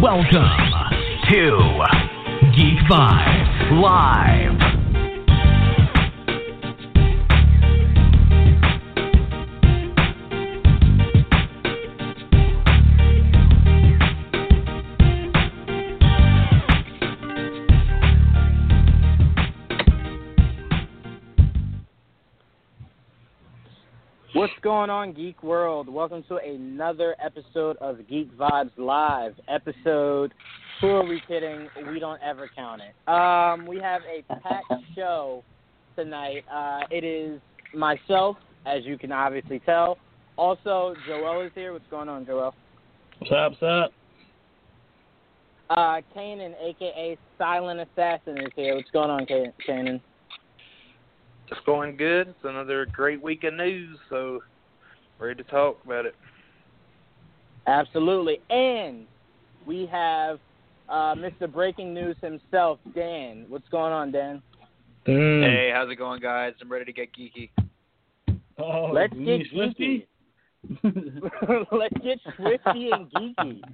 Welcome to Geek Live. What's going on, Geek World? Welcome to another episode of Geek Vibes Live. Episode, who are we kidding? We don't ever count it. Um, we have a packed show tonight. Uh, it is myself, as you can obviously tell. Also, Joel is here. What's going on, Joel? What's up, what's up? Uh, Kanan, aka Silent Assassin, is here. What's going on, Ka- Kanan? It's going good. It's another great week of news, so ready to talk about it. Absolutely. And we have uh, Mr. Breaking News himself, Dan. What's going on, Dan? Mm. Hey, how's it going, guys? I'm ready to get geeky. Oh, Let's you get mean Swifty? Let's get swifty and geeky.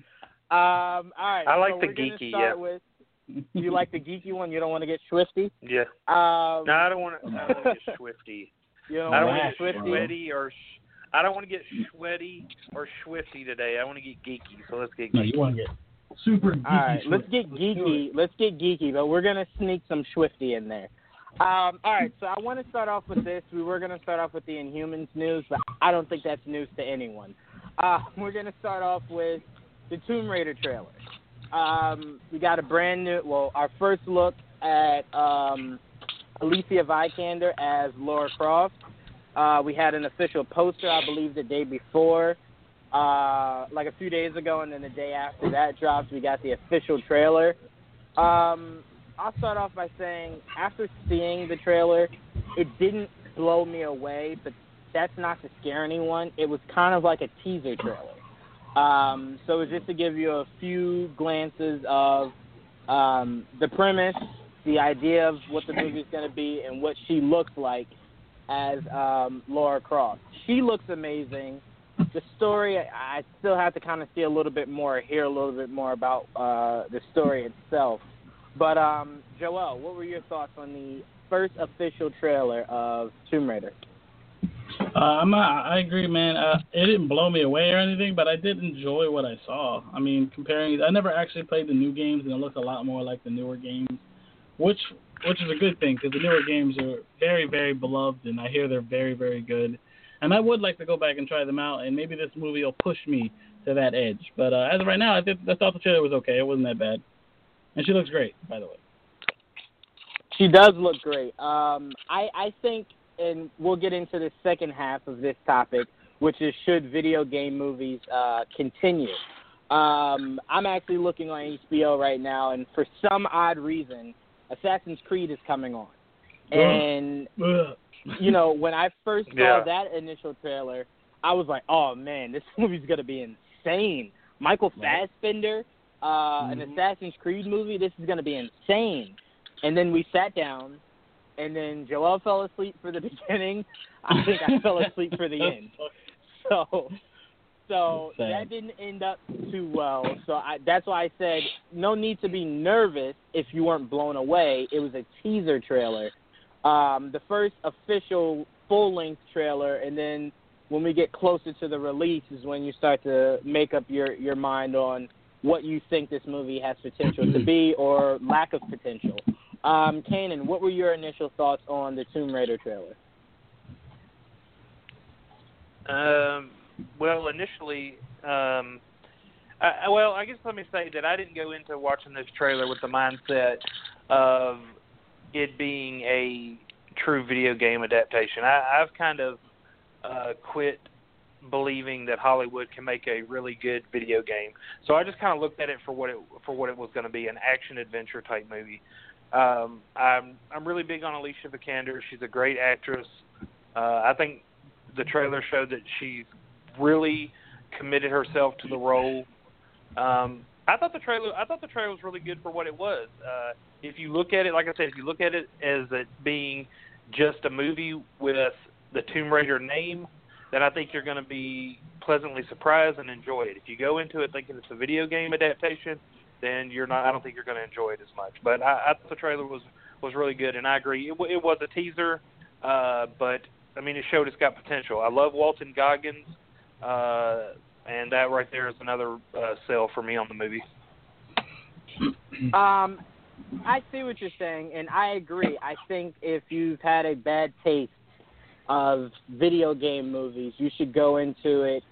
Um, all right. I like so the geeky, Start yeah. with, you like the geeky one? You don't want to get swifty? Yeah. Um, No, I don't want to. I don't want to get swifty. you don't I don't want want to to get get swifty. sweaty or. Sh- I don't want to get sweaty or swifty today. I want to get geeky. So let's get No, geeky. you want to get super geeky. All right, let's Swifty. get geeky. Let's get geeky, but we're gonna sneak some swifty in there. Um, all right, so I want to start off with this. We were gonna start off with the Inhumans news, but I don't think that's news to anyone. Uh, we're gonna start off with the Tomb Raider trailer. Um, we got a brand new, well, our first look at um, Alicia Vikander as Lara Croft. Uh, we had an official poster, I believe, the day before uh, like a few days ago, and then the day after that dropped, we got the official trailer. Um, I'll start off by saying, after seeing the trailer, it didn't blow me away, but that's not to scare anyone. It was kind of like a teaser trailer. Um, so just to give you a few glances of um, the premise, the idea of what the movie's going to be, and what she looks like as um, Lara Croft. She looks amazing the story I still have to kind of see a little bit more, hear a little bit more about uh, the story itself. But um, Joel, what were your thoughts on the first official trailer of Tomb Raider? Uh, I'm not, I agree, man. Uh, it didn't blow me away or anything, but I did enjoy what I saw. I mean, comparing, I never actually played the new games, and it looked a lot more like the newer games, which which is a good thing because the newer games are very, very beloved, and I hear they're very, very good. And I would like to go back and try them out, and maybe this movie will push me to that edge. But uh, as of right now, I, th- I thought the trailer was okay. It wasn't that bad, and she looks great, by the way. She does look great. Um, I, I think, and we'll get into the second half of this topic, which is should video game movies uh, continue. Um, I'm actually looking on HBO right now, and for some odd reason, Assassin's Creed is coming on. And Ugh. you know, when I first saw Yeah. that initial trailer, I was like, "Oh man, this movie's gonna be insane." Michael. Fassbender, uh, an Mhm. Assassin's Creed movie. This is gonna be insane. And then we sat down, and then Joel fell asleep for the beginning. I think I fell asleep for the end. So, so that didn't end up too well. So I, that's why I said no need to be nervous if you weren't blown away. It was a teaser trailer, um, the first official full length trailer, and then when we get closer to the release is when you start to make up your your mind on what you think this movie has potential to be or lack of potential. Um, Kanan, what were your initial thoughts on the Tomb Raider trailer? Um, well, initially, um, I, well, I guess let me say that I didn't go into watching this trailer with the mindset of it being a true video game adaptation. I, I've kind of uh, quit believing that Hollywood can make a really good video game. So I just kind of looked at it for what it for what it was going to be, an action adventure type movie. Um, I'm I'm really big on Alicia Vikander. She's a great actress. Uh, I think the trailer showed that she's really committed herself to the role. Um, I thought the trailer I thought the trailer was really good for what it was. Uh, if you look at it, like I said, if you look at it as it being just a movie with the Tomb Raider name, then I think you're going to be pleasantly surprised and enjoy it. If you go into it thinking it's a video game adaptation, then you're not. I don't think you're going to enjoy it as much. But I, I thought the trailer was was really good, and I agree. It, it was a teaser, uh, but I mean, it showed it's got potential. I love Walton Goggins, uh, and that right there is another uh, sell for me on the movie. Um, I see what you're saying, and I agree. I think if you've had a bad taste of video game movies, you should go into it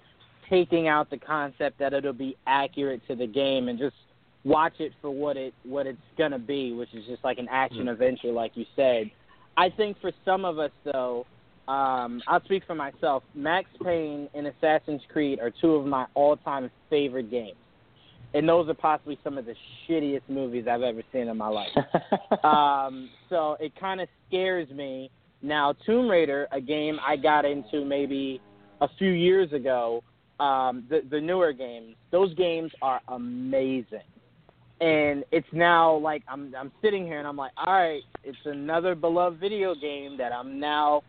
taking out the concept that it'll be accurate to the game and just watch it for what it what it's gonna be, which is just like an action adventure, like you said. I think for some of us though, um, I'll speak for myself. Max Payne and Assassin's Creed are two of my all-time favorite games, and those are possibly some of the shittiest movies I've ever seen in my life. um, so it kind of scares me. Now, Tomb Raider, a game I got into maybe a few years ago, um, the the newer games, those games are amazing and it's now like I'm I'm sitting here and I'm like, all right, it's another beloved video game that I'm now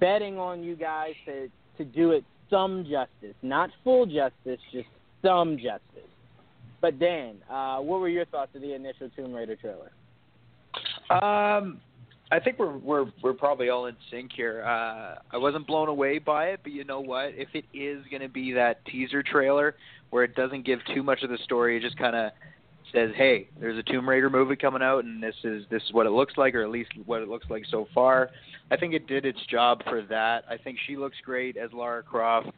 betting on you guys to to do it some justice, not full justice, just some justice. But Dan, uh, what were your thoughts of the initial Tomb Raider trailer? Um, I think we're we're we're probably all in sync here. Uh, I wasn't blown away by it, but you know what? If it is going to be that teaser trailer where it doesn't give too much of the story, it just kind of says, "Hey, there's a Tomb Raider movie coming out, and this is this is what it looks like, or at least what it looks like so far." I think it did its job for that. I think she looks great as Lara Croft.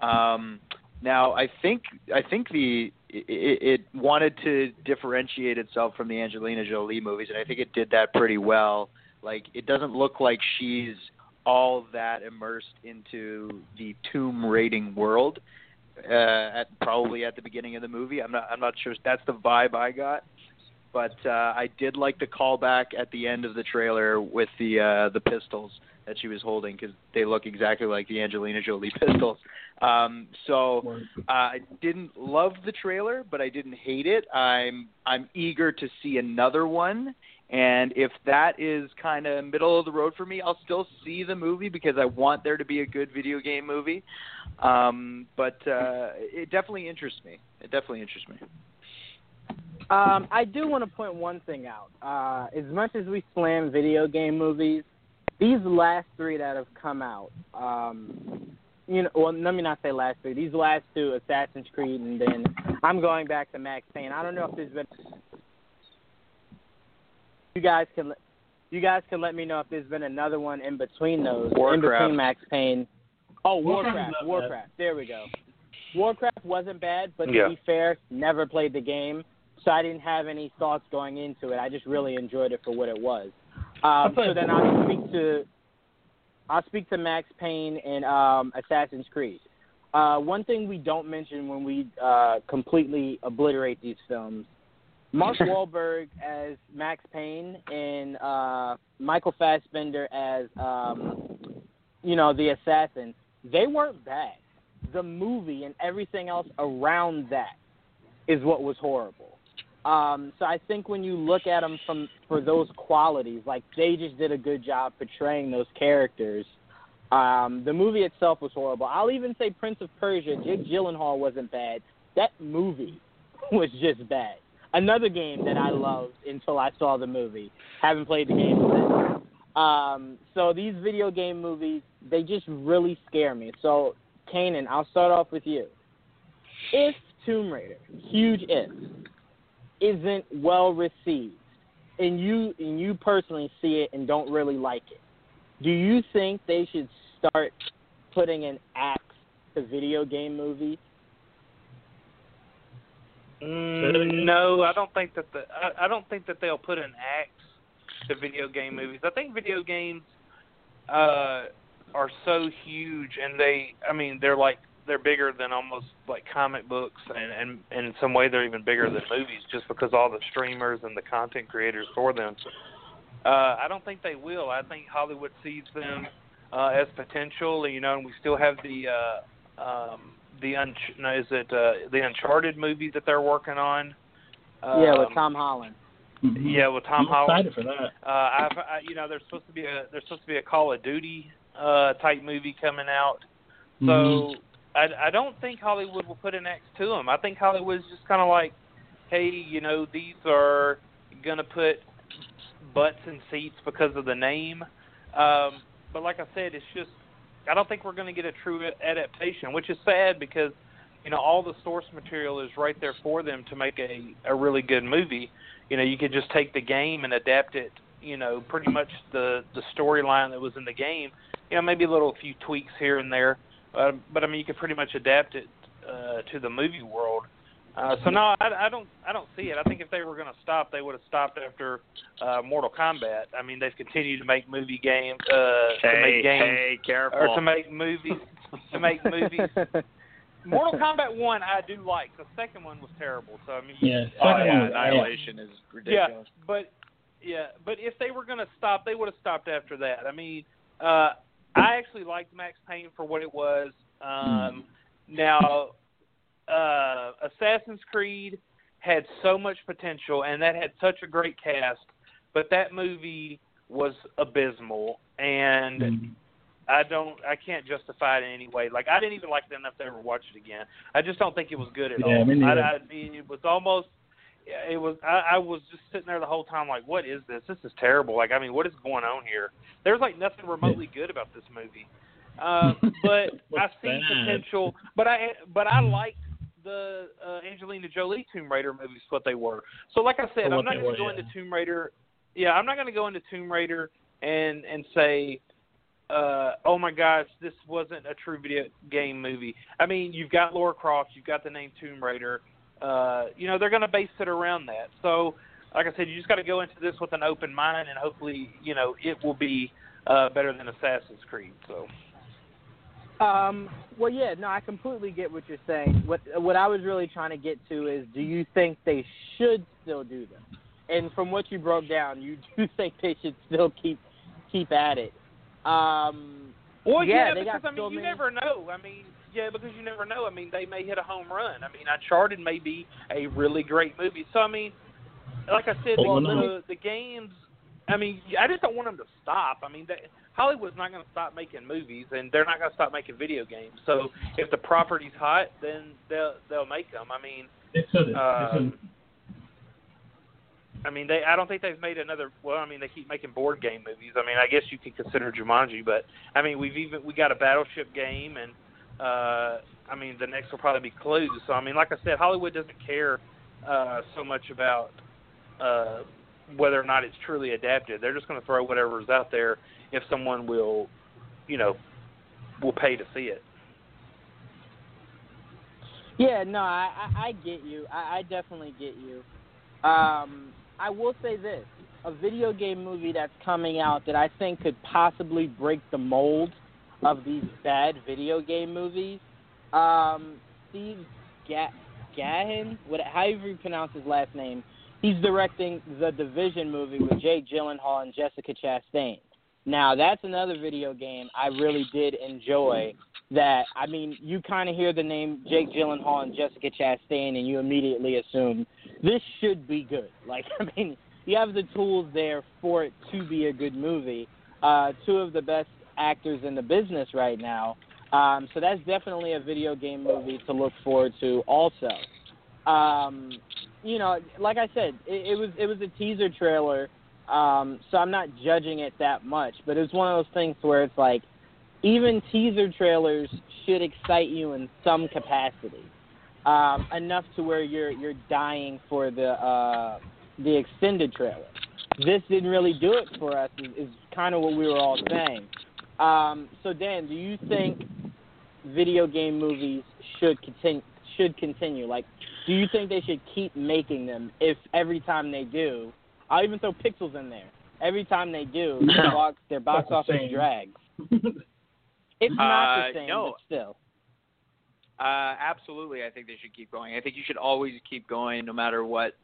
Um, now, I think I think the it, it wanted to differentiate itself from the Angelina Jolie movies, and I think it did that pretty well. Like, it doesn't look like she's all that immersed into the tomb raiding world uh, at probably at the beginning of the movie. I'm not I'm not sure that's the vibe I got, but uh, I did like the callback at the end of the trailer with the uh, the pistols that she was holding because they look exactly like the Angelina Jolie pistols. Um, so uh, I didn't love the trailer, but I didn't hate it. I'm I'm eager to see another one. And if that is kind of middle of the road for me, I'll still see the movie because I want there to be a good video game movie. Um, but uh, it definitely interests me. It definitely interests me. Um, I do want to point one thing out. Uh, as much as we slam video game movies, these last three that have come out, um, you know, well, let me not say last three. These last two, Assassin's Creed, and then I'm going back to Max Payne. I don't know if there's been. You guys can, you guys can let me know if there's been another one in between those, Warcraft. in between Max Payne. Oh, Warcraft's Warcraft, bad. Warcraft. There we go. Warcraft wasn't bad, but to Yeah. be fair, never played the game, so I didn't have any thoughts going into it. I just really enjoyed it for what it was. Um, so then I'll speak to I'll speak to Max Payne and um, Assassin's Creed. Uh, one thing we don't mention when we uh, completely obliterate these films, Mark Wahlberg as Max Payne and uh, Michael Fassbender as um, you know the assassin. They weren't bad. The movie and everything else around that is what was horrible. Um, so I think when you look at them from for those qualities, like they just did a good job portraying those characters. Um, the movie itself was horrible. I'll even say Prince of Persia. Jake Gyllenhaal wasn't bad. That movie was just bad. Another game that I loved until I saw the movie. Haven't played the game since. Um, so these video game movies, they just really scare me. So, Kanan, I'll start off with you. If Tomb Raider, huge if, isn't well received, and you and you personally see it and don't really like it, do you think they should start putting an axe to video game movies? Mm, no, I don't think that the I, I don't think that they'll put an axe to video game movies. I think video games uh are so huge and they I mean they're like they're bigger than almost like comic books and and, and in some way they're even bigger than movies just because all the streamers and the content creators for them. Uh I don't think they will. I think Hollywood sees them uh as potential you know and we still have the uh um the un no, is it uh the Uncharted movie that they're working on. Um, yeah, with Tom Holland. Mhm. Yeah, with Tom I'm Holland. excited for that. Uh, I've, I, you know, there's supposed to be a there's supposed to be a Call of Duty uh, type movie coming out. So Mhm. I, I don't think Hollywood will put an X to them. I think Hollywood's just kind of like, hey, you know, these are gonna put butts in seats because of the name. Um, but like I said, it's just I don't think we're going to get a true adaptation, which is sad because you know all the source material is right there for them to make a a really good movie. You know, you could just take the game and adapt it. You know, pretty much the the storyline that was in the game. You know, maybe a little few tweaks here and there, uh, but I mean, you could pretty much adapt it uh, to the movie world. Uh, so no, I, I don't. I don't see it. I think if they were going to stop, they would have stopped after uh, Mortal Kombat. I mean, they've continued to make movie games, uh, to make games, hey, careful. or to make movies, to make movies. Mortal Kombat One, I do like. The second one was terrible. So I mean, Yeah, Oh, yeah, Annihilation is yeah, ridiculous. but yeah, but if they were going to stop, they would have stopped after that. I mean, uh, I actually liked Max Payne for what it was. Um, now, uh, Assassin's Creed had so much potential, and that had such a great cast, but that movie was abysmal, and Mhm. I don't, I can't justify it in any way. Like I didn't even like it enough to ever watch it again. I just don't think it was good at Yeah, all. me neither. I, I mean, it was almost, it was. I, I was just sitting there the whole time, like, what is this? This is terrible. Like, I mean, what is going on here? There's like nothing remotely good about this movie. Um, but I see bad? potential. But I, but I liked the uh, Angelina Jolie Tomb Raider movies. What they were. So, like I said, I'm not going to go yeah. into Tomb Raider. Yeah, I'm not going to go into Tomb Raider and and say uh, oh my gosh, this wasn't a true video game movie. I mean, you've got Lara Croft, you've got the name Tomb Raider. Uh, you know, they're going to base it around that. So, like I said, you just got to go into this with an open mind, and hopefully, you know, it will be uh, better than Assassin's Creed. So, Um, well, yeah, no, I completely get what you're saying. What what I was really trying to get to is, do you think they should still do them? And from what you broke down, you do think they should still keep keep at it. Um, well, Yeah, yeah, because I mean, so you many- never know. I mean, yeah, because you never know. I mean, they may hit a home run. I mean, Uncharted may be a really great movie. So, I mean, like I said, Well, the, the, the games. I mean, I just don't want them to stop. I mean, they, Hollywood's not going to stop making movies, and they're not going to stop making video games. So, if the property's hot, then they'll they'll make them. I mean, it's should. Um, I mean, they. I don't think they've made another. Well, I mean, they keep making board game movies. I mean, I guess you could consider Jumanji, but I mean, we've even we got a Battleship game, and uh, I mean, the next will probably be Clues. So I mean, like I said, Hollywood doesn't care uh, so much about uh, whether or not it's truly adapted. They're just going to throw whatever's out there if someone will, you know, will pay to see it. Yeah, no, I, I, I get you. I, I definitely get you. Um, I will say this: a video game movie that's coming out that I think could possibly break the mold of these bad video game movies. Um, Steve Ga- Gaghan, what, however you pronounce his last name, he's directing the Division movie with Jake Gyllenhaal and Jessica Chastain. Now, that's another video game I really did enjoy. That I mean, you kind of hear the name Jake Gyllenhaal and Jessica Chastain, and you immediately assume this should be good. Like, I mean, you have the tools there for it to be a good movie. Uh, two of the best actors in the business right now. Um, so that's definitely a video game movie to look forward to. Also, um, you know, like I said, it, it was it was a teaser trailer, um, so I'm not judging it that much. But it's one of those things where it's like, even teaser trailers should excite you in some capacity. um, enough to where you're you're dying for the uh, the extended trailer. This didn't really do it for us. Is, is kind of what we were all saying. Um, so Dan, do you think video game movies should continue? Should continue? Like, do you think they should keep making them? If every time they do, I'll even throw Pixels in there. Every time they do, their box, their box Not the office drags. It's not Uh, the same, no. but still. Uh, absolutely, I think they should keep going. I think you should always keep going, no matter what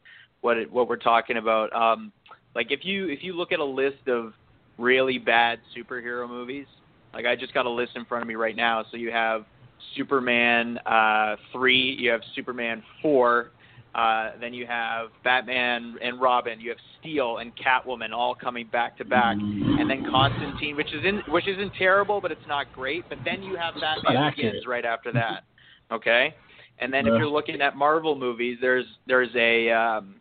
what it, what we're talking about. Um, like if you if you look at a list of really bad superhero movies, like I just got a list in front of me right now. So you have Superman uh, three, you have Superman four, uh, then you have Batman and Robin, you have Steel and Catwoman all coming back to back, and then Constantine, which is in which isn't terrible, but it's not great. But then you have Batman. Begins right after that. Okay, and then if you're looking at Marvel movies, there's there's a um,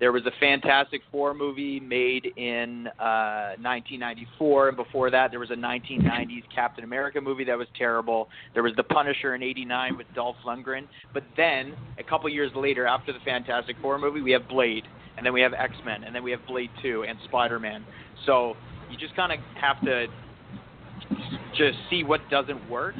there was a Fantastic Four movie made in uh, 1994, and before that, there was a 1990s Captain America movie that was terrible. There was The Punisher in '89 with Dolph Lundgren. But then, a couple years later, after the Fantastic Four movie, we have Blade, and then we have X Men, and then we have Blade 2 and Spider Man. So you just kind of have to just see what doesn't work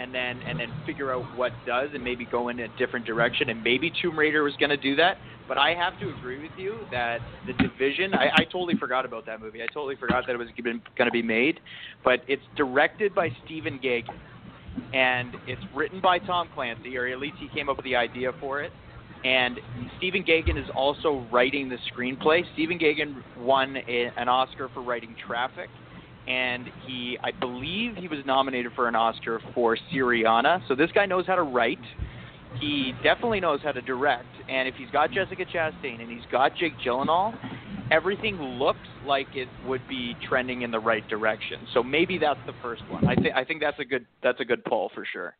and then and then figure out what does and maybe go in a different direction. And maybe Tomb Raider was going to do that. But I have to agree with you that the division I, I totally forgot about that movie. I totally forgot that it was going to be made. But it's directed by Stephen Gaghan and it's written by Tom Clancy or at least he came up with the idea for it. And Stephen Gaghan is also writing the screenplay. Stephen Gaghan won a, an Oscar for writing Traffic and he I believe he was nominated for an Oscar for Syriana. So this guy knows how to write. He definitely knows how to direct, and if he's got Jessica Chastain and he's got Jake Gyllenhaal, everything looks like it would be trending in the right direction. So maybe that's the first one. I think I think that's a good that's a good poll for sure.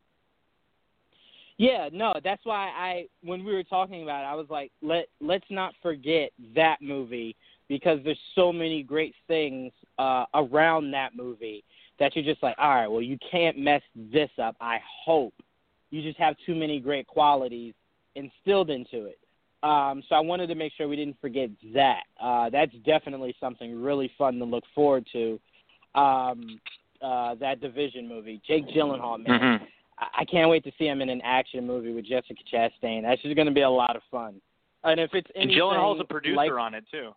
Yeah, no, that's why I when we were talking about it, I was like, let let's not forget that movie because there's so many great things uh around that movie that you're just like, all right, well, you can't mess this up. I hope you just have too many great qualities instilled into it. Um, so I wanted to make sure we didn't forget that. Uh, that's definitely something really fun to look forward to. Um, uh, that division movie, Jake Gyllenhaal, man. Mhm. I I can't wait to see him in an action movie with Jessica Chastain. That's just going to be a lot of fun. And if it's And anything Gyllenhaal's a producer like, on it too.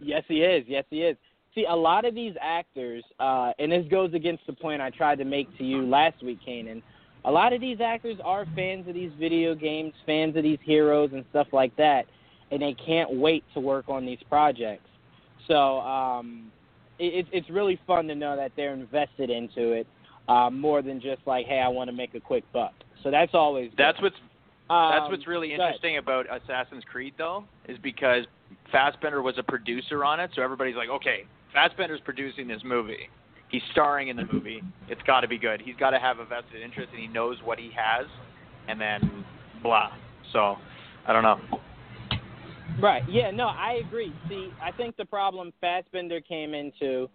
yes, he is. Yes, he is. See, a lot of these actors, uh, and this goes against the point I tried to make to you last week, Kanan. A lot of these actors are fans of these video games, fans of these heroes and stuff like that, and they can't wait to work on these projects. So um, it, it's it's really fun to know that they're invested into it uh, more than just like, hey, I want to make a quick buck. So that's always good. That's what's That's Um, what's really interesting about Assassin's Creed, though, is because Fassbender was a producer on it, so everybody's like, okay, Fassbender's producing this movie. He's starring in the movie. It's got to be good. He's got to have a vested interest, and he knows what he has, and then blah. So, I don't know. Right. Yeah, no, I agree. See, I think the problem Fassbender came into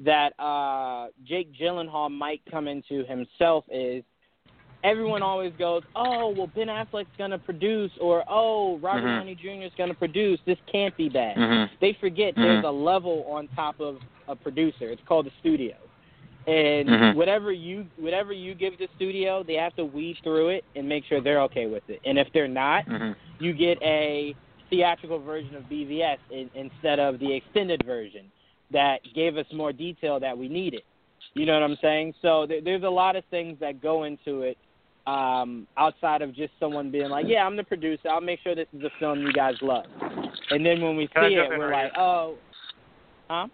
that uh Jake Gyllenhaal might come into himself is everyone always goes, "Oh, well Ben Affleck's going to produce," or "Oh, Robert Mhm. Downey Jr. is going to produce. This can't be bad." Mhm. They forget Mhm. there's a level on top of a producer. It's called the studio. And Mhm. whatever you whatever you give the studio, they have to weed through it and make sure they're okay with it. And if they're not, Mhm. you get a theatrical version of BVS in, instead of the extended version that gave us more detail that we needed. You know what I'm saying? So there, there's a lot of things that go into it um, outside of just someone being like, "Yeah, I'm the producer. I'll make sure this is a film you guys love." And then when we Can see it, we're right like, "Oh, huh?"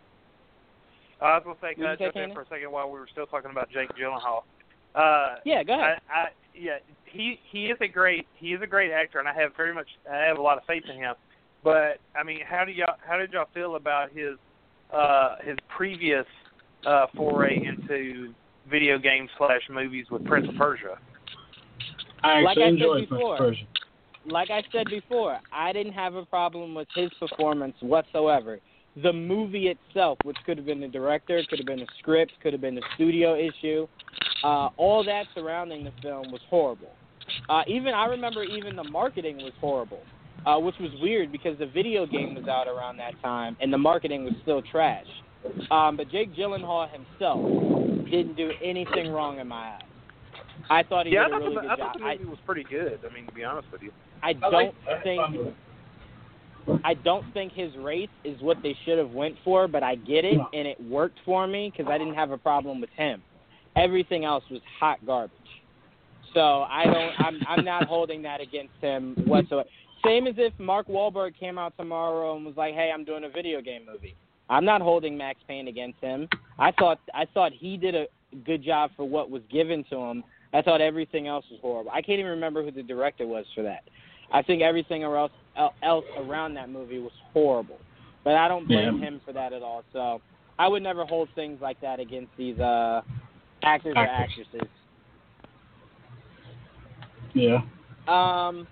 I was gonna say, can I jump in for a second while we were still talking about Jake Gyllenhaal? Uh, Yeah, go ahead. I, I yeah, he he is a great he is a great actor, and I have very much I have a lot of faith in him. But I mean, how do y'all how did y'all feel about his uh his previous uh foray into video games slash movies with Prince of Persia? I Like I said before. like I said before, I didn't have a problem with his performance whatsoever. The movie itself, which could have been the director, could have been the script, could have been the studio issue, uh, all that surrounding the film was horrible. Uh, even I remember even the marketing was horrible, uh, which was weird because the video game was out around that time and the marketing was still trash. Um, but Jake Gyllenhaal himself didn't do anything wrong in my eyes. I thought he yeah, did I a thought, really the, good I job. thought the movie was pretty good. I mean, to be honest with you. I, I I don't like- think fun with it. I don't think his race is what they should have went for, but I get it and it worked for me because I didn't have a problem with him. Everything else was hot garbage. So I don't. I'm I'm not holding that against him whatsoever. Same as if Mark Wahlberg came out tomorrow and was like, "Hey, I'm doing a video game movie." I'm not holding Max Payne against him. I thought I thought he did a good job for what was given to him. I thought everything else was horrible. I can't even remember who the director was for that. I think everything else else around that movie was horrible. But I don't blame Yeah. him for that at all. So I would never hold things like that against these uh actors or actresses. Yeah. Um,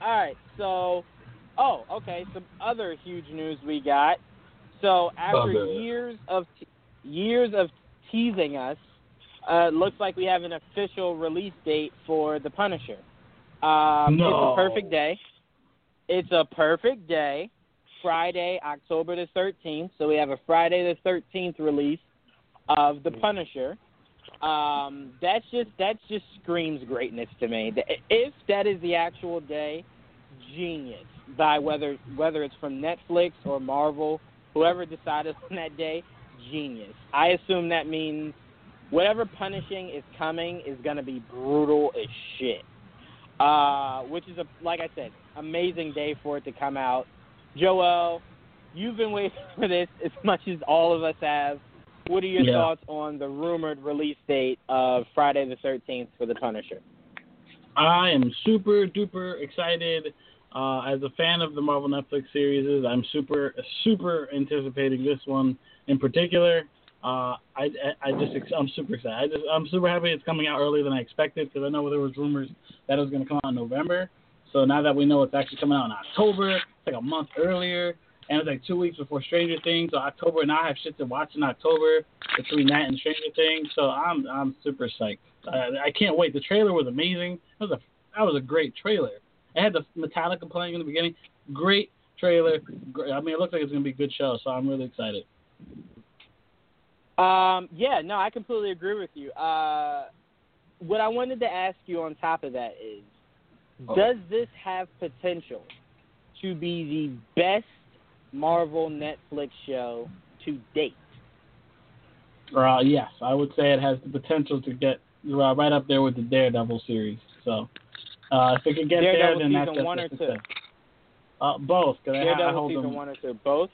all right. So, oh, okay. Some other huge news we got. So after years of years of teasing us, uh, looks like we have an official release date for The Punisher. Um, No. It's a perfect day. It's a perfect day. Friday, October the 13th. So we have a Friday the 13th release of The Punisher. Um, that's just that just screams greatness to me. If that is the actual day, genius. By whether whether it's from Netflix or Marvel, whoever decided on that day, genius. I assume that means whatever punishing is coming is going to be brutal as shit. Uh, which is a like I said, amazing day for it to come out. Joel, you've been waiting for this as much as all of us have. What are your Yeah. thoughts on the rumored release date of Friday the 13th for The Punisher? I am super duper excited. Uh, as a fan of the Marvel Netflix series, I'm super super anticipating this one in particular. Uh, I, I I just I'm super excited. I just I'm super happy it's coming out earlier than I expected because I know there was rumors that it was going to come out in November. So now that we know it's actually coming out in October, it's like a month earlier, and it's like two weeks before Stranger Things. So October, and I have shit to watch in October between that and Stranger Things. So I'm I'm super psyched. I, I can't wait. The trailer was amazing. That was a that was a great trailer. It had the Metallica playing in the beginning. Great trailer. Great, I mean, it looks like it's gonna be a good show. So I'm really excited. Um, yeah, no, I completely agree with you. Uh, what I wanted to ask you on top of that is, Oh. does this have potential to be the best Marvel Netflix show to date? Uh, yes, I would say it has the potential to get uh, right up there with the Daredevil series. So uh, if it could get Daredevil there, then that's one or two? Uh, both. Cause I, I Daredevil hold season them. one or two, both.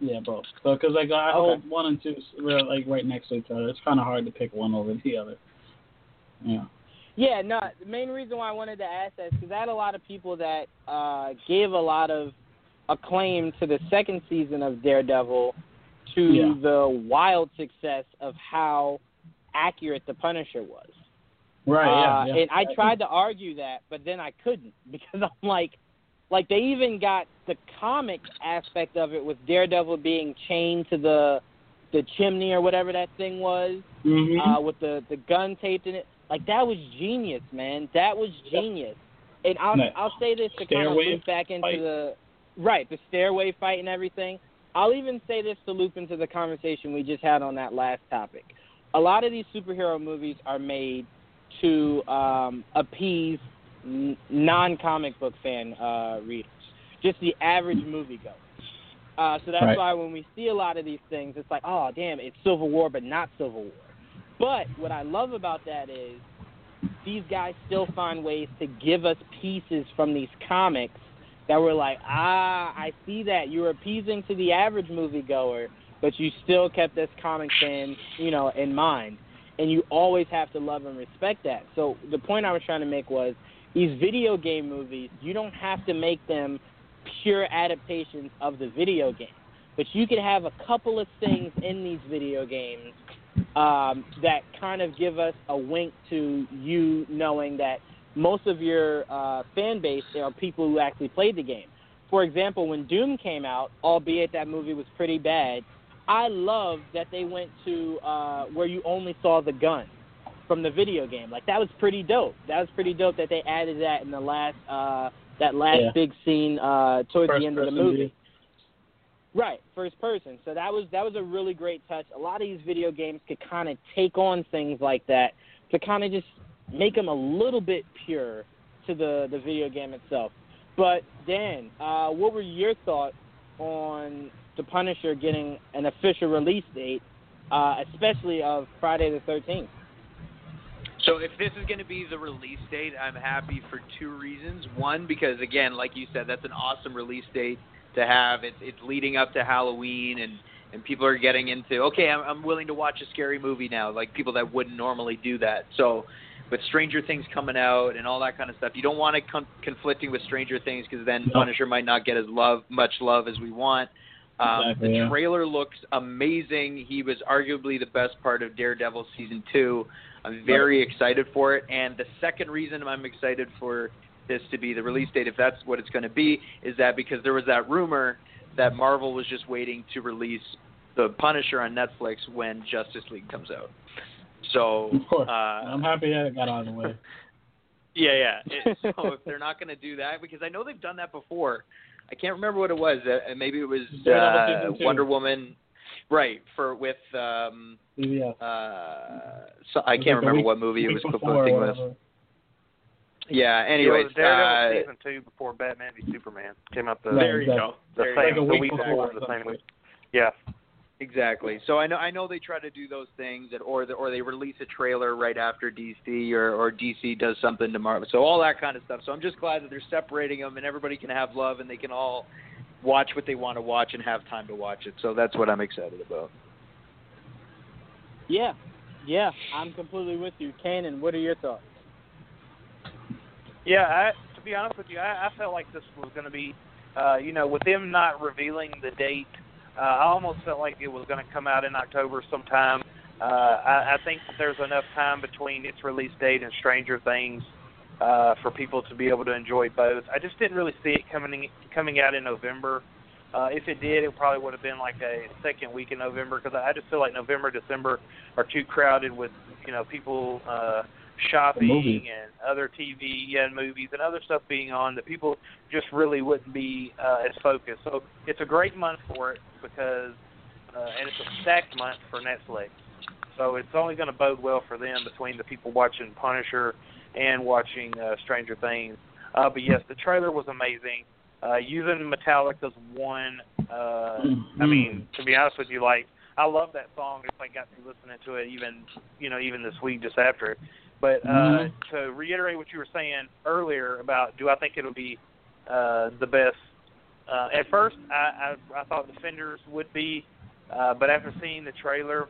Yeah, both. So because like I Okay. hold one and two real, like right next to each other. It's kind of hard to pick one over the other. Yeah. Yeah, no. The main reason why I wanted to ask that is because I had a lot of people that uh, gave a lot of acclaim to the second season of Daredevil to Yeah. the wild success of how accurate the Punisher was. Right. Uh, yeah, yeah. And I tried to argue that, but then I couldn't because I'm like, like they even got the comic aspect of it with Daredevil being chained to the the chimney or whatever that thing was Mhm. uh, with the the gun taped in it. Like that was genius, man. That was genius. And I'll Nice. I'll say this to kind of loop back into fight. the right the stairway fight and everything. I'll even say this to loop into the conversation we just had on that last topic. A lot of these superhero movies are made to um, appease n- non-comic book fan uh, readers, just the average moviegoer. Uh, so that's Right. why when we see a lot of these things, it's like, oh, damn, it's Civil War, but not Civil War. But what I love about that is these guys still find ways to give us pieces from these comics that were like, ah, I see that You're appeasing to the average moviegoer, but you still kept this comic fan, you know, in mind. And you always have to love and respect that. So the point I was trying to make was these video game movies, you don't have to make them pure adaptations of the video game. But you could have a couple of things in these video games um, that kind of give us a wink to you knowing that most of your uh, fan base are people who actually played the game. For example, when Doom came out, albeit that movie was pretty bad, I loved that they went to uh, where you only saw the gun. From the video game. Like that was pretty dope. That was pretty dope that they added that in the last uh that last Yeah. big scene uh towards First the end of the movie. view. Right, first person. So that was that was a really great touch. A lot of these video games could kind of take on things like that to kind of just make them a little bit pure to the the video game itself. But Dan, uh, what were your thoughts on the Punisher getting an official release date, uh, especially of Friday the Thirteenth? So if this is going to be the release date, I'm happy for two reasons. One, because again, like you said, that's an awesome release date to have. It's it's leading up to Halloween, and and people are getting into okay, I'm I'm willing to watch a scary movie now, like people that wouldn't normally do that. So with Stranger Things coming out and all that kind of stuff, you don't want it con- conflicting with Stranger Things because then No. Punisher might not get as love much love as we want. Um, Exactly, the yeah. trailer looks amazing. He was arguably the best part of Daredevil season two. I'm very excited for it. And the second reason I'm excited for this to be the release date, if that's what it's going to be, is that because there was that rumor that Marvel was just waiting to release the Punisher on Netflix when Justice League comes out. So, uh, I'm happy that it got out of the way. yeah, yeah. It, so if they're not going to do that, because I know they've done that before. I can't remember what it was. Uh, maybe it was uh. Wonder Woman, right? For with um, Yeah. uh, so I can't remember week- what movie it week was before or conflicting with. whatever. Yeah. it Anyways, was Daredevil uh, season two before Batman v Superman came out the Right, there you exactly. go. the There you same go. The week week before, before the same week. Yeah. Exactly. So I know I know they try to do those things, that, or the, or they release a trailer right after DC, or or DC does something to Marvel. So all that kind of stuff. So I'm just glad that they're separating them, and everybody can have love, and they can all watch what they want to watch and have time to watch it. So that's what I'm excited about. Yeah, yeah, I'm completely with you, Kanan. What are your thoughts? Yeah, I, to be honest with you, I, I felt like this was going to be, uh, you know, with them not revealing the date, uh, I almost felt like it was going to come out in October sometime. Uh, I, I think that there's enough time between its release date and Stranger Things uh, for people to be able to enjoy both. I just didn't really see it coming coming out in November. Uh, if it did, it probably would have been like a second week in November because I just feel like November, December are too crowded with you know people uh, shopping and other TV and movies and other stuff being on that people just really wouldn't be uh, as focused. So it's a great month for it because uh, and it's a stacked month for Netflix. So it's only going to bode well for them between the people watching Punisher and watching uh, Stranger Things. Uh, but yes, the trailer was amazing. Uh, using Metallica's one, uh, I mean, to be honest with you, like I love that song. It's like got me listening to it even, you know, even this week just after. it. But uh, Mhm. to reiterate what you were saying earlier about, do I think it'll be uh, the best? Uh, at first, I, I I thought Defenders would be, uh, but after seeing the trailer,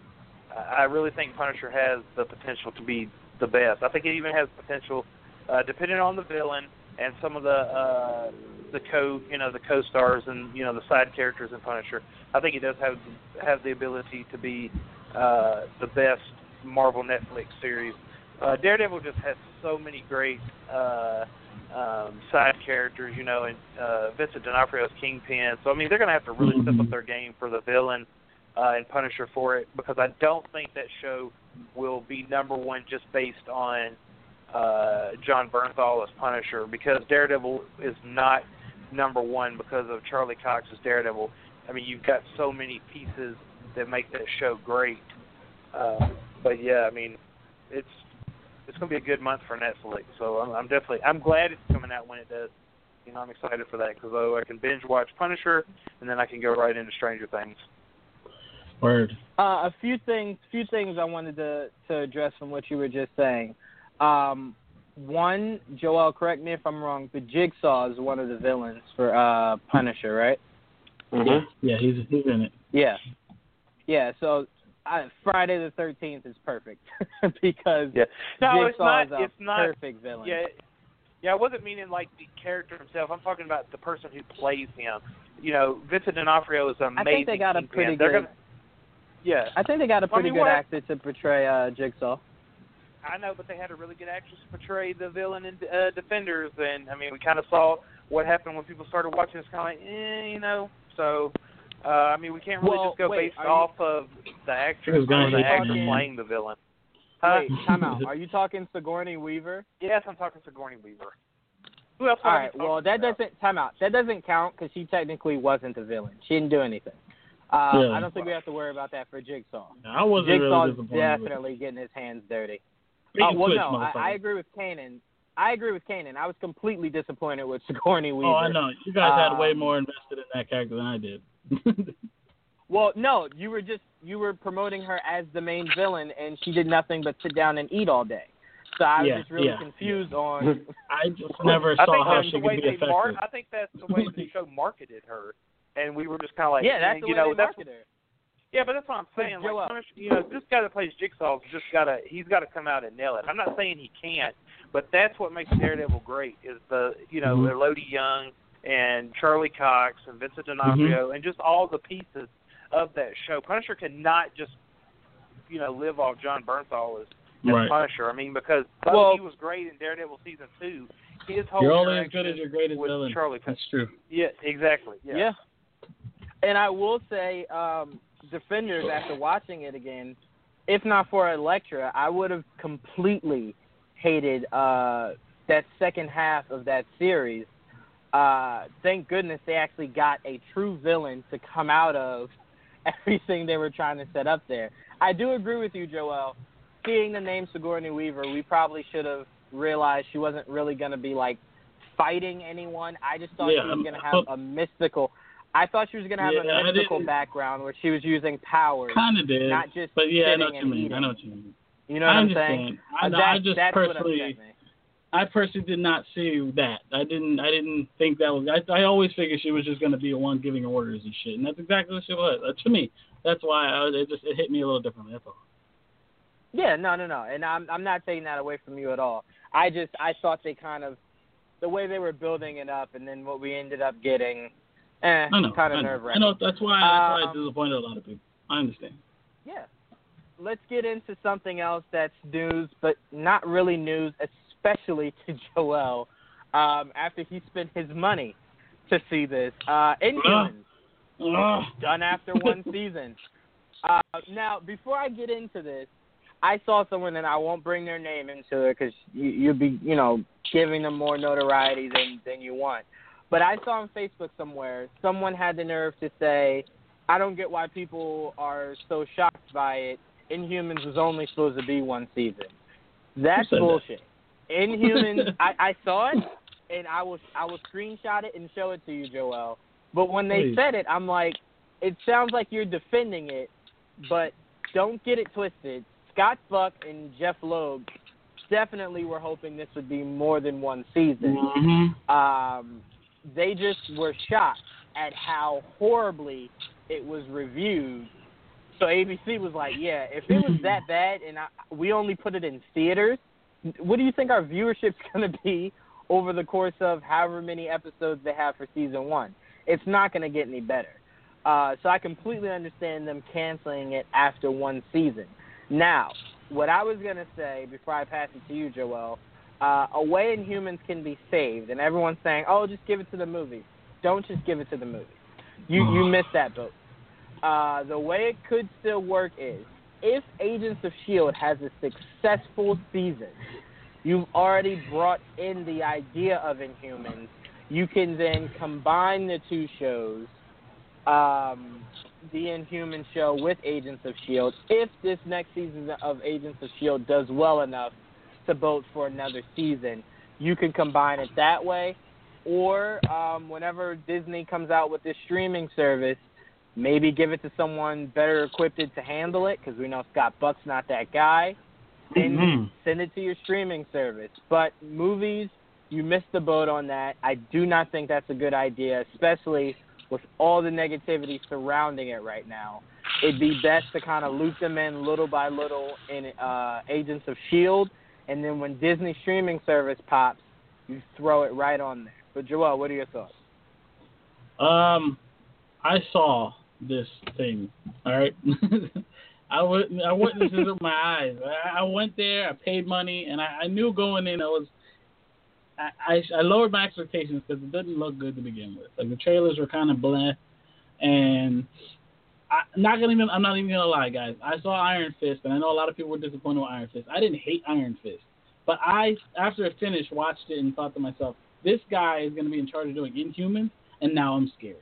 I I really think Punisher has the potential to be the best. I think it even has potential, uh, depending on the villain and some of the uh, the co you know the co-stars and you know the side characters in Punisher. I think it does have have the ability to be uh, the best Marvel Netflix series. Uh, Daredevil just has so many great uh, um, side characters, you know, and uh, Vincent D'Onofrio's Kingpin. So I mean, they're going to have to really step up their game for the villain uh, and Punisher for it because I don't think that show will be number one just based on uh, Jon Bernthal as Punisher because Daredevil is not number one because of Charlie Cox's Daredevil. I mean, you've got so many pieces that make that show great. Uh, but yeah, I mean, it's it's going to be a good month for Netflix. So I'm, I'm definitely I'm glad it's coming out when it does. You know, I'm excited for that because I can binge watch Punisher and then I can go right into Stranger Things. Word. Uh, a few things, few things I wanted to to address from what you were just saying. Um, one, Joel, correct me if I'm wrong, but Jigsaw is one of the villains for uh, Punisher, right? Yeah, yeah, he's he's in it. Yeah, yeah. So I, Friday the Thirteenth is perfect because Yeah. No, it's Jigsaw not. is a It's not. perfect villain. Yeah, yeah. I wasn't meaning like the character himself. I'm talking about the person who plays him. You know, Vincent D'Onofrio is amazing. I think they got a pretty good. Gonna, yeah, I think they got a Well, I pretty mean, good what- actor to portray uh, Jigsaw. I know, but they had a really good actress to portray the villain in uh, Defenders, and I mean, we kind of saw what happened when people started watching. It's kind of like, eh, you know. So, uh, I mean, we can't really Well, just go wait, based are you- off of the actress Who's gonna or the be actor talking- playing the villain. Huh? Wait, time out. Are you talking Sigourney Weaver? Yes, I'm talking Sigourney Weaver. Who else? All am I right. talking Well, that about? doesn't time out. That doesn't count because she technically wasn't the villain. She didn't do anything. Uh, Yeah. I don't think we have to worry about that for Jigsaw. I wasn't Jigsaw's disappointed. with it. definitely getting his hands dirty. Bait Uh, well, switch, no, I, I agree with Kanan. I agree with Kanan. I was completely disappointed with Sigourney Weaver. Oh, I know. You guys had way Um, more invested in that character than I did. Well, no, you were just you were promoting her as the main villain, and she did nothing but sit down and eat all day. So I was Yeah, just really yeah, confused on. I just never saw think how she the could be they effective. mar- I think that's the way the show marketed her, and we were just kind of like, yeah, that's eh, the you way know, they that's yeah, but that's what I'm saying. Like, you know, this guy that plays Jigsaw's just gotta, he's got to come out and nail it. I'm not saying he can't, but that's what makes Daredevil great is the, you know, Mhm. Elodie Yung and Charlie Cox and Vincent Mm-hmm. D'Onofrio and just all the pieces of that show. Punisher cannot just, you know, live off Jon Bernthal as, as Right. Punisher. I mean, because Well- he was great in Daredevil season two, his whole You're only as good as your greatest villain. Charlie Cox. That's true. Yeah, exactly. Yeah. Yeah. And I will say, um, Defenders, after watching it again, if not for Elektra, I would have completely hated uh, that second half of that series. Uh, thank goodness they actually got a true villain to come out of everything they were trying to set up there. I do agree with you, Joel. Seeing the name Sigourney Weaver, we probably should have realized she wasn't really going to be like fighting anyone. I just thought Yeah, she was going to have a mystical. I thought she was going to have Yeah, a mystical background where she was using powers, Kind of did. not just but yeah, I know what you mean. eating. I know what you mean. You know I what I'm saying? I, Uh, that, I just personally, what upset me. I personally did not see that. I didn't. I didn't think that was. I, I always figured she was just going to be the one giving orders and shit, and that's exactly what she was. Uh, to me, that's why I, it just it hit me a little differently. That's all. Yeah, no, no, no. And I'm I'm not taking that away from you at all. I just I thought they kind of the way they were building it up and then what we ended up getting eh, I know. kind I of know. nerve I know. That's why. That's why Um, it disappointed a lot of people. I understand. Yeah. Let's get into something else that's news, but not really news, especially to Joel. Um, after he spent his money to see this, uh, Inhumans. Ugh. done after one season. Uh, now, before I get into this, I saw someone, and I won't bring their name into it because you, you'd be, you know, giving them more notoriety than than you want. But I saw on Facebook somewhere someone had the nerve to say, "I don't get why people are so shocked by it. Inhumans was only supposed to be one season. That's said that? bullshit. Inhumans, I, I saw it, and I will I will screenshot it and show it to you, Joel. But when they Please. said it, I'm like, it sounds like you're defending it, but don't get it twisted. Scott Buck and Jeff Loeb definitely were hoping this would be more than one season. Mhm. Um, they just were shocked at how horribly it was reviewed. So ABC was like, "Yeah, if it was that bad, and I, we only put it in theaters, what do you think our viewership's going to be over the course of however many episodes they have for season one? It's not going to get any better." Uh, so I completely understand them canceling it after one season. Now, what I was going to say before I pass it to you, Joel, uh, A Way Inhumans can be saved, and everyone's saying, "Oh, just give it to the movie." Don't just give it to the movie. You you missed that boat. Uh, the way it could still work is if Agents of Shield has a successful season, you've already brought in the idea of Inhumans. You can then combine the two shows, um, the Inhuman show with Agents of Shield. If this next season of Agents of Shield does well enough to boat for another season, you can combine it that way. Or um, whenever Disney comes out with this streaming service, maybe give it to someone better equipped to handle it because we know Scott Buck's not that guy. And Mhm. send it to your streaming service. But movies, you missed the boat on that. I do not think that's a good idea, especially with all the negativity surrounding it right now. It'd be best to kind of loop them in little by little in uh, Agents of Shield, and then when Disney streaming service pops, you throw it right on there. But Joel, what are your thoughts? Um, I saw this thing. All right, I wit- I witnessed it with my eyes. I, I went there, I paid money, and I, I knew going in I was. I, I, I lowered my expectations because it didn't look good to begin with. Like the trailers were kind of bland, and I, not gonna even. I'm not even gonna lie, guys. I saw Iron Fist, and I know a lot of people were disappointed with Iron Fist. I didn't hate Iron Fist, but I, after it finished, watched it and thought to myself, this guy is gonna be in charge of doing Inhumans, and now I'm scared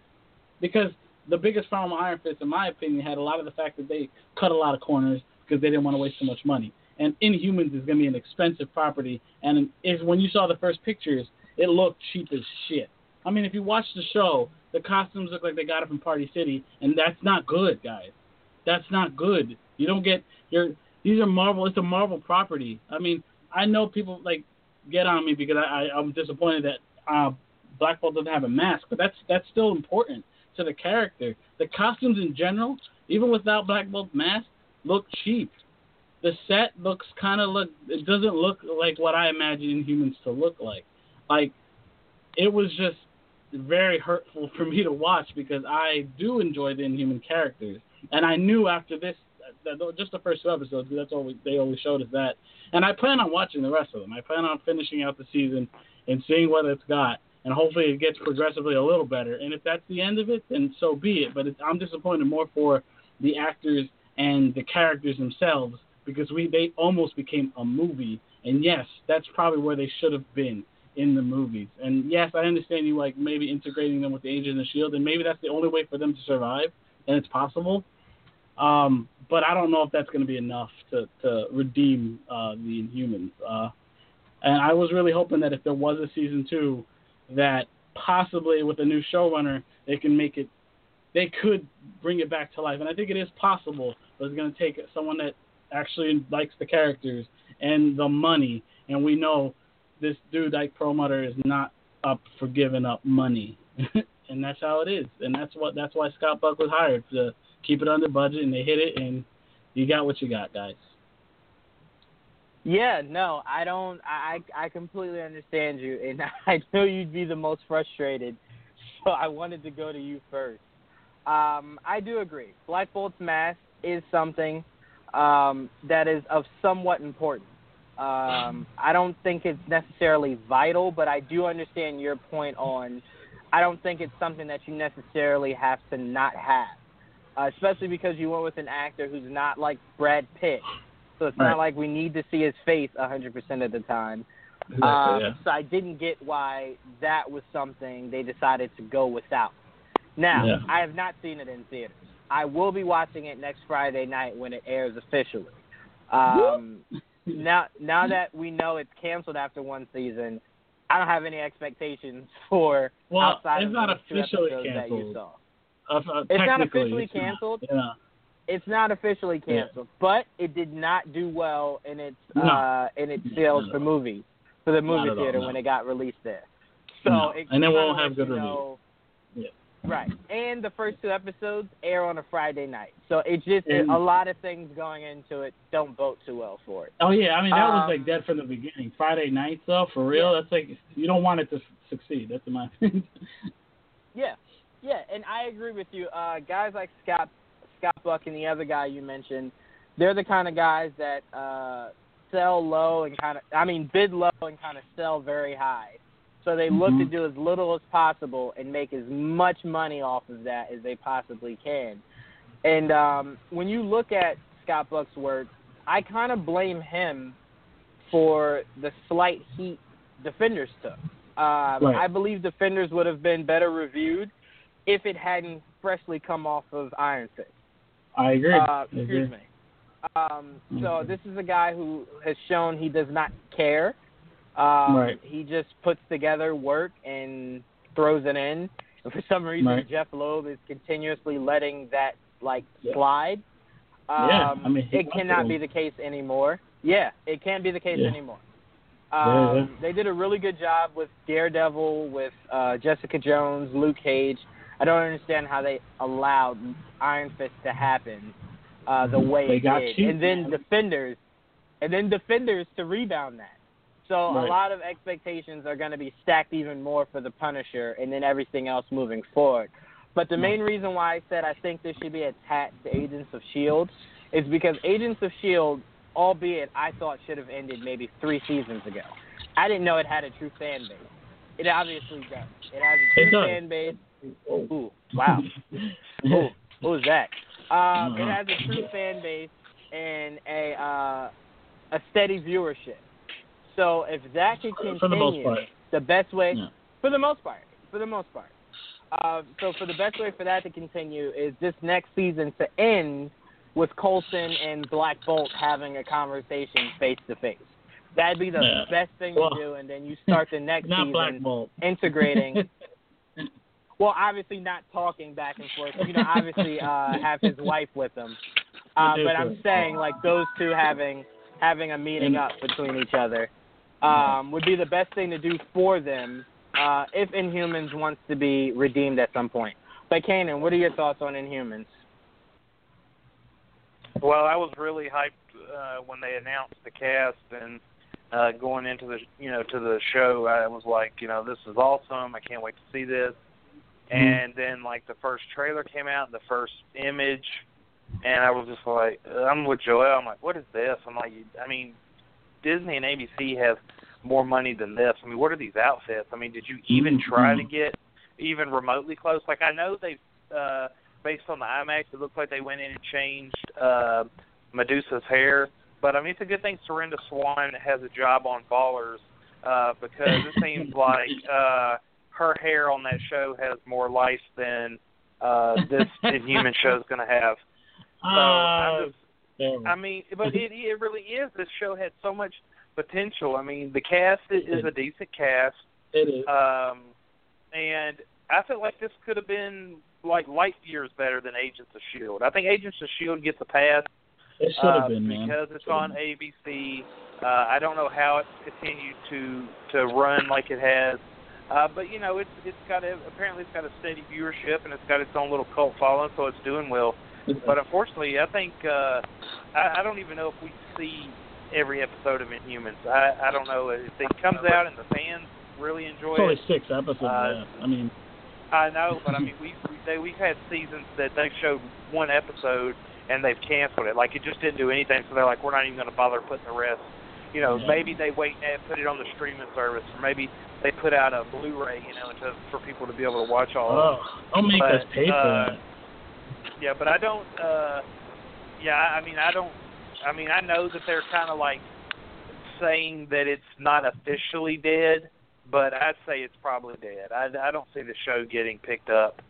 because the biggest problem with Iron Fist, in my opinion, had a lot of the fact that they cut a lot of corners because they didn't want to waste so much money. And Inhumans is to be an expensive property, and is when you saw the first pictures, it looked cheap as shit. I mean, if you watch the show, the costumes look like they got it from Party City, and that's not good, guys. That's not good. You don't get your these are Marvel. It's a Marvel property. I mean, I know people like get on me because I, I I'm disappointed that uh, Black Bolt doesn't have a mask, but that's that's still important to the character. The costumes in general, even without Black Bolt's mask, look cheap. The set looks kind of look. It doesn't look like what I imagine humans to look like. Like it was just very hurtful for me to watch because I do enjoy the Inhuman characters, and I knew after this, just the first two episodes, because that's all we, they always showed us that, and I plan on watching the rest of them. I plan on finishing out the season and seeing what it's got, and hopefully it gets progressively a little better. And if that's the end of it, then so be it. But I'm disappointed more for the actors and the characters themselves because we they almost became a movie. And yes, that's probably where they should have been in the movies. And yes, I understand you like maybe integrating them with the Agents of the Shield, and maybe that's the only way for them to survive, and it's possible. Um, but I don't know if that's going to be enough to to redeem uh, the Inhumans. Uh, and I was really hoping that if there was a season two, that possibly with a new showrunner they can make it, they could bring it back to life. And I think it is possible, but it's going to take someone that actually likes the characters and the money. And we know this dude Ike Perlmutter is not up for giving up money, and that's how it is. And that's what that's why Scott Buck was hired to keep it under budget, and they hit it, and you got what you got, guys. Yeah, no, I don't. I I completely understand you, and I know you'd be the most frustrated. So I wanted to go to you first. Um, I do agree. Black Bolt's mask is something um, that is of somewhat importance. Um, I don't think it's necessarily vital, but I do understand your point on. I don't think it's something that you necessarily have to not have, uh, especially because you went with an actor who's not like Brad Pitt, so it's Right. not like we need to see his face 100% of the time. Exactly, Um, yeah. So I didn't get why that was something they decided to go without. Now, Yeah. I have not seen it in theaters. I will be watching it next Friday night when it airs officially. Um, now, now that we know it's canceled after one season, I don't have any expectations for Well, outside it's of not officially episodes that you canceled. saw. Uh, uh, It's not officially it's not. canceled. Yeah. It's not officially Yeah. canceled, but it did not do well in its No. uh, in its sales for movies for the movie Not at all, theater no. when it got released there. So No, it and it won't have good reviews. Yeah. Right, and the first two episodes air on a Friday night, so it just And- a lot of things going into it don't vote too well for it. Oh yeah, I mean that was Um, like dead from the beginning. Friday nights though, for real, Yeah. that's like you don't want it to succeed. That's my opinion. Yeah, yeah, and I agree with you. Uh, guys like Scott Scott Buck and the other guy you mentioned, they're the kind of guys that uh, sell low and kind of, I mean, bid low and kind of sell very high. So they look to Mhm. do as little as possible and make as much money off of that as they possibly can. And um, when you look at Scott Buck's work, I kind of blame him for the slight heat Defenders took. Um, Right. I believe Defenders would have been better reviewed if it hadn't freshly come off of Iron Fist. I agree. Uh, I excuse agree. me. Um, so Mhm. this is a guy who has shown he does not care. Um, Right. He just puts together work and throws it in. And for some reason, Right. Jeff Loeb is continuously letting that like Yeah. slide. Um, Yeah, I mean, it cannot be the case anymore. Yeah, it can't be the case Yeah. anymore. Um, yeah. They did a really good job with Daredevil, with uh, Jessica Jones, Luke Cage. I don't understand how they allowed Iron Fist to happen uh, the way They it did, cheap, and then man. Defenders, and then Defenders to rebound that. So a lot of expectations are going to be stacked even more for the Punisher, and then everything else moving forward. But the main reason why I said I think this should be attached to Agents of Shield is because Agents of Shield, albeit I thought should have ended maybe three seasons ago. I didn't know it had a true fan base. It obviously does. It has a true fan base. Oh. Ooh, wow. Ooh, what was that? Um, It Mhm. has a true fan base and a uh, a steady viewership. So if that can continue, For the most part. the best way, Yeah. for the most part, for the most part. Uh, so for the best way for that to continue is this next season to end with Coulson and Black Bolt having a conversation face to face. That'd be the Yeah. best thing Well, to do, and then you start the next Not season Black Bolt. integrating. well, obviously not talking back and forth. You know, obviously uh, have his wife with him. Uh, but I'm saying like those two having having a meeting And- up between each other um, would be the best thing to do for them uh, if Inhumans wants to be redeemed at some point. But Kanan, what are your thoughts on Inhumans? Well, I was really hyped uh, when they announced the cast and uh, going into the you know to the show. I was like, you know, this is awesome. I can't wait to see this. And then like the first trailer came out, the first image, and I was just like, I'm with Joel. I'm like, what is this? I'm like, I mean, Disney and ABC have more money than this. I mean, what are these outfits? I mean, did you even try to get even remotely close? Like, I know they've uh, based on the IMAX, it looks like they went in and changed uh, Medusa's hair. But I mean, it's a good thing Serinda Swan has a job on Ballers uh, because it seems like uh, her hair on that show has more life than uh, this Inhuman show is going to have. So I'm Uh, just. I mean, but it it really is. This show had so much potential. I mean, the cast is, is a decent cast, it is. um, and I feel like this could have been like light years better than Agents of Shield. I think Agents of Shield gets a pass It should have uh, been, man. because it's on. ABC. Uh, I don't know how it's continued to to run like it has. Uh, but you know, it's it's got a, apparently it's got a steady viewership and it's got its own little cult following, so it's doing well. But unfortunately, I think uh, I, I don't even know if we see every episode of Inhumans. I, I don't know if it comes out and the fans really enjoy it's only it. six episodes. Uh, yeah. I mean, I know, but I mean, we we they, we've had seasons that they showed one episode and they've canceled it. Like it just didn't do anything, so they're like, we're not even going to bother putting the rest. You know, Yeah. maybe they wait and put it on the streaming service, or maybe they put out a Blu-ray, you know, to, for people to be able to watch all. of it. oh, don't make but, us pay for uh, that. Yeah, but I don't. uh Yeah, I mean, I don't. I mean, I know that they're kind of like saying that it's not officially dead, but I'd say it's probably dead. I, I don't see the show getting picked up.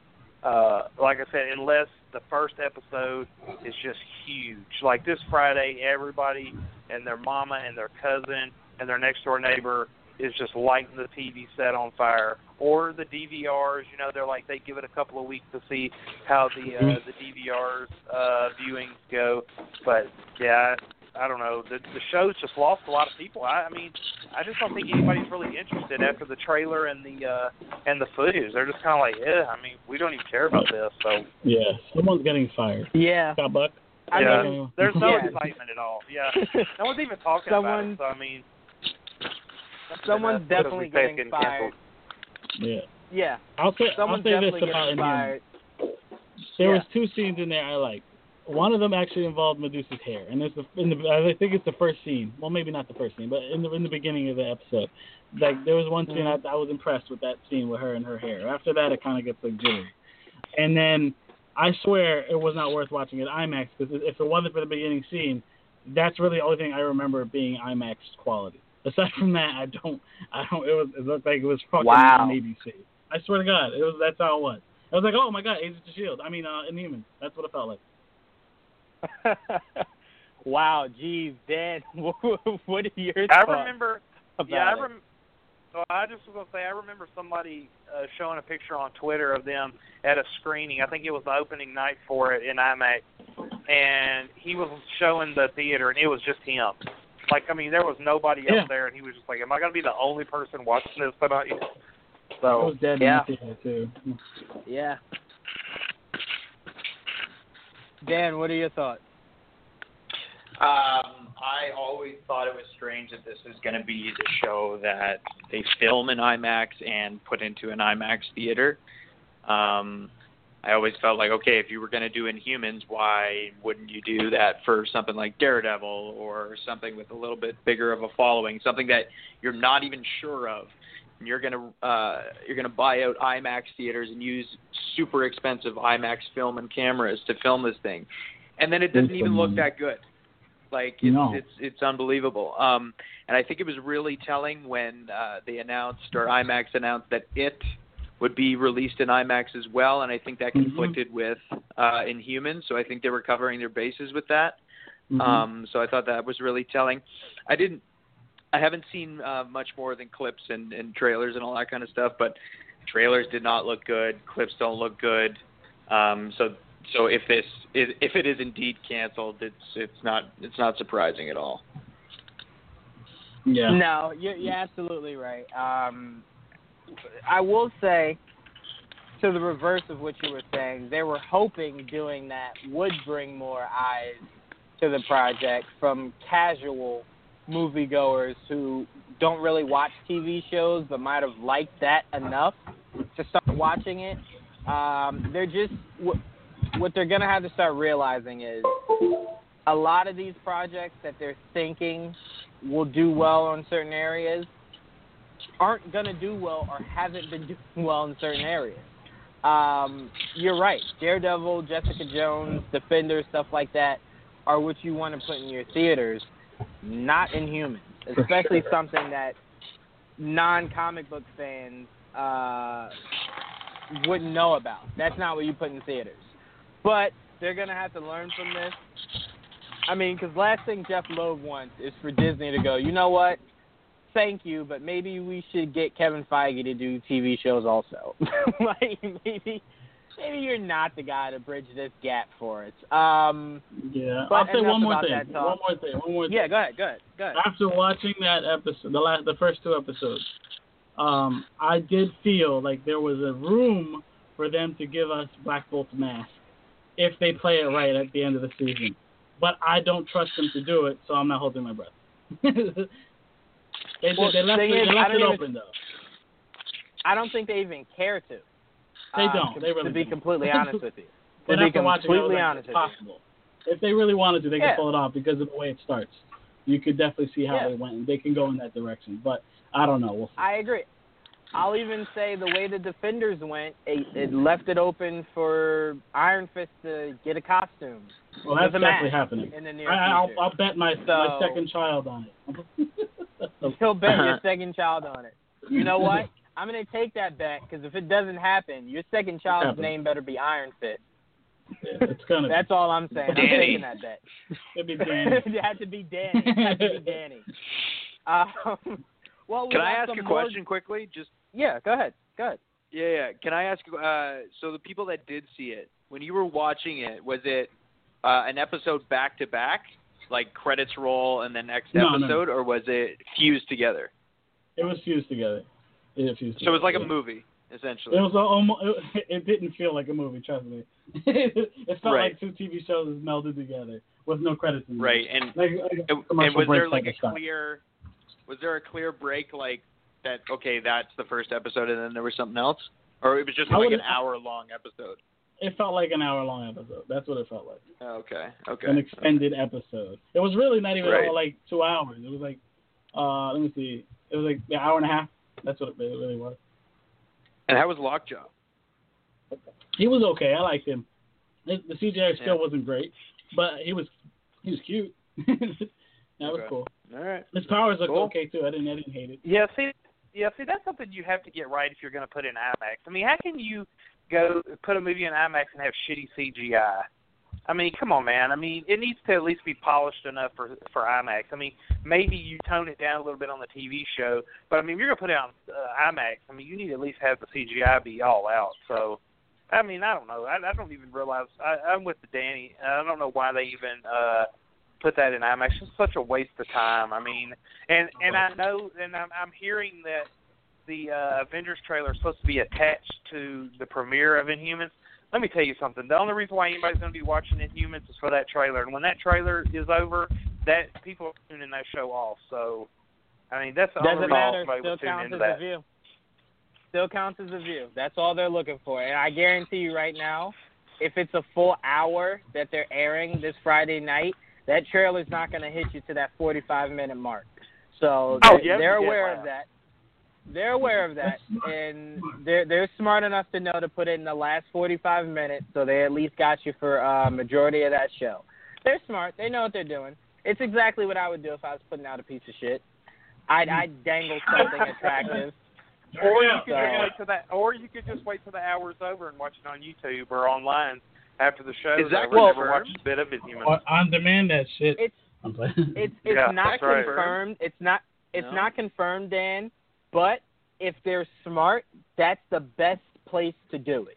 Uh, like I said, unless the first episode is just huge. Like this Friday, everybody and their mama and their cousin and their next door neighbor is just lighting the TV set on fire, or the DVRs. You know, they're like they give it a couple of weeks to see how the uh, the DVRs uh, viewings go. But yeah, I, I don't know. The the show's just lost a lot of people. I, I mean, I just don't think anybody's really interested after the trailer and the uh, and the footage. They're just kind of like, yeah, I mean, we don't even care about this. So Yeah, someone's getting fired. Yeah. Got buck. I yeah, mean, there's no yeah. excitement at all. Yeah, no one's even talking about it. So I mean, Someone's that's definitely we say it's getting canceled. fired. Yeah. Yeah. I'll say Someone's I'll say definitely this about getting Inhuman. fired. There Yeah. was two scenes in there I liked. One of them actually involved Medusa's hair, and it's the, in the I think it's the first scene. Well, maybe not the first scene, but in the in the beginning of the episode, like there was one scene Mm-hmm. I, I was impressed with that scene with her and her hair. After that, it kind of gets like jittery. And then I swear it was not worth watching at IMAX because if it wasn't for the beginning scene, that's really the only thing I remember being IMAX quality. Aside from that, I don't, I don't. It was, it looked like it was fucking Wow. on ABC. I swear to God, it was. That's how it was. I was like, oh my God, Agents of Shield. I mean, uh, Inhuman. That's what it felt like. wow, geez, Dan, what, what are your I remember. about Yeah, I it? rem- so I just was gonna say I remember somebody uh, showing a picture on Twitter of them at a screening. I think it was the opening night for it in IMAX, and he was showing the theater, and it was just him. Like I mean, there was nobody else Yeah. there, and he was just like, "Am I gonna be the only person watching this tonight?" It So was dead yeah. in the theater too. Yeah. Dan, what are your thoughts? Um, I always thought it was strange that this was going to be the show that they film in IMAX and put into an IMAX theater. Um, I always felt like, okay, if you were going to do Inhumans, why wouldn't you do that for something like Daredevil or something with a little bit bigger of a following, something that you're not even sure of? and you're gonna uh, you're gonna buy out IMAX theaters and use super expensive IMAX film and cameras to film this thing, and then it doesn't even look that good. Like it's No. it's it's unbelievable. Um, and I think it was really telling when uh, they announced or IMAX announced that it would be released in IMAX as well, and I think that Mhm. conflicted with uh, Inhumans. So I think they were covering their bases with that. Mhm. Um, so I thought that was really telling. I didn't, I haven't seen uh, much more than clips and, and trailers and all that kind of stuff, but trailers did not look good. Clips don't look good. Um, so so if this is, if it is indeed canceled, it's it's not it's not surprising at all. yeah. No, you're, you're absolutely right. Um, I will say, to the reverse of what you were saying, they were hoping doing that would bring more eyes to the project from casual moviegoers who don't really watch TV shows but might have liked that enough to start watching it. Um, they're just what, they're gonna have to start realizing is a lot of these projects that they're thinking will do well on certain areas aren't going to do well or haven't been doing well in certain areas. Um, you're right. Daredevil, Jessica Jones, Defender, stuff like that are what you want to put in your theaters, not Inhumans, especially something that non-comic book fans uh, wouldn't know about. That's not what you put in theaters. But they're going to have to learn from this. I mean, because last thing Jeff Loeb wants is for Disney to go, you know what? Thank you, but maybe we should get Kevin Feige to do TV shows also. like maybe, maybe you're not the guy to bridge this gap for us. Um, Yeah. I'll say one more thing. One more thing. One more thing. yeah, go ahead, go ahead, go ahead. After watching that episode, the last, the first two episodes, um, I did feel like there was a room for them to give us Black Bolt's mask if they play it right at the end of the season. But I don't trust them to do it, so I'm not holding my breath. they Well, they left, it, is, they left it even- open though. I don't think they even care to. They uh, don't. To, They really to be don't. completely honest with you. To be after watching it, completely honest it's with you. possible. If they really wanted to, they Yeah. could pull it off because of the way it starts. You could definitely see how Yeah. they went. They can go in that direction, but I don't know. We'll see. I agree. I'll even say the way the defenders went, it, it left it open for Iron Fist to get a costume well, that's definitely happening. in the near I, I'll. I'll bet my So- my second child on it. He'll bet your second child on it. You know what? I'm gonna take that bet because if it doesn't happen, your second child's Happen. name better be Iron Fist. Yeah, it's gonna. That's all I'm saying. I'm Danny. taking that bet. It'd be Danny. it had to be Danny. It had to be Danny. Um, well, we Can I ask some a more- question quickly? Just Yeah, go ahead. Go ahead. Yeah, yeah. Can I ask? Uh, so the people that did see it, when you were watching it, was it uh, an episode back to back, like credits roll and then next No, no. episode, or was it fused together? It was fused together. It fused So it was like a movie, essentially. It was almost. It, it didn't feel like a movie. Trust me. it felt Right. like two TV shows melded together with no credits in right, and Like, like and was there like a clear? Was there a clear break, like that? Okay, that's the first episode, and then there was something else, or it was just like an hour long episode. It felt like an hour long episode. That's what it felt like. Okay, okay. An extended episode. It was really not even Right. all like two hours. It was like, uh, let me see. It was like an hour and a half. That's what it really, really was. And how was Lockjaw? He was okay. I liked him. The the CGI still Yeah. wasn't great, but he was he was cute. that was cool. All right. His powers looked Cool. okay too. I didn't I didn't hate it. Yeah, see, yeah, see, that's something you have to get right if you're going to put in IMAX. I mean, how can you go put a movie in IMAX and have shitty CGI? I mean, come on, man. I mean, it needs to at least be polished enough for for IMAX. I mean, maybe you tone it down a little bit on the TV show, but I mean, if you're to put it on uh, IMAX, I mean, you need to at least have the CGI be all out. So, I mean, I don't know. I, I don't even realize. I, I'm with the Danny. I don't know why they even uh put that in IMAX. It's such a waste of time. I mean, and and I know, and I'm I'm hearing that the uh, Avengers trailer is supposed to be attached to the premiere of Inhumans. Let me tell you something. The only reason why anybody's going to be watching Inhumans is for that trailer. And when that trailer is over, that people are tuning that show off. So, I mean, that's the only Doesn't reason matter. Still counts into as that. a view. Still counts as a view. That's all they're looking for. And I guarantee you right now, if it's a full hour that they're airing this Friday night, that trailer's not going to hit you to that 45 minute mark. So Oh, they- yeah, they're yeah, aware wow. of that. They're aware of that, and they're they're smart enough to know to put it in the last 45 minutes, so they at least got you for a uh, majority of that show. They're smart. They know what they're doing. It's exactly what I would do if I was putting out a piece of shit. I'd I'd dangle something attractive. Or you could So- just wait till that, or you could just wait till the hour's over and watch it on YouTube or online after the show. Is that over. and never confirmed? watch a bit of it. Human. On, on demand that shit. It's it's it's Yeah, not that's right. confirmed. It's not it's No? not confirmed, Dan. But if they're smart, that's the best place to do it.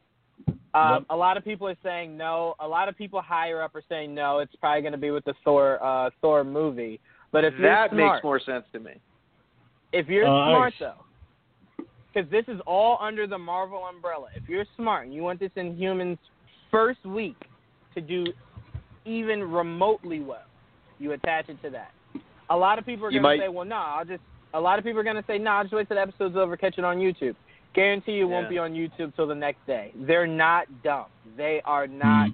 Um, Yep. A lot of people are saying no. A lot of people higher up are saying no. It's probably going to be with the Thor uh, Thor movie. But if you're that smart, makes more sense to me. if you're Uh, smart I- though, because this is all under the Marvel umbrella. If you're smart and you want this Inhumans first week to do even remotely well, you attach it to that. A lot of people are going to say, "Well, no, I'll just." A lot of people are going to say, "No, I'll just wait till the episode's over, catch it on YouTube." Guarantee you it won't be on YouTube till the next day. They're not dumb. They are not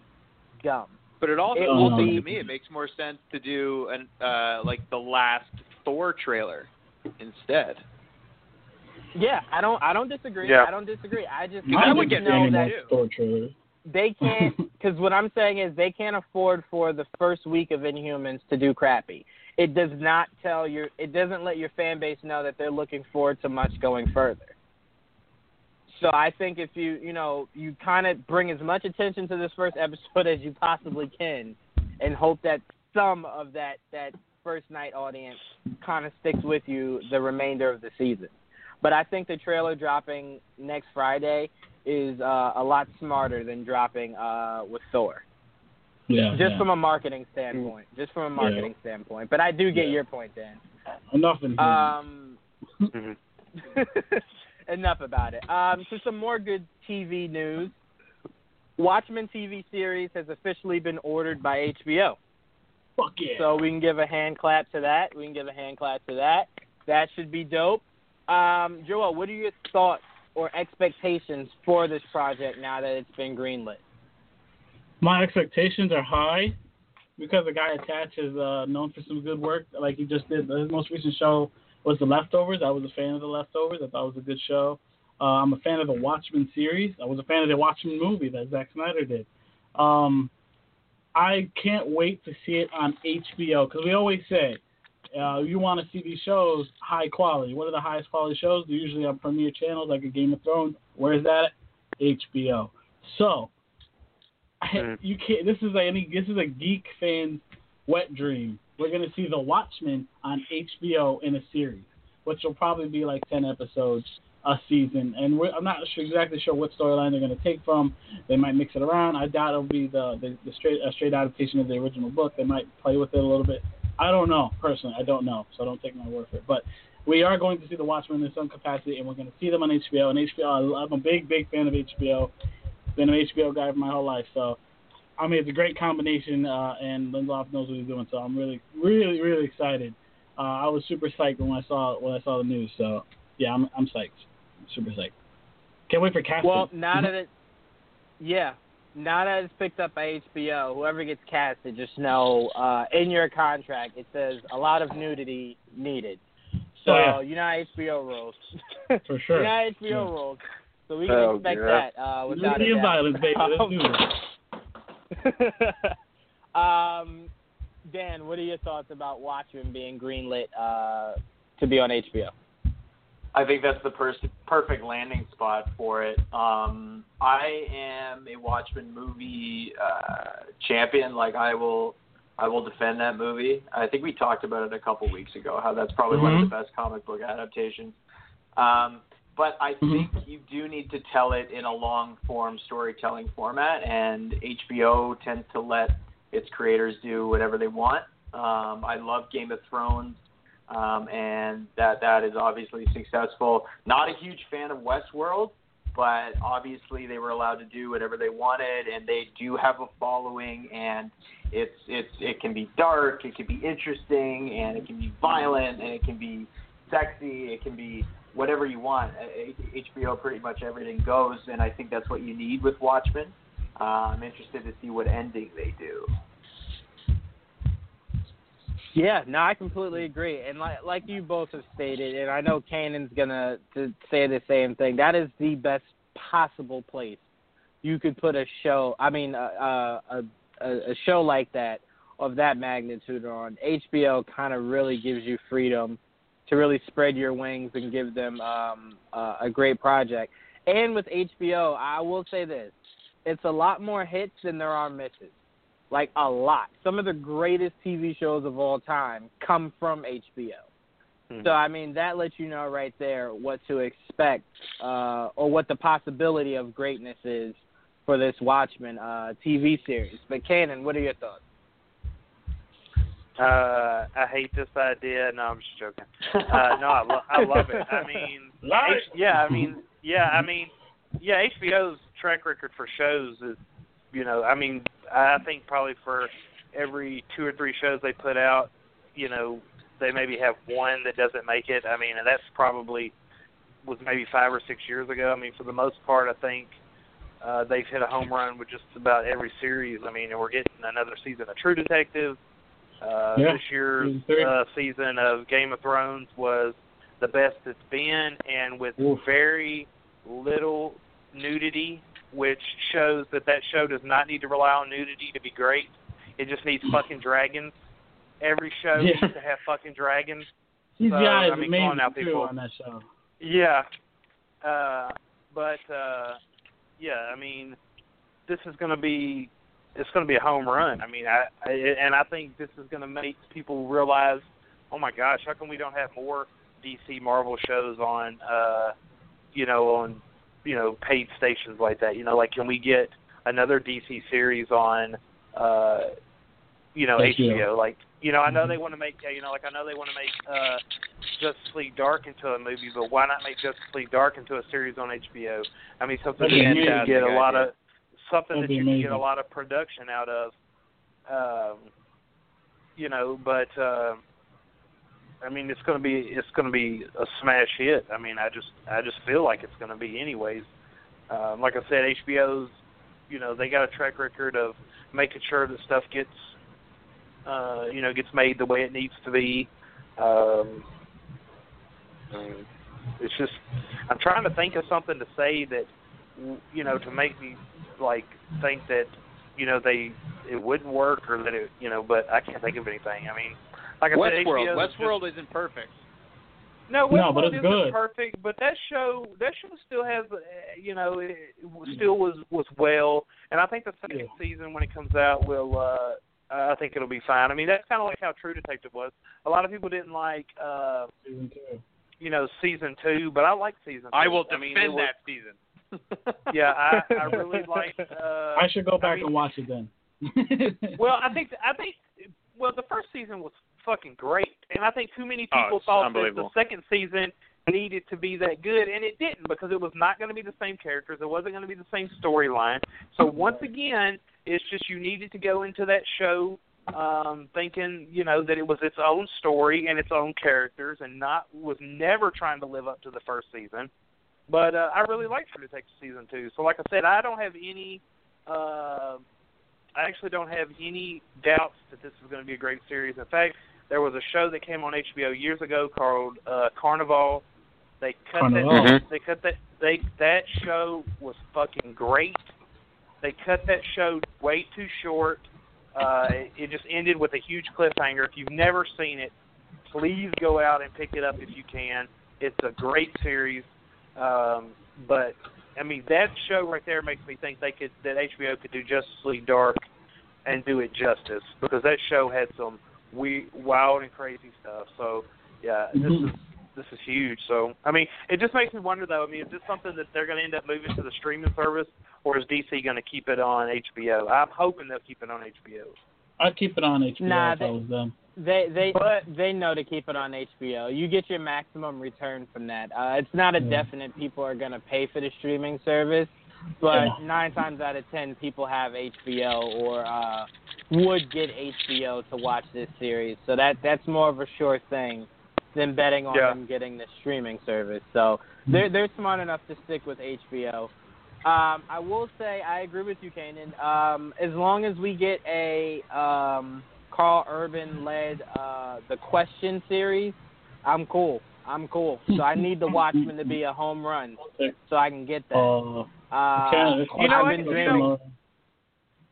dumb. But it also, It also be- to me, it makes more sense to do an uh like the last Thor trailer instead. Yeah, I don't. I don't disagree. Yeah. I don't disagree. I just Because I would just get know me that. Thor trailer. they can't because what I'm saying is they can't afford for the first week of Inhumans to do crappy. It does not tell your it doesn't let your fan base know that they're looking forward to much going further. So I think if you you know you kind of bring as much attention to this first episode as you possibly can, and hope that some of that that first night audience kind of sticks with you the remainder of the season. But I think the trailer dropping next Friday is uh, a lot smarter than dropping uh, with Thor. Yeah. Just yeah. from a marketing standpoint. Just from a marketing standpoint. But I do get Yeah. your point, Dan. Enough in. Um, Mhm. enough about it. Um, so some more good TV news. Watchmen TV series has officially been ordered by HBO. Fuck yeah. So we can give a hand clap to that. We can give a hand clap to that. That should be dope. Um, Joel, what are your thoughts or expectations for this project now that it's been greenlit? My expectations are high because the guy attached is uh, known for some good work. Like he just did. His most recent show was The Leftovers. I was a fan of The Leftovers. I thought it was a good show. Uh, I'm a fan of the Watchmen series. I was a fan of the Watchmen movie that Zack Snyder did. Um, I can't wait to see it on HBO because we always say uh, you want to see these shows high quality. What are the highest quality shows? They're usually on premier channels like a Game of Thrones. Where's that? HBO. So I, Mm. you can't. This is a any. This is a geek fan's wet dream. We're gonna see The Watchmen on HBO in a series, which will probably be like ten episodes a season. And we're, I'm not sure, exactly sure what storyline they're gonna take from. They might mix it around. I doubt it'll be the the, the straight a straight adaptation of the original book. They might play with it a little bit. I don't know personally. I don't know, so don't take my word for it. But we are going to see the Watchmen in some capacity, and we're going to see them on HBO. And HBO, I'm a big, big fan of HBO. Been an HBO guy for my whole life, so I mean it's a great combination. Uh, and Lindelof knows what he's doing, so I'm really, really, really excited. Uh, I was super psyched when I saw when I saw the news. So yeah, I'm I'm psyched, super psyched. Can't wait for casting. Well, now that it, yeah, now that it's picked up by HBO, whoever gets casted, just know uh, in your contract it says a lot of nudity needed. So Oh, yeah. you know HBO rules. for sure. You know HBO Yeah. rules. So we can Oh, expect yeah. that uh, without Nudity a and doubt. violence, baby. Let's do this. um, Dan, what are your thoughts about Watchmen being greenlit uh, to be on HBO? I think that's the pers- perfect landing spot for it. Um, I am a Watchmen movie uh, champion. Like I will, I will defend that movie. I think we talked about it a couple weeks ago. How that's probably one of the best comic book adaptations. Um, but I Mhm. think you do need to tell it in a long form storytelling format, and HBO tends to let its creators do whatever they want. Um, I love Game of Thrones um, and that that is obviously successful. Not a huge fan of Westworld, but obviously they were allowed to do whatever they wanted, and they do have a following, and it's it's it can be dark, it can be interesting, and it can be violent, and it can be sexy, it can be whatever you want. Uh, HBO pretty much everything goes, and I think that's what you need with Watchmen. Uh, I'm interested to see what ending they do. Yeah, no, I completely agree, and like like you both have stated, and I know Kanan's gonna to say the same thing. That is the best possible place you could put a show. I mean, a a, a, a show like that of that magnitude on HBO kind of really gives you freedom to really spread your wings and give them um, uh, a great project. And with HBO, I will say this: it's a lot more hits than there are misses like a lot. Some of the greatest TV shows of all time come from HBO. Mm-hmm. So I mean that lets you know right there what to expect uh, or what the possibility of greatness is for this Watchmen uh, TV series. But Kanan, what are your thoughts? Uh, I hate this idea. No, I'm just joking. Uh, no, I, lo- I love it. I mean, H- yeah, I mean, yeah, I mean, yeah. HBO's track record for shows is, you know, I mean, I think probably for every two or three shows they put out, you know, they maybe have one that doesn't make it. I mean, and that's probably was maybe five or six years ago. I mean, for the most part, I think uh, they've hit a home run with just about every series. I mean, and we're getting another season of True Detective. Uh, yeah. This year's uh, season of Game of Thrones was the best it's been, and with Oof. very little nudity which shows that that show does not need to rely on nudity to be great. It just needs fucking dragons. Every show Yeah. needs to have fucking dragons. CGI So, I mean, amazing now, too on that show. Yeah. Uh, but uh, yeah, I mean, this is going to be it's going to be a home run. I mean, I, I and I think this is going to make people realize, oh my gosh, how come we don't have more DC Marvel shows on, uh, you know, on you know paid stations like that? You know, like can we get another DC series on, uh, you know, HBO. HBO? Like, you know, I know Mhm. they want to make, you know, like I know they want to make uh, Justice League Dark into a movie, but why not make Justice League Dark into a series on HBO? I mean, something That'd that you can get a lot idea. of something That'd that you can get a lot of production out of. Um, you know, but uh, I mean, it's going to be it's going to be a smash hit. I mean, I just I just feel like it's going to be anyways. Um, like I said, HBO's you know they got a track record of making sure that stuff gets uh, you know gets made the way it needs to be. Um, um, it's just I'm trying to think of something to say that you know to make me like think that you know they it wouldn't work or that it you know but I can't think of anything. I mean, like I said, Westworld. HBO 's just- Westworld isn't perfect. no, No, Westworld but it's isn't good. perfect. But that show, that show still has, uh, you know, it, it still was was well. And I think the second Yeah. season when it comes out will, uh I think it'll be fine. I mean, that's kind of like how True Detective was. A lot of people didn't like, uh Season two. you know, season two, but I like season. I two. will I defend mean, it was- that season. Yeah, I I really like. Uh, I should go back I mean, and watch it then. Well, I think I think well the first season was fucking great, and I think too many Oh, people it's thought that the second season needed to be that good, and it didn't because it was not going to be the same characters. It wasn't going to be the same storyline. So once again, it's just you needed to go into that show um thinking you know that it was its own story and its own characters and not was never trying to live up to the first season but uh, I really liked True Detective season two. So, like I said, I don't have any. Uh, I actually don't have any doubts that this is going to be a great series. In fact, there was a show that came on HBO years ago called uh, Carnivàle. They cut Carnivàle. that. Mhm. They cut that. They that show was fucking great. They cut that show way too short. Uh, it, it just ended with a huge cliffhanger. If you've never seen it, please go out and pick it up if you can. It's a great series. Um, but I mean that show right there makes me think they could that HBO could do Justice League Dark and do it justice because that show had some we wild and crazy stuff. So yeah, this Mhm. is this is huge. So I mean, it just makes me wonder though. I mean, is this something that they're going to end up moving to the streaming service, or is DC going to keep it on HBO? I'm hoping they'll keep it on HBO. I'd keep it on HBO Nah, if they- I was them. They they But- they know to keep it on HBO. You get your maximum return from that. Uh, it's not a Yeah. definite people are going to pay for the streaming service, but Yeah. nine times out of ten people have HBO or uh, would get HBO to watch this series. So that that's more of a sure thing than betting on Yeah. them getting the streaming service. So they're they're smart enough to stick with HBO. Um, I will say I agree with you, Kanan. Um, as long as we get a um, Karl Urban led uh, the Question series, I'm cool. I'm cool. So I need the Watchmen to be a home run so I can get that. Uh, Uh, can't- You know, I've I been can- dreaming.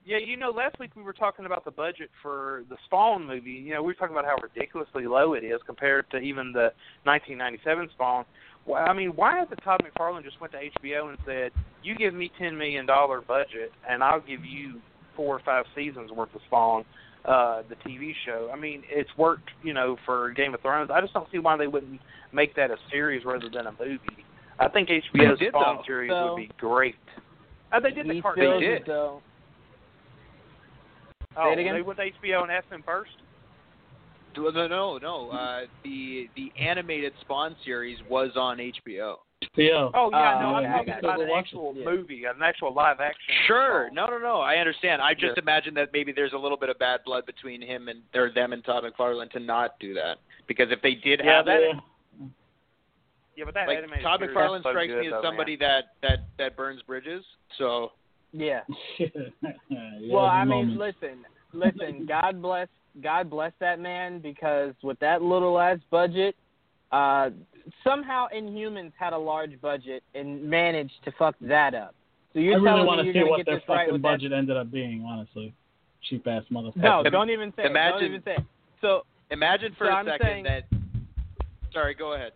Yeah, you know, last week we were talking about the budget for the Spawn movie. You know, we were talking about how ridiculously low it is compared to even the 1997 Spawn. Well, I mean, why hasn't Todd McFarlane just went to HBO and said, "You give me ten million dollar budget, and I'll give you four or five seasons worth of Spawn, uh, the TV show." I mean, it's worked, you know, for Game of Thrones. I just don't see why they wouldn't make that a series rather than a movie. I think HBO's did, Spawn though. series So- would be great. Uh, they did the cartoon. They as did. though- Oh, Say it again? they went to HBO and asked them first. No, no, no, no. Uh, the the animated Spawn series was on HBO. HBO. Oh yeah, Uh, no, I'm yeah, I talking about an actual Yeah. movie, an actual live action. Sure. Spawn. No, no, no. I understand. I just Yeah. imagine that maybe there's a little bit of bad blood between him and or them and Todd McFarlane to not do that. Because if they did Yeah, have that- it, Yeah, but that like animated Todd McFarlane so strikes good, me as though, somebody man. that that that burns bridges. So Yeah. yeah, Well, I the mean, moment. listen, listen. God bless, God bless that man because with that little ass budget, uh, somehow Inhumans had a large budget and managed to fuck that up. So you're really telling want me to you're see gonna what get their this right fucking that? budget ended up being. Honestly, cheap ass motherfucker. No, don't even say. it. Don't imagine- even say. it. So imagine for So a I'm second saying- that. Sorry, go ahead.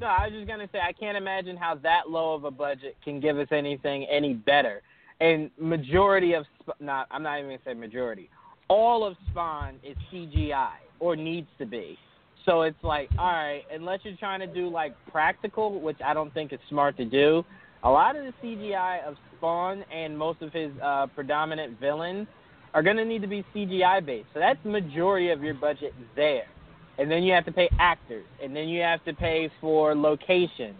No, I was just gonna say I can't imagine how that low of a budget can give us anything any better. And majority of not, I'm not even gonna say majority. All of Spawn is CGI or needs to be. So it's like, all right, unless you're trying to do like practical, which I don't think is smart to do. A lot of the CGI of Spawn and most of his uh, predominant villains are gonna need to be CGI based. So that's majority of your budget there and then you have to pay actors, and then you have to pay for locations.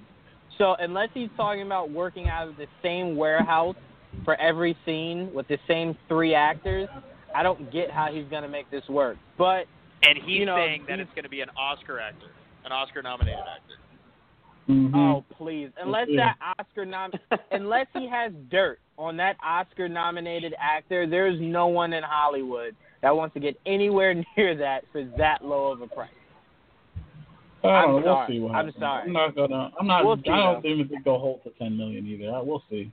So unless he's talking about working out of the same warehouse for every scene with the same three actors, I don't get how he's gonna make this work. But And he's You know, saying that he's- it's going to be an Oscar actor, an Oscar-nominated actor. Mhm. oh please, unless that Oscar nom, unless he has dirt on that Oscar-nominated actor, there's no one in Hollywood that wants to get anywhere near that for that low of a price. I don't I'm. We'll sorry. see what I'm sorry. I'm not gonna. I'm not. We'll see, I don't though. even think they'll hold to ten million either. I- We'll see.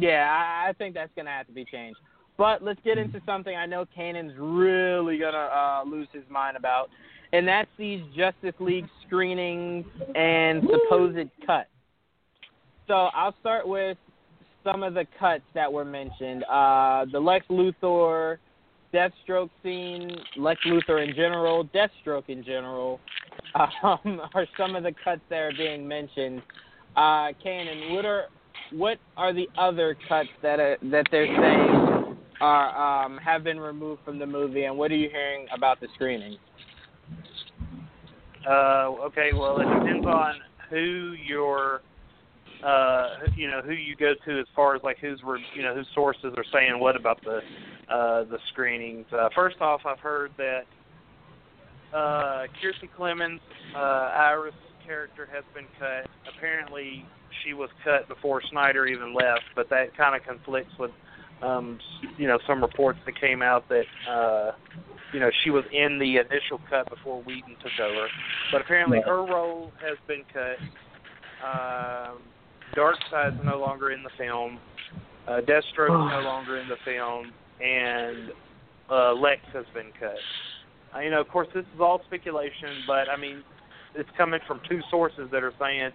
Yeah, I, think that's gonna have to be changed. But let's get into something I know Kanan's really gonna uh, lose his mind about, and that's these Justice League screenings and supposed cuts. So I'll start with some of the cuts that were mentioned. Uh, the Lex Luthor, Deathstroke scene, Lex Luthor in general, Deathstroke in general, um, are some of the cuts that are being mentioned. Uh, Kanan, what are what are the other cuts that are, that they're saying are um, have been removed from the movie, and what are you hearing about the screening? Uh, okay, well, it depends on who your, uh, you know, who you go to as far as like who's, you know, whose sources are saying what about the, uh, the screenings. Uh, first off, I've heard that uh, Kiersey Clemons, uh, Iris character has been cut. Apparently, she was cut before Snyder even left, but that kind of conflicts with, um, you know, some reports that came out that. Uh, you know, she was in the initial cut before Whedon took over. But apparently her role has been cut. Um, Darkseid's no longer in the film. Uh, Deathstroke's no longer in the film, and uh, Lex has been cut. Uh, you know, of course, this is all speculation, but I mean, it's coming from two sources that are saying,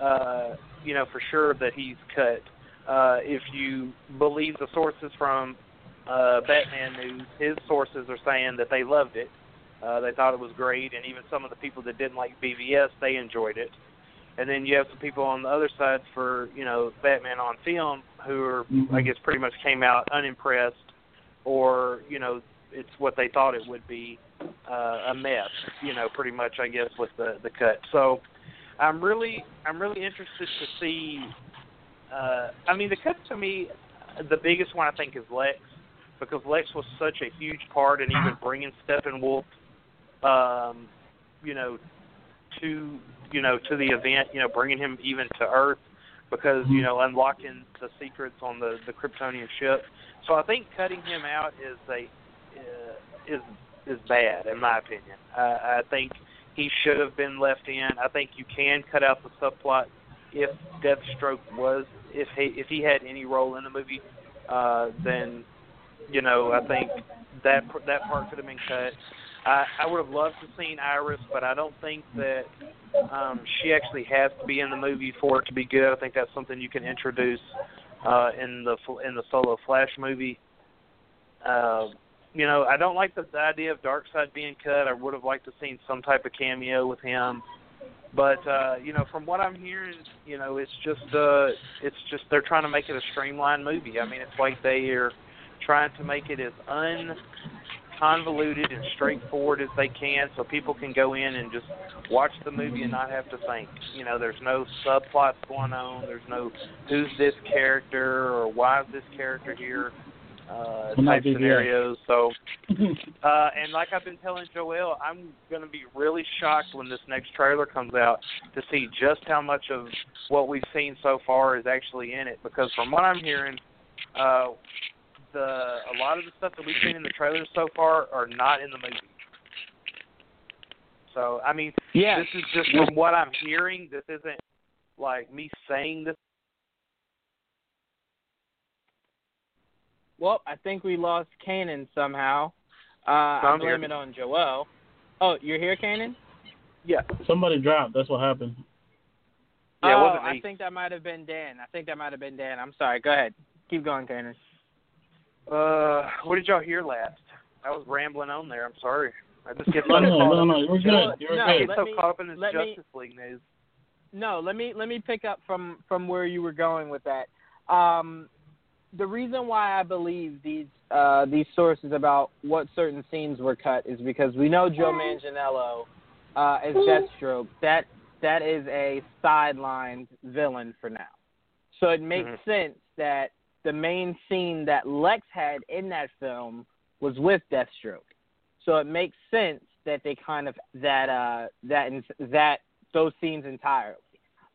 uh, you know, for sure that he's cut. Uh, if you believe the sources from uh, Batman News, his sources are saying that they loved it. Uh, they thought it was great, and even some of the people that didn't like BVS, they enjoyed it. And then you have some people on the other side for you know Batman on film who are. I guess, pretty much came out unimpressed, or you know, it's what they thought it would be, uh, a mess. You know, pretty much, I guess, with the the cut. So, I'm really, I'm really interested to see. Uh, I mean, the cut to me, the biggest one I think is Lex because Lex was such a huge part in even bringing Steppenwolf, um, you know, to you know to the event, you know, bringing him even to Earth because you know unlocking the secrets on the the Kryptonian ship. So I think cutting him out is a uh, is is bad in my opinion. I, I think he should have been left in. I think you can cut out the subplot if Deathstroke was if he if he had any role in the movie, uh, then you know I think that that part could have been cut. I, I would have loved to seen Iris, but I don't think that um, she actually has to be in the movie for it to be good. I think that's something you can introduce uh, in the in the solo Flash movie. Uh, you know, I don't like the, idea of Darkseid being cut. I would have liked to seen some type of cameo with him. But uh, you know, from what I'm hearing, you know, it's just uh it's just they're trying to make it a streamlined movie. I mean, it's like they are trying to make it as unconvoluted and straightforward as they can so people can go in and just watch the movie and not have to think. You know, there's no subplots going on, there's no who's this character or why is this character here uh, type scenarios. So, uh, and like I've been telling Joel, I'm going to be really shocked when this next trailer comes out to see just how much of what we've seen so far is actually in it. Because from what I'm hearing, uh, the a lot of the stuff that we've seen in the trailers so far are not in the movie. So I mean, yeah. this is just from what I'm hearing. This isn't like me saying this Well, I think we lost Kanan somehow. Uh, I blame here. it on Joel. Oh, you're here, Kanan? Yeah. Somebody dropped. That's what happened. Yeah, it oh, I think that might have been Dan. I think that might have been Dan. I'm sorry. Go ahead. Keep going, Kanan. Uh, what did y'all hear last? I was rambling on there. I'm sorry. I just get No, so no, caught no, up. no. You're good. You're no, I good. get let so me- caught up in this let me- Justice League news. No, let me let me pick up from from where you were going with that. Um, the reason why I believe these uh, these sources about what certain scenes were cut is because we know Joe Manganiello uh, as Deathstroke. That that is a sidelined villain for now. So it makes Mhm. sense that the main scene that Lex had in that film was with Deathstroke. So it makes sense that they kind of that uh that that those scenes entirely.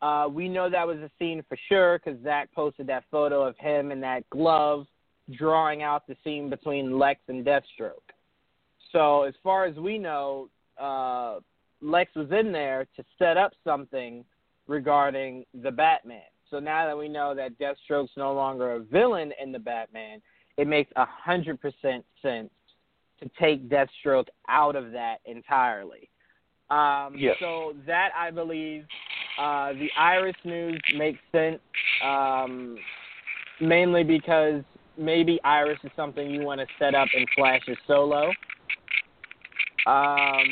Uh, we know that was a scene for sure because Zack posted that photo of him in that glove drawing out the scene between Lex and Deathstroke. So as far as we know, uh, Lex was in there to set up something regarding the Batman. So now that we know that Deathstroke's no longer a villain in the Batman, it makes a hundred percent sense to take Deathstroke out of that entirely. Um, Yes. So that I believe uh, the Iris news makes sense, um, mainly because maybe Iris is something you want to set up in Flash's solo. Um,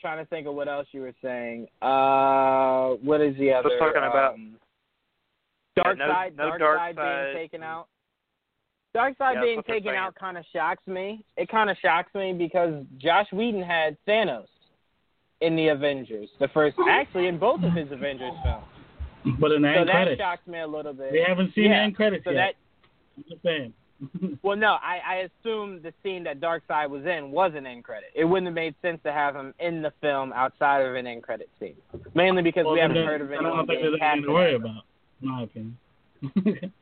trying to think of what else you were saying. Uh, what is the other? was talking about- um, Yeah, Dark no- Side, no Dark Dark Side Side. being taken out. Darkseid Yeah, being that's what they're taken out kind of shocks me. It kind of shocks me because Joss Whedon had Thanos in the Avengers, the first, actually in both of his Avengers films. But in the So end that credits, shocked me a little bit. they haven't seen Yeah, end credits so yet. that I'm just saying. well, no, I, I assumed the scene that Darkseid was in was an end credit. It wouldn't have made sense to have him in the film outside of an end credit scene, mainly because well, we haven't heard of it I anyone don't think there's anything to worry about, in my opinion.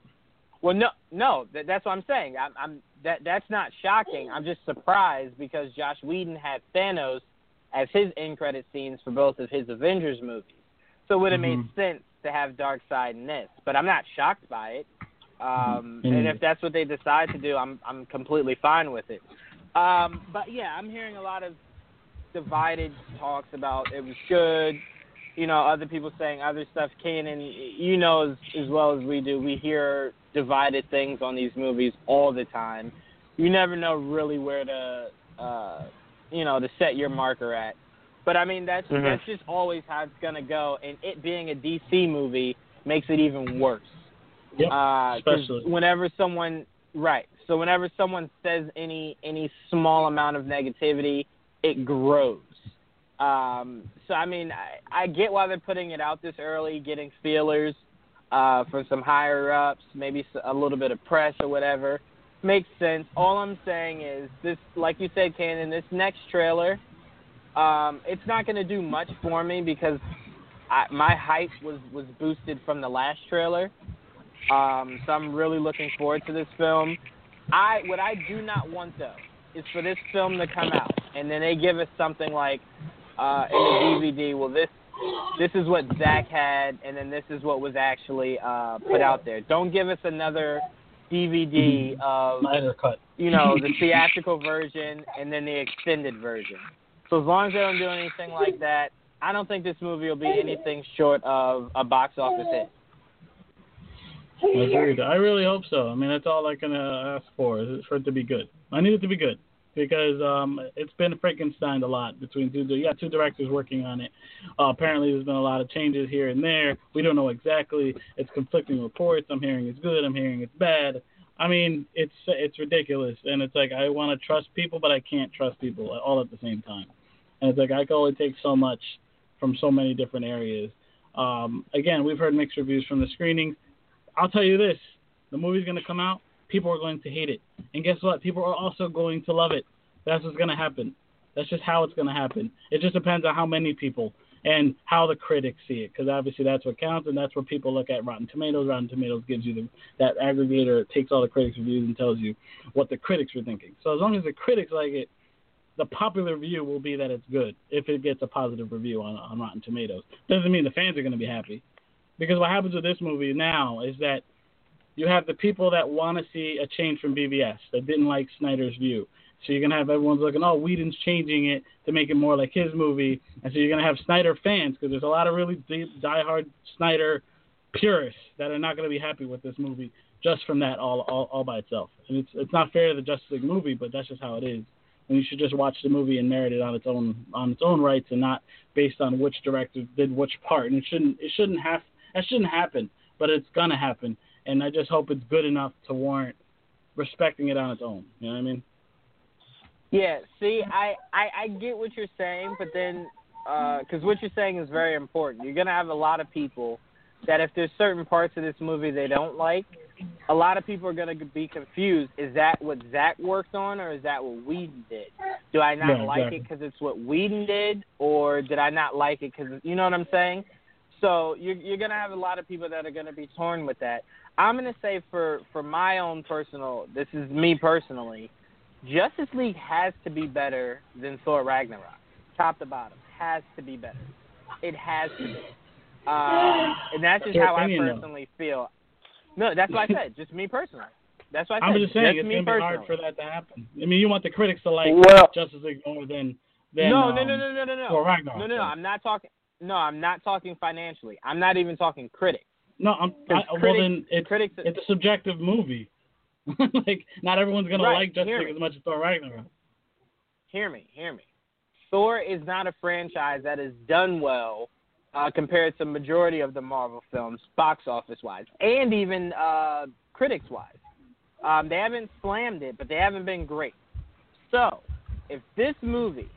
Well, no, no, that, that's what I'm saying. I'm, I'm that that's not shocking. I'm just surprised because Joss Whedon had Thanos as his end credit scenes for both of his Avengers movies, so it would have made Mhm. sense to have Darkseid in this. But I'm not shocked by it. Um, Mhm. And if that's what they decide to do, I'm I'm completely fine with it. Um, but yeah, I'm hearing a lot of divided talks about it was good. You know, other people saying other stuff. Kanan, you know as, as well as we do, we hear divided things on these movies all the time. You never know really where to, uh, you know, to set your marker at. But I mean, that's Mhm. that's just always how it's gonna go. And it being a DC movie makes it even worse. Yep, Uh, especially. whenever someone right, so whenever someone says any any small amount of negativity, it grows. Um, so I mean, I, I get why they're putting it out this early, getting feelers uh, from some higher ups, maybe a little bit of press or whatever. Makes sense. All I'm saying is this, like you said, Kanan. This next trailer, um, it's not going to do much for me because I, my hype was was boosted from the last trailer. Um, so I'm really looking forward to this film. I what I do not want though is for this film to come out, and then they give us something like uh, in the DVD. Well, this this is what Zack had, and then this is what was actually uh, put out there. Don't give us another DVD of Snyder cut. you know the theatrical version and then the extended version. So as long as they don't do anything like that, I don't think this movie will be anything short of a box office hit. Agreed. I really hope so. I mean, that's all I can uh, ask for is for it to be good. I need it to be good because um, it's been Frankenstein a lot between two. You got two directors working on it. Uh, apparently, there's been a lot of changes here and there. We don't know exactly. It's conflicting reports. I'm hearing it's good. I'm hearing it's bad. I mean, it's it's ridiculous, and it's like I want to trust people, but I can't trust people all at the same time. And it's like I can only take so much from so many different areas. Um, again, we've heard mixed reviews from the screenings. I'll tell you this: the movie's going to come out. People are going to hate it, and guess what? People are also going to love it. That's what's going to happen. That's just how it's going to happen. It just depends on how many people and how the critics see it, because obviously that's what counts, and that's what people look at. Rotten Tomatoes. Rotten Tomatoes gives you the, that aggregator. It takes all the critics' reviews and tells you what the critics are thinking. So as long as the critics like it, the popular view will be that it's good if it gets a positive review on, on Rotten Tomatoes. Doesn't mean the fans are going to be happy. Because what happens with this movie now is that you have the people that want to see a change from BVS that didn't like Snyder's view. So you're gonna have everyone's looking, oh, Whedon's changing it to make it more like his movie, and so you're gonna have Snyder fans because there's a lot of really deep, diehard Snyder purists that are not gonna be happy with this movie just from that all all, all by itself. And it's it's not fair to the Justice League movie, but that's just how it is. And you should just watch the movie and merit it on its own on its own rights and not based on which director did which part. And it shouldn't it shouldn't have that shouldn't happen, but it's gonna happen. And I just hope it's good enough to warrant respecting it on its own. You know what I mean? Yeah, see, I, I, I get what you're saying, but then, uh, because what you're saying is very important. You're going to have a lot of people that if there's certain parts of this movie they don't like, a lot of people are going to be confused. Is that what Zack worked on, or is that what Whedon did? Do I not Yeah, like exactly. it because it's what Whedon did, or did I not like it because you know what I'm saying? So you're you're going to have a lot of people that are going to be torn with that. I'm going to say for for my own personal, this is me personally. Justice League has to be better than Thor Ragnarok, top to bottom. Has to be better. It has to be. Uh, and that's just how I personally feel. No, that's what I said. Just me personally. That's what I I'm just saying it's gonna be hard for that to happen. I mean, you want the critics to like Well- Justice League more than than no, um, no, no, no, no, no, no. Thor Ragnarok. No, no, no. I'm not talking. No, I'm not talking financially. I'm not even talking critics. No, I'm. I, 'Cause well, critics- then it's critics- it's a subjective movie. like, not everyone's gonna Right, like Justice League as much as Thor Ragnarok. hear me, hear me. Thor is not a franchise that has done well uh, compared to majority of the Marvel films, box office wise, and even uh, critics wise. Um, they haven't slammed it, but they haven't been great. So, if this movie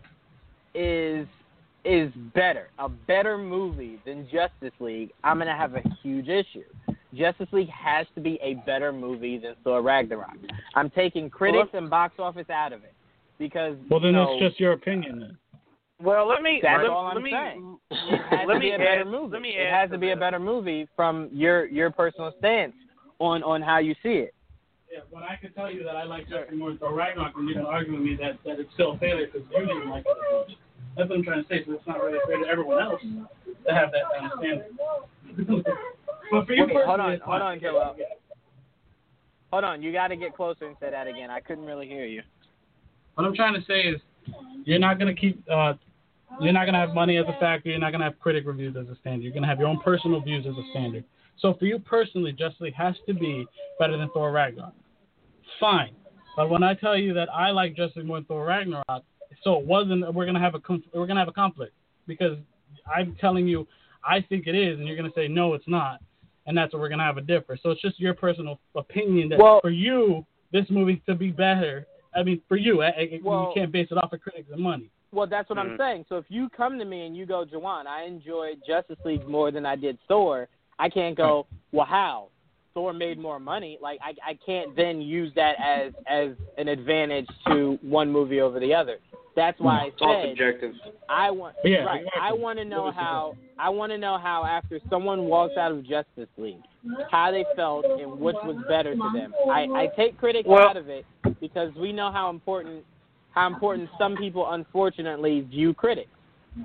is is better, a better movie than Justice League, I'm gonna have a huge issue. Justice League has to be a better movie than Thor Ragnarok. I'm taking critics and box office out of it because Well, then you that's just your opinion then. Well, let me That's let, all I'm let me saying. it has let to me be a better add- movie. let me it has to to be a better movie from your your personal stance on on how you see it. Yeah, when I can tell you that I like Justice more than Thor Ragnarok, and you're gonna argue with me that that it's still a failure because you didn't like it as much. That's what I'm trying to say. So it's not really fair to everyone else to have that kind of standard. but for you Wait, hold on, hold on, Joel. Hold on, you got to get closer and say that again. I couldn't really hear you. What I'm trying to say is, you're not gonna keep. Uh, you're not gonna have money as a factor. You're not gonna have critic reviews as a standard. You're gonna have your own personal views as a standard. So for you personally, Justice League has to be better than Thor Ragnarok. Fine, but when I tell you that I like Justice League more than Thor Ragnarok, so it wasn't. We're gonna have a conf- we're gonna have a conflict because I'm telling you I think it is, and you're gonna say no, it's not, and that's where we're gonna have a differ. So it's just your personal opinion that Well- for you this movie to be better. I mean, for you, I, I, Well- you can't base it off of critics and money. Well, that's what Mhm. I'm saying. So if you come to me and you go, Jawan, I enjoyed Justice League more than I did Thor, I can't go, well, how? Thor made more money. Like I, I can't then use that as as an advantage to one movie over the other. That's hmm. why It's I said subjective. I want Yeah, right. exactly. I want to know how I want to know how after someone walks out of Justice League, how they felt and which was better to them. I, I take critics Well- out of it because we know how important how important some people unfortunately view critics.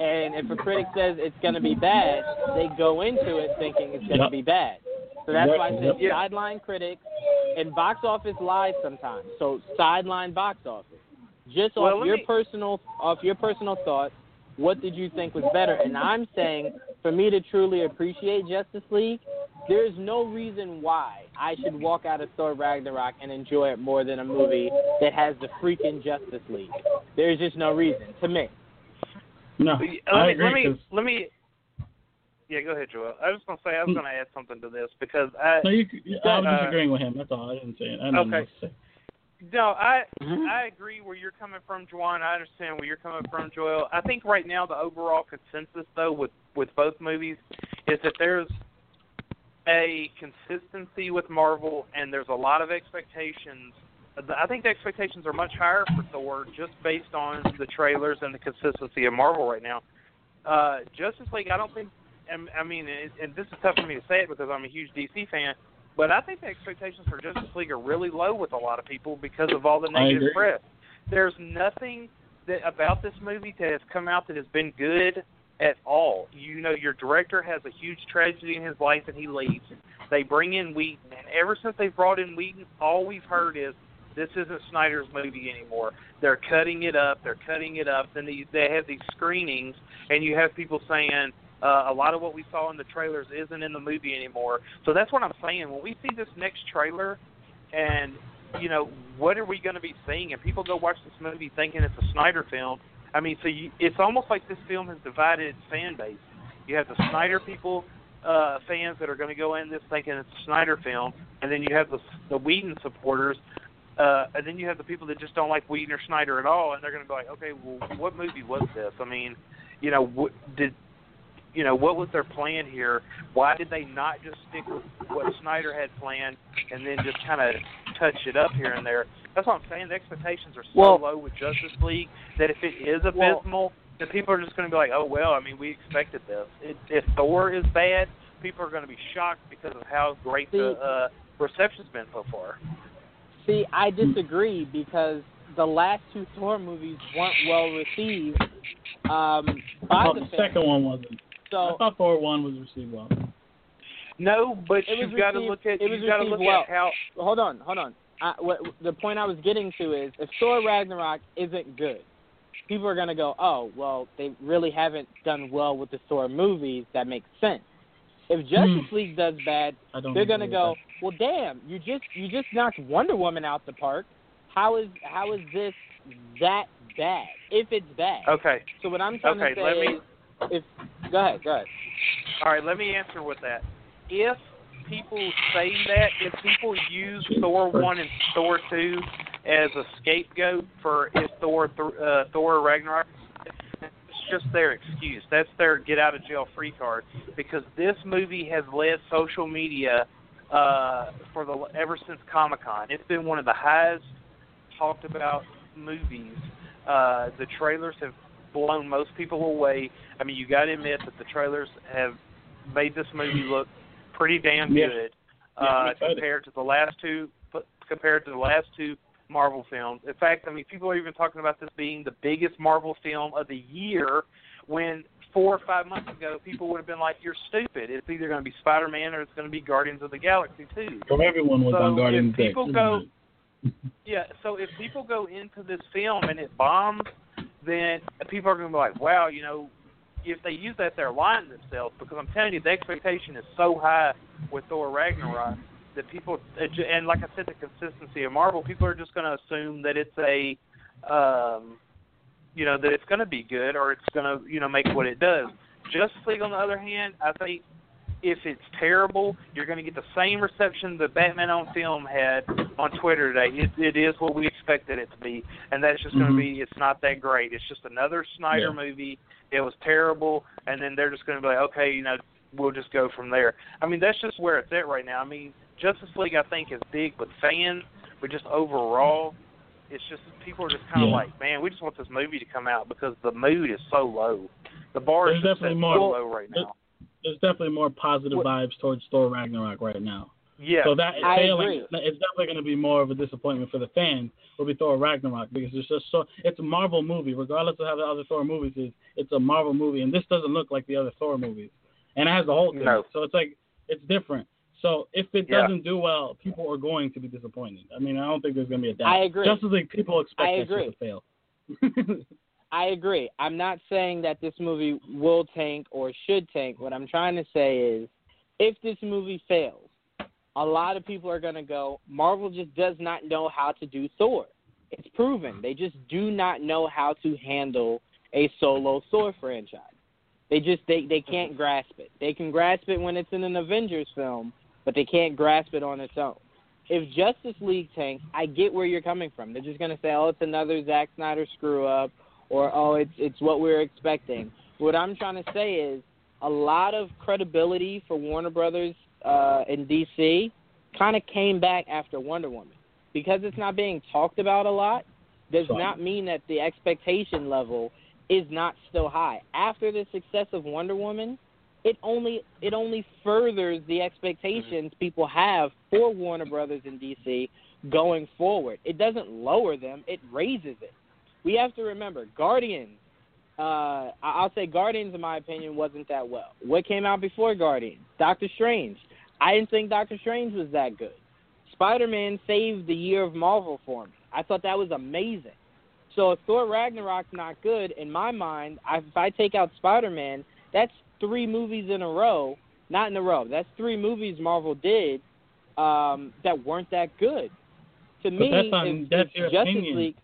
And if a critic says it's going to be bad, they go into it thinking it's going to Yep. be bad. So that's why I said Yep. sideline critics and box office lies sometimes. So sideline box office. Just Well, off your me- personal off your personal thoughts, what did you think was better? And I'm saying for me to truly appreciate Justice League, there's no reason why I should walk out of Thor Ragnarok and enjoy it more than a movie that has the freaking Justice League. There's just no reason to me. No, Let I me agree. let me 'cause- let me. Yeah, go ahead, Joel. I was gonna say I was gonna add something to this because I no, you, I was Uh, just agreeing with him. That's all. I didn't say it. I didn't know Okay. what to say. No, I Mm-hmm. I agree where you're coming from, Juwan. I understand where you're coming from, Joel. I think right now the overall consensus, though, with with both movies, is that there's a consistency with Marvel, and there's a lot of expectations. I think the expectations are much higher for Thor just based on the trailers and the consistency of Marvel right now. Uh, Justice League, I don't think. I mean, and and this is tough for me to say it because I'm a huge DC fan, but I think the expectations for Justice League are really low with a lot of people because of all the negative press. There's nothing that about this movie that has come out that has been good at all. You know, your director has a huge tragedy in his life and he leaves. They bring in Whedon, and ever since they brought in Whedon, all we've heard is this isn't Snyder's movie anymore. They're cutting it up. They're cutting it up. Then they, they have these screenings, and you have people saying uh, a lot of what we saw in the trailers isn't in the movie anymore. So that's what I'm saying. When we see this next trailer, and you know, what are we going to be seeing? And people go watch this movie thinking it's a Snyder film. I mean, so you, it's almost like this film has divided fan base. You have the Snyder people, uh, fans that are going to go in this thinking it's a Snyder film, and then you have the the Whedon supporters, uh, and then you have the people that just don't like Whedon or Snyder at all, and they're going to be like, okay, well, what movie was this? I mean, you know, what did you know what was their plan here? Why did they not just stick with what Snyder had planned and then just kind of touch it up here and there? That's what I'm saying. The expectations are so Well- low with Justice League that if it is Well- abysmal, then people are just going to be like, oh well. I mean, we expected this. It, if Thor is bad, people are going to be shocked because of how great the uh, reception's been so far. See, I disagree because the last two Thor movies weren't well received um, by Oh, the the fans. second one wasn't. I So thought Thor one was received well. No, but It was you've got to received- look at it was you've got to received look well. at how hold on, hold on. I, what, the point I was getting to is if Thor Ragnarok isn't good, people are gonna go, oh, well, they really haven't done well with the Thor movies. That makes sense. If hmm. Justice League does bad, they're gonna with go, well, damn, you just you just knocked Wonder Woman out the park. How is how is this that bad? If it's bad. okay. So what I'm trying Okay, to say let me- is, if go ahead, go ahead. All right, let me answer with that. If people say that, if people use Thor one and Thor two as a scapegoat for if Thor th- uh, Thor Ragnarok, it's just their excuse. That's their get out of jail free card because this movie has led social media uh, for the ever since Comic Con. It's been one of the highest talked about movies. Uh, the trailers have blown most people away. I mean, you got to admit that the trailers have made this movie look pretty damn good Yeah, I'm uh, compared to the last two compared to the last two Marvel films. In fact, I mean, people are even talking about this being the biggest Marvel film of the year. When four or five months ago, people would have been like, "You're stupid. It's either going to be Spider-Man or it's going to be Guardians of the Galaxy 2." From everyone was So on Guardians if Day. people go- Yeah, so if people go into this film and it bombs, then people are going to be like, wow, you know, if they use that, they're lying themselves because I'm telling you, the expectation is so high with Thor Ragnarok that people, and like I said, the consistency of Marvel, people are just going to assume that it's a, um, you know, that it's going to be good or it's going to, you know, make what it does. Justice League, on the other hand, I think if it's terrible, you're going to get the same reception that Batman on Film had on Twitter today. It, it is what we expected it to be, and that's just going Mhm. to be. It's not that great. It's just another Snyder Yeah. movie. It was terrible, and then they're just going to be like, okay, you know, we'll just go from there. I mean, that's just where it's at right now. I mean, Justice League, I think, is big with fans, but just overall, it's just people are just kind of Yeah. like, man, we just want this movie to come out because the mood is so low. The bar is There's just definitely set more- low right now. There's definitely more positive What- vibes towards Thor Ragnarok right now. Yeah. So that I failing, agree. it's definitely going to be more of a disappointment for the fans. Will be Thor Ragnarok because it's just so it's a Marvel movie, regardless of how the other Thor movies is. It's a Marvel movie, and this doesn't look like the other Thor movies, and it has the Hulk No. it. So it's like it's different. So if it Yeah. doesn't do well, people are going to be disappointed. I mean, I don't think there's going to be a doubt. I agree. Justice League people expect I agree. to fail. I agree. I'm not saying that this movie will tank or should tank. What I'm trying to say is, if this movie fails, a lot of people are going to go, Marvel just does not know how to do Thor. It's proven. They just do not know how to handle a solo Thor franchise. They just they they can't grasp it. They can grasp it when it's in an Avengers film, but they can't grasp it on its own. If Justice League tanks, I get where you're coming from. They're just gonna say, "Oh, it's another Zack Snyder screw up," or "Oh, it's it's what we're expecting." What I'm trying to say is, a lot of credibility for Warner Brothers uh, in DC kind of came back after Wonder Woman because it's not being talked about a lot. Does not mean that the expectation level is not still high. After the success of Wonder Woman, it only it only furthers the expectations people have for Warner Brothers in DC going forward. It doesn't lower them; it raises it. We have to remember, Guardians. Uh, I'll say Guardians, in my opinion, wasn't that well. What came out before Guardians? Doctor Strange. I didn't think Doctor Strange was that good. Spider Man saved the year of Marvel for me. I thought that was amazing. So if Thor Ragnarok's not good, in my mind, I, if I take out Spider Man, that's three movies in a row. Not in a row. That's three movies Marvel did um, that weren't that good. To But me, that's on- if, that's if Justice opinion. League.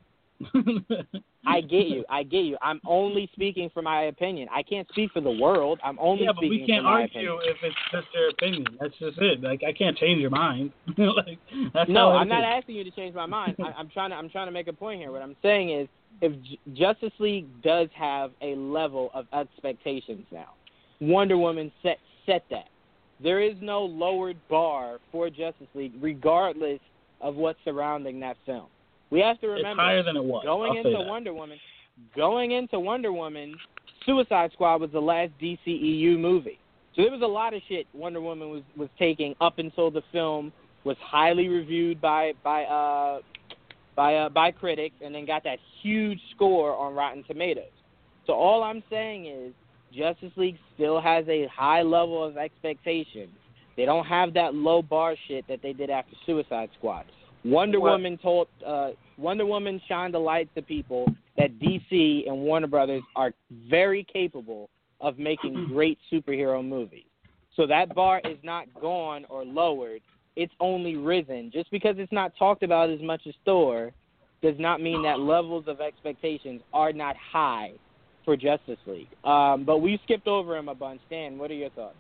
I get you. I get you. I'm only speaking for my opinion. I can't speak for the world. I'm only speaking yeah, but we can't argue opinion. if it's just your opinion. That's just it. Like I can't change your mind. like that's No, I'm not is. asking you to change my mind. I, I'm trying to I'm trying to make a point here. What I'm saying is, if J- Justice League does have a level of expectations now, Wonder Woman set set that. There is no lowered bar for Justice League, regardless of what's surrounding that film. We have to It's remember higher than it was. going I'll into. Wonder Woman, going into Wonder Woman, Suicide Squad was the last DCEU movie. So there was a lot of shit Wonder Woman was was taking up until the film was highly reviewed by by uh by uh, by critics and then got that huge score on Rotten Tomatoes. So all I'm saying is Justice League still has a high level of expectations. They don't have that low bar shit that they did after Suicide Squad. Wonder Well- Woman told uh, Wonder Woman shined a light to people that DC and Warner Brothers are very capable of making great superhero movies. So that bar is not gone or lowered. It's only risen. Just because it's not talked about as much as Thor does not mean that levels of expectations are not high for Justice League. Um, but we skipped over him a bunch. Dan, what are your thoughts?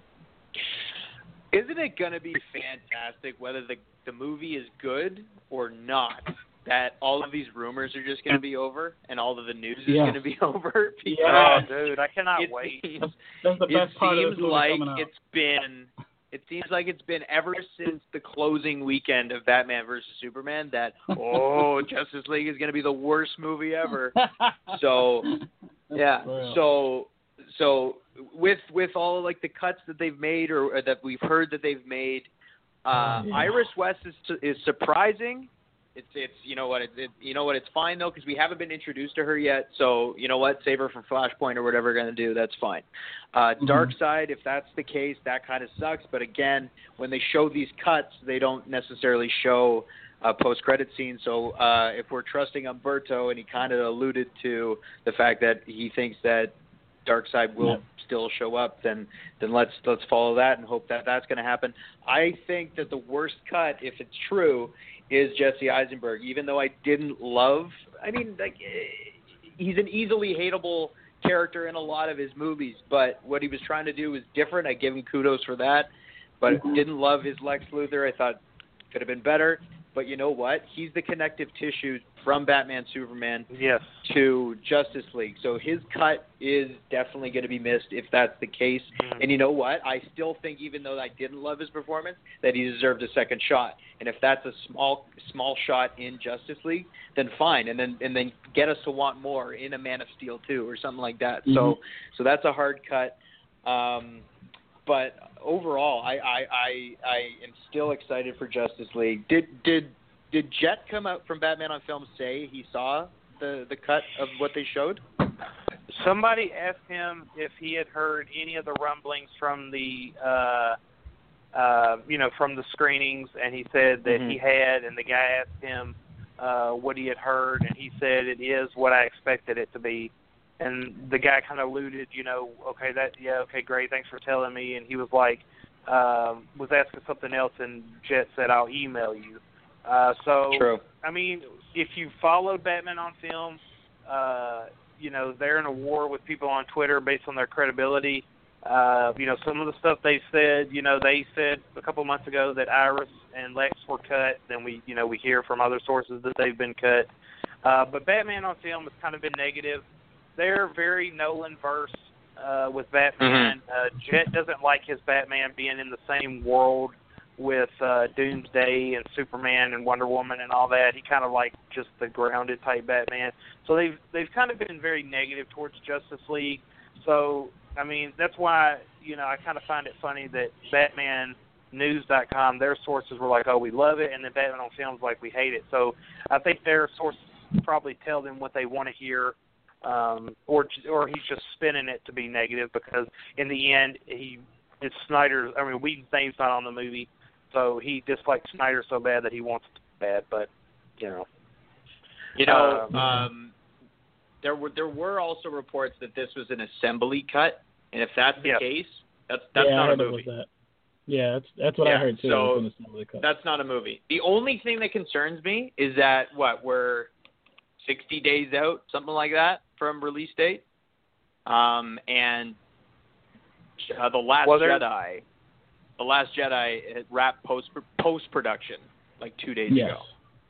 Isn't it going to be fantastic whether the the movie is good or not? That all of these rumors are just going to be over, and all of the news is Yes. going to be over. Yeah. Oh, dude, I cannot it wait. seems- That's the it best part of seems this movie like it's been it seems like it's been ever since the closing weekend of Batman versus Superman that oh Justice League is going to be the worst movie ever. So yeah, so so with with all like the cuts that they've made or, or that we've heard that they've made, uh, Yeah. Iris West is is surprising. It's it's you know what it, it you know what it's fine though because we haven't been introduced to her yet. So you know what, save her for Flashpoint or whatever we're gonna do. That's fine. Uh, Mhm. Darkseid, if that's the case, that kind of sucks. But again, when they show these cuts, they don't necessarily show uh, post credit scenes. So uh, if we're trusting Umberto, and he kind of alluded to the fact that he thinks that Darkseid will Yeah. still show up, then then let's let's follow that and hope that that's going to happen. I think that the worst cut, if it's true, is Jesse Eisenberg. Even though I didn't love, I mean, like eh, he's an easily hateable character in a lot of his movies, but what he was trying to do was different. I give him kudos for that, but didn't love his Lex Luthor. I thought could have been better. But you know what? He's the connective tissue from Batman Superman Yes. to Justice League. So his cut is definitely going to be missed if that's the case. Mhm. And you know what? I still think, even though I didn't love his performance, that he deserved a second shot. And if that's a small small shot in Justice League, then fine. And then and then get us to want more in a Man of Steel too, or something like that. So Mhm. so that's a hard cut. Um, but overall, I, I I I am still excited for Justice League. Did did did Jett come out from Batman on Film say he saw the the cut of what they showed? Somebody asked him if he had heard any of the rumblings from the uh uh you know from the screenings and he said that Mhm. he had and the guy asked him uh what he had heard and he said it is what I expected it to be and the guy kind of alluded you know okay that yeah okay great thanks for telling me and he was like um was asking something else and Jett said I'll email you uh so True. I mean, if you followed Batman on film, uh, you know they're in a war with people on Twitter based on their credibility. Uh, you know, some of the stuff they said. You know, they said a couple months ago that Iris and Lex were cut. Then we, you know, we hear from other sources that they've been cut. Uh, but Batman on film has kind of been negative. They're very Nolan verse uh, with Batman. Uh, Jett doesn't like his Batman being in the same world with uh, Doomsday and Superman and Wonder Woman and all that. He kind of like just the grounded type Batman. So they've they've kind of been very negative towards Justice League. So I mean that's why you know I kind of find it funny that Batman News.com their sources were like, oh we love it, and then Batman on Films like we hate it. So I think their sources probably tell them what they want to hear. Um, or or he's just spinning it to be negative because in the end he it's Snyder's. I mean, Whedon's name's not on the movie, so he dislikes Snyder so bad that he wants it bad. But you know, You know, Uh, um, there were there were also reports that this was an assembly cut, and if that's the Yeah. case, that's that's yeah, not a movie. that. Yeah, that's that's what I heard too. so an assembly cut. That's not a movie. The only thing that concerns me is that what we're 60 days out, something like that, from release date. Um, and uh, the Last Well, Jedi, the Last Jedi had wrapped post post production like two days yes. ago,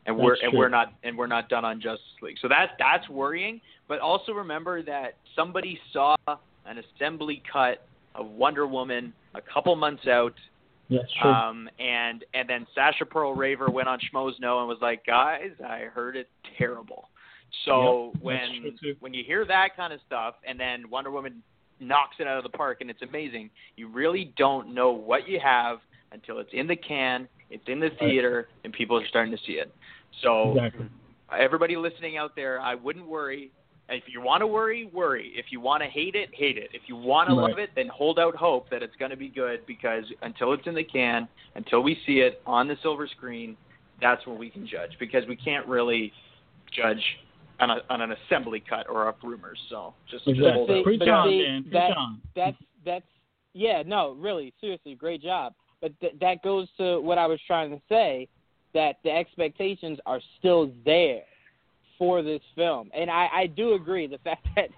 and we're and true. we're not and we're not done on Justice League. So that that's worrying. But also remember that somebody saw an assembly cut of Wonder Woman a couple months out Yes, true. um, and and then Sasha Perl-Raver went on Schmoes Know and was like, guys, I heard it terrible. So Yep, when when you hear that kind of stuff, and then Wonder Woman knocks it out of the park and it's amazing, you really don't know what you have until it's in the can, it's in the theater, and people are starting to see it. So exactly. everybody listening out there, I wouldn't worry. If you want to worry, worry. If you want to hate it, hate it. If you want to Right. love it, then hold out hope that it's going to be good because until it's in the can, until we see it on the silver screen, that's when we can judge because we can't really judge on, a, on an assembly cut or up rumors. So just, just Exactly. hold See, out. Preach on, see, man. Preach that- on. that's that's yeah no really seriously great job but th- that goes to what i was trying to say that the expectations are still there for this film and i i do agree the fact that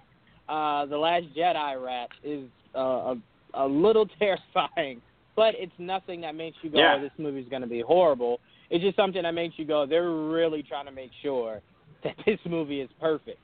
uh the last jedi rap is uh, a a little terrifying but it's nothing that makes you go Yeah. oh this movie's going to be horrible it's just something that makes you go they're really trying to make sure that this movie is perfect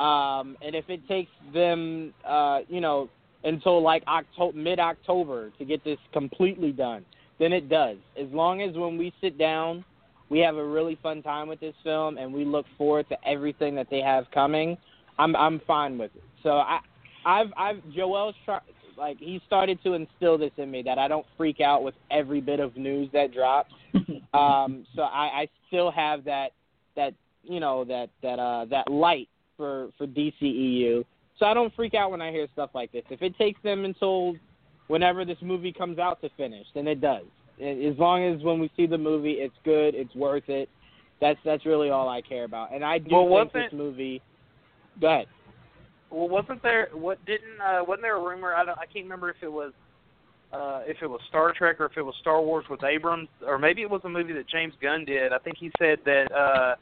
um, and if it takes them, uh, you know, until like October, mid-October to get this completely done, then it does. As long as when we sit down, we have a really fun time with this film and we look forward to everything that they have coming. I'm I'm fine with it. So I, I've I've Joel's try, like he started to instill this in me that I don't freak out with every bit of news that drops. um, so I, I still have that that you know that that uh that light for for DCEU. So I don't freak out when I hear stuff like this. If it takes them until whenever this movie comes out to finish, then it does. As long as when we see the movie, it's good, it's worth it. That's that's really all I care about. And I do Well, think this movie. Go ahead. well, wasn't there what didn't uh, wasn't there a rumor? I don't I can't remember if it was uh, if it was Star Trek or if it was Star Wars with Abrams or maybe it was a movie that James Gunn did. I think he said that uh,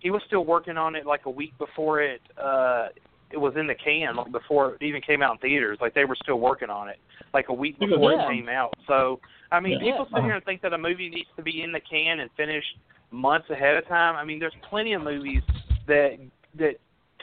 he was still working on it like a week before it uh, it was in the can, like before it even came out in theaters. Like they were still working on it, like a week before that. it came out. So I mean, Yeah. people sit here and think that a movie needs to be in the can and finished months ahead of time. I mean, there's plenty of movies that that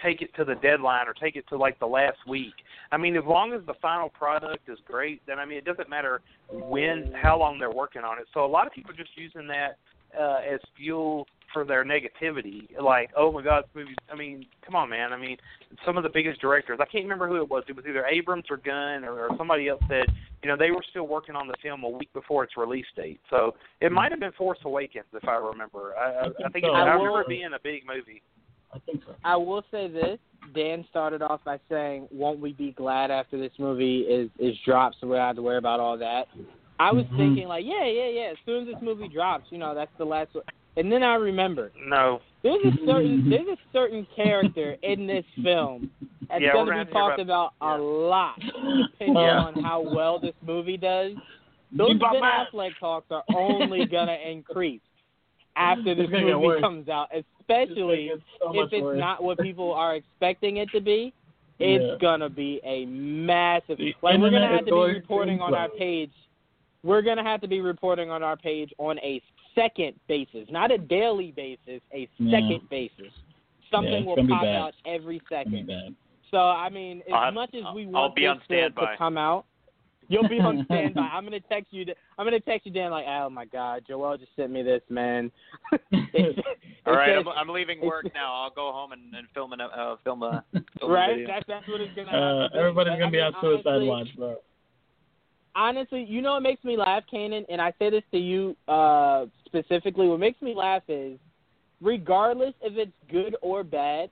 take it to the deadline or take it to like the last week. I mean, as long as the final product is great, then I mean, it doesn't matter when, how long they're working on it. So a lot of people are just using that uh, as fuel for their negativity. Like, oh my God, this movie. I mean, come on, man. I mean, some of the biggest directors. I can't remember who it was. It was either Abrams or Gunn or, or somebody else said, you know, they were still working on the film a week before its release date. So it might have been Force Awakens, if I remember. I, I, I think so. it, I I remember will- it being a big movie. I think so. I will say this. Dan started off by saying, "Won't we be glad after this movie is is dropped, so we don't have to worry about all that." I was Mhm. thinking like, yeah, yeah, yeah. As soon as this movie drops, you know, that's the last. one. And then I remembered No. there's a certain there's a certain character in this film that's Yeah, going gonna be have to hear talked about, about- a lot, depending Yeah. on how well this movie does. Those Keep up, Ben man. Affleck talks are only going to increase after this It's gonna get movie comes out, especially It's so if it's worse. not what people are expecting it to be, it's Yeah. gonna be a massive. The Like we're gonna have to be reporting to on our page. We're gonna have to be reporting on our page on a second basis, not a daily basis, a Yeah. second basis. Something it's will pop bad. out every It's gonna be second. So I mean, as I'll much as we I'll- want I'll be this on to, standby. to come out, you'll be on standby. I'm gonna text you. I'm gonna text you, Dan. Like, oh my God, Joel just sent me this, man. It- All it right, says- I'm, I'm leaving work now. I'll go home and, and film an uh, film a film right? a video. That's that's what it's gonna. Uh, have to be. everybody's But, gonna I be mean, on suicide honestly- watch, bro. Honestly, you know what makes me laugh, Kanan, and I say this to you uh, specifically. What makes me laugh is, regardless if it's good or bad,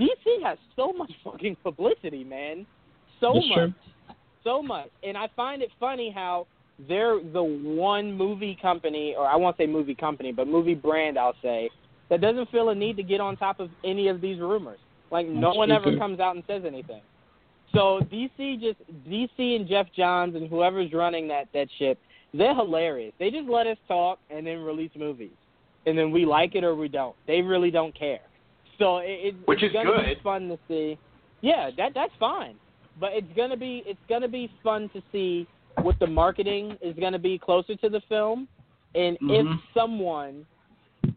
DC has so much fucking publicity, man. So That's much, true. so much, and I find it funny how they're the one movie company, or I won't say movie company, but movie brand, I'll say, that doesn't feel a need to get on top of any of these rumors. Like no That's one ever too. comes out and says anything. So DC just DC and Geoff Johns and whoever's running that that ship, they're hilarious. They just let us talk and then release movies, and then we like it or we don't. They really don't care. So it, it, Which it's is gonna good. be fun to see. Yeah, that that's fine. But it's gonna be it's gonna be fun to see what the marketing is gonna be closer to the film, and if Mhm. someone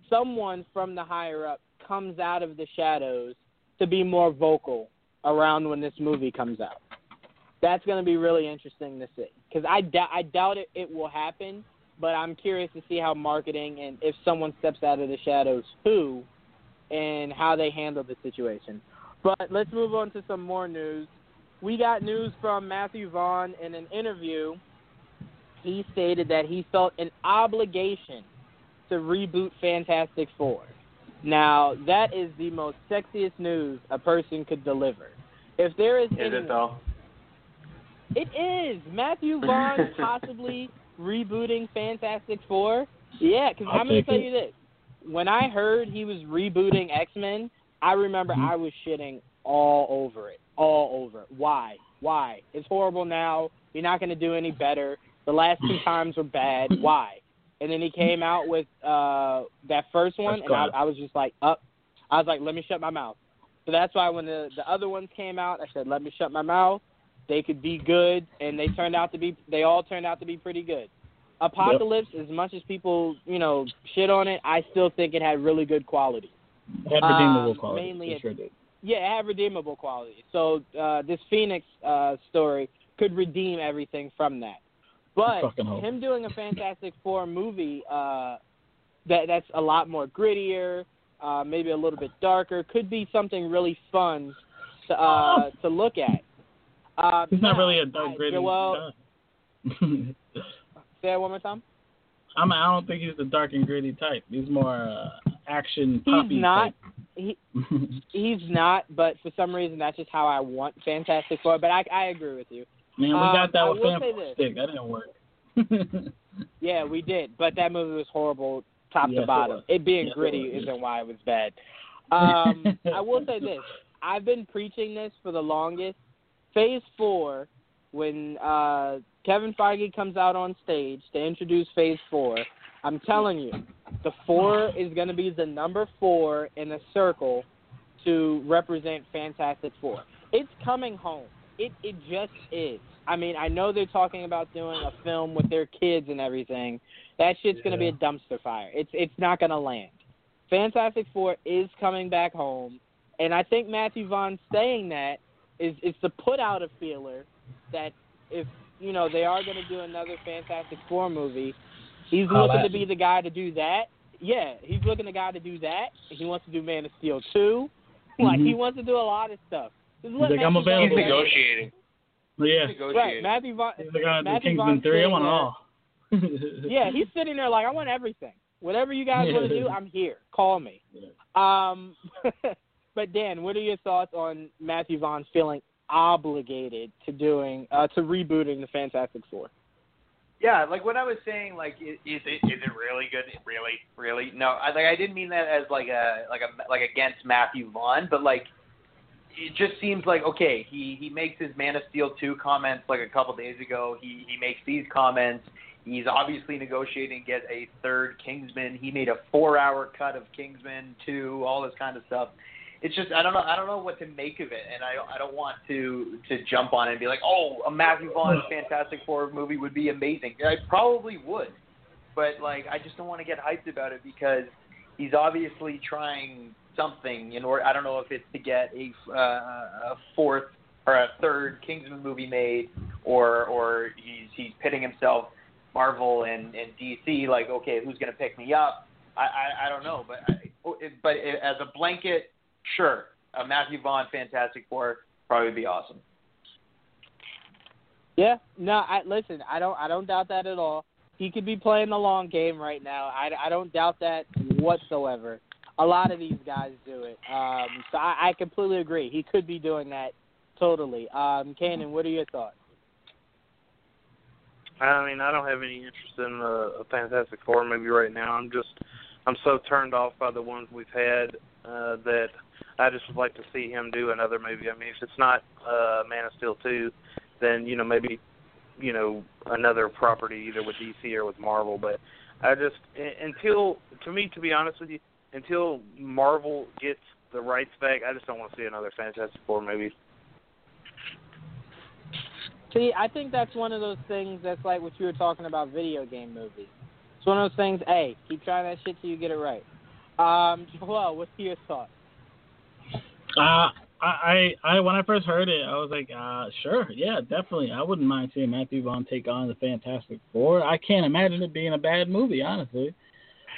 someone from the higher up comes out of the shadows to be more vocal around when this movie comes out. That's going to be really interesting to see because I, doubt it, it will happen, but I'm curious to see how marketing and if someone steps out of the shadows, who, and how they handle the situation. But let's move on to some more news. We got news from Matthew Vaughn in an interview. He stated that he felt an obligation to reboot Fantastic Four. Now, that is the most sexiest news a person could deliver. If there is, Is anyone, it though? it is Matthew Vaughn possibly rebooting Fantastic Four. Yeah, because I'll I'm gonna tell it. you this: when I heard he was rebooting X Men, I remember Mhm. I was shitting all over it, all over it. Why? Why? It's horrible now. You're not gonna do any better. The last two times were bad. Why? And then he came out with uh that first one, and I. I was just like, up. I was like, let me shut my mouth. So that's why when the the other ones came out, I said, let me shut my mouth. They could be good, and they turned out to be. They all turned out to be pretty good. Apocalypse, as much as people you know shit on it, I still think it had really good quality. It had redeemable Um, quality. mainly it- sure did. Yeah, it had redeemable quality. So uh, this Phoenix uh, story could redeem everything from that. But him doing a Fantastic Four movie uh, that that's a lot more grittier, uh, maybe a little bit darker, could be something really fun to uh, to look at. Uh, He's not really a dark gritty. Joel, say that one more time. I'm. I don't think he's the dark and gritty type. He's more uh, action He's not. type. He he's not, but for some reason that's just how I want Fantastic Four. But I I agree with you. Man, we Um, got that I with Fan. Stick. That didn't work. Yeah, we did, but that movie was horrible, top Yes, to bottom. was. It, being Yes, gritty isn't why it was bad. Um, I will say this: I've been preaching this for the longest. Phase four, when uh, Kevin Feige comes out on stage to introduce Phase four, I'm telling you, the four is going to be the number four in a circle to represent Fantastic Four. It's coming home. It it just is. I mean, I know they're talking about doing a film with their kids and everything. That shit's gonna be a dumpster fire. It's it's not gonna land. Fantastic Four is coming back home, and I think Matthew Vaughn saying that is is to put out a feeler that if you know they are gonna do another Fantastic Four movie, he's I'll looking to be the guy to do that. yeah, he's looking the guy to do that. He wants to do Man of Steel two. Like Mhm. he wants to do a lot of stuff. Just let He's like, I'm available. He's negotiating. Yeah. Right. Matthew Vaughn. He's like, the Matthew Kingsman three. I want it all. yeah, he's sitting there like, I want everything. Whatever you guys want to do, I'm here. Call me. Yeah. Um, but Dan, what are your thoughts on Matthew Vaughn feeling obligated to doing uh, to rebooting the Fantastic Four? Yeah, like what I was saying, like is, is it is it really good? Really, really? No, I like I didn't mean that as like a like a like against Matthew Vaughn, but like it just seems like okay, he he makes his Man of Steel two comments like a couple days ago. He he makes these comments. He's obviously negotiating to get a third Kingsman. He made a four hour cut of Kingsman two, all this kind of stuff. It's just I don't know I don't know what to make of it, and I I don't want to to jump on it and be like, oh, a Matthew Vaughn Fantastic Four movie would be amazing. I probably would, but like I just don't want to get hyped about it because he's obviously trying something in order. I don't know if it's to get a uh, a fourth or a third Kingsman movie made, or or he's he's pitting himself Marvel and and DC. Like, okay, who's to pick me up? I I, I don't know, but I, but as a blanket, sure, a Matthew Vaughn Fantastic Four probably be awesome. Yeah, no, I listen. I don't. I don't doubt that at all. He could be playing the long game right now. I, I don't doubt that whatsoever. A lot of these guys do it. Um, so I, I completely agree. He could be doing that totally. Um, Kanan, what are your thoughts? I mean, I don't have any interest in a, a Fantastic Four movie right now. I'm just, I'm so turned off by the ones we've had uh, that I just would like to see him do another movie. I mean, if it's not uh, Man of Steel two, then you know maybe, you know, another property either with DC or with Marvel. But I just until, to me, to be honest with you, until Marvel gets the rights back, I just don't want to see another Fantastic Four movie. See, I think that's one of those things that's like what you were talking about video game movies. It's one of those things, hey, keep trying that shit till you get it right. Um, Joel, what's your thoughts? Uh, I, I, I, when I first heard it, I was like, uh, sure, yeah, definitely. I wouldn't mind seeing Matthew Vaughn take on the Fantastic Four. I can't imagine it being a bad movie, honestly.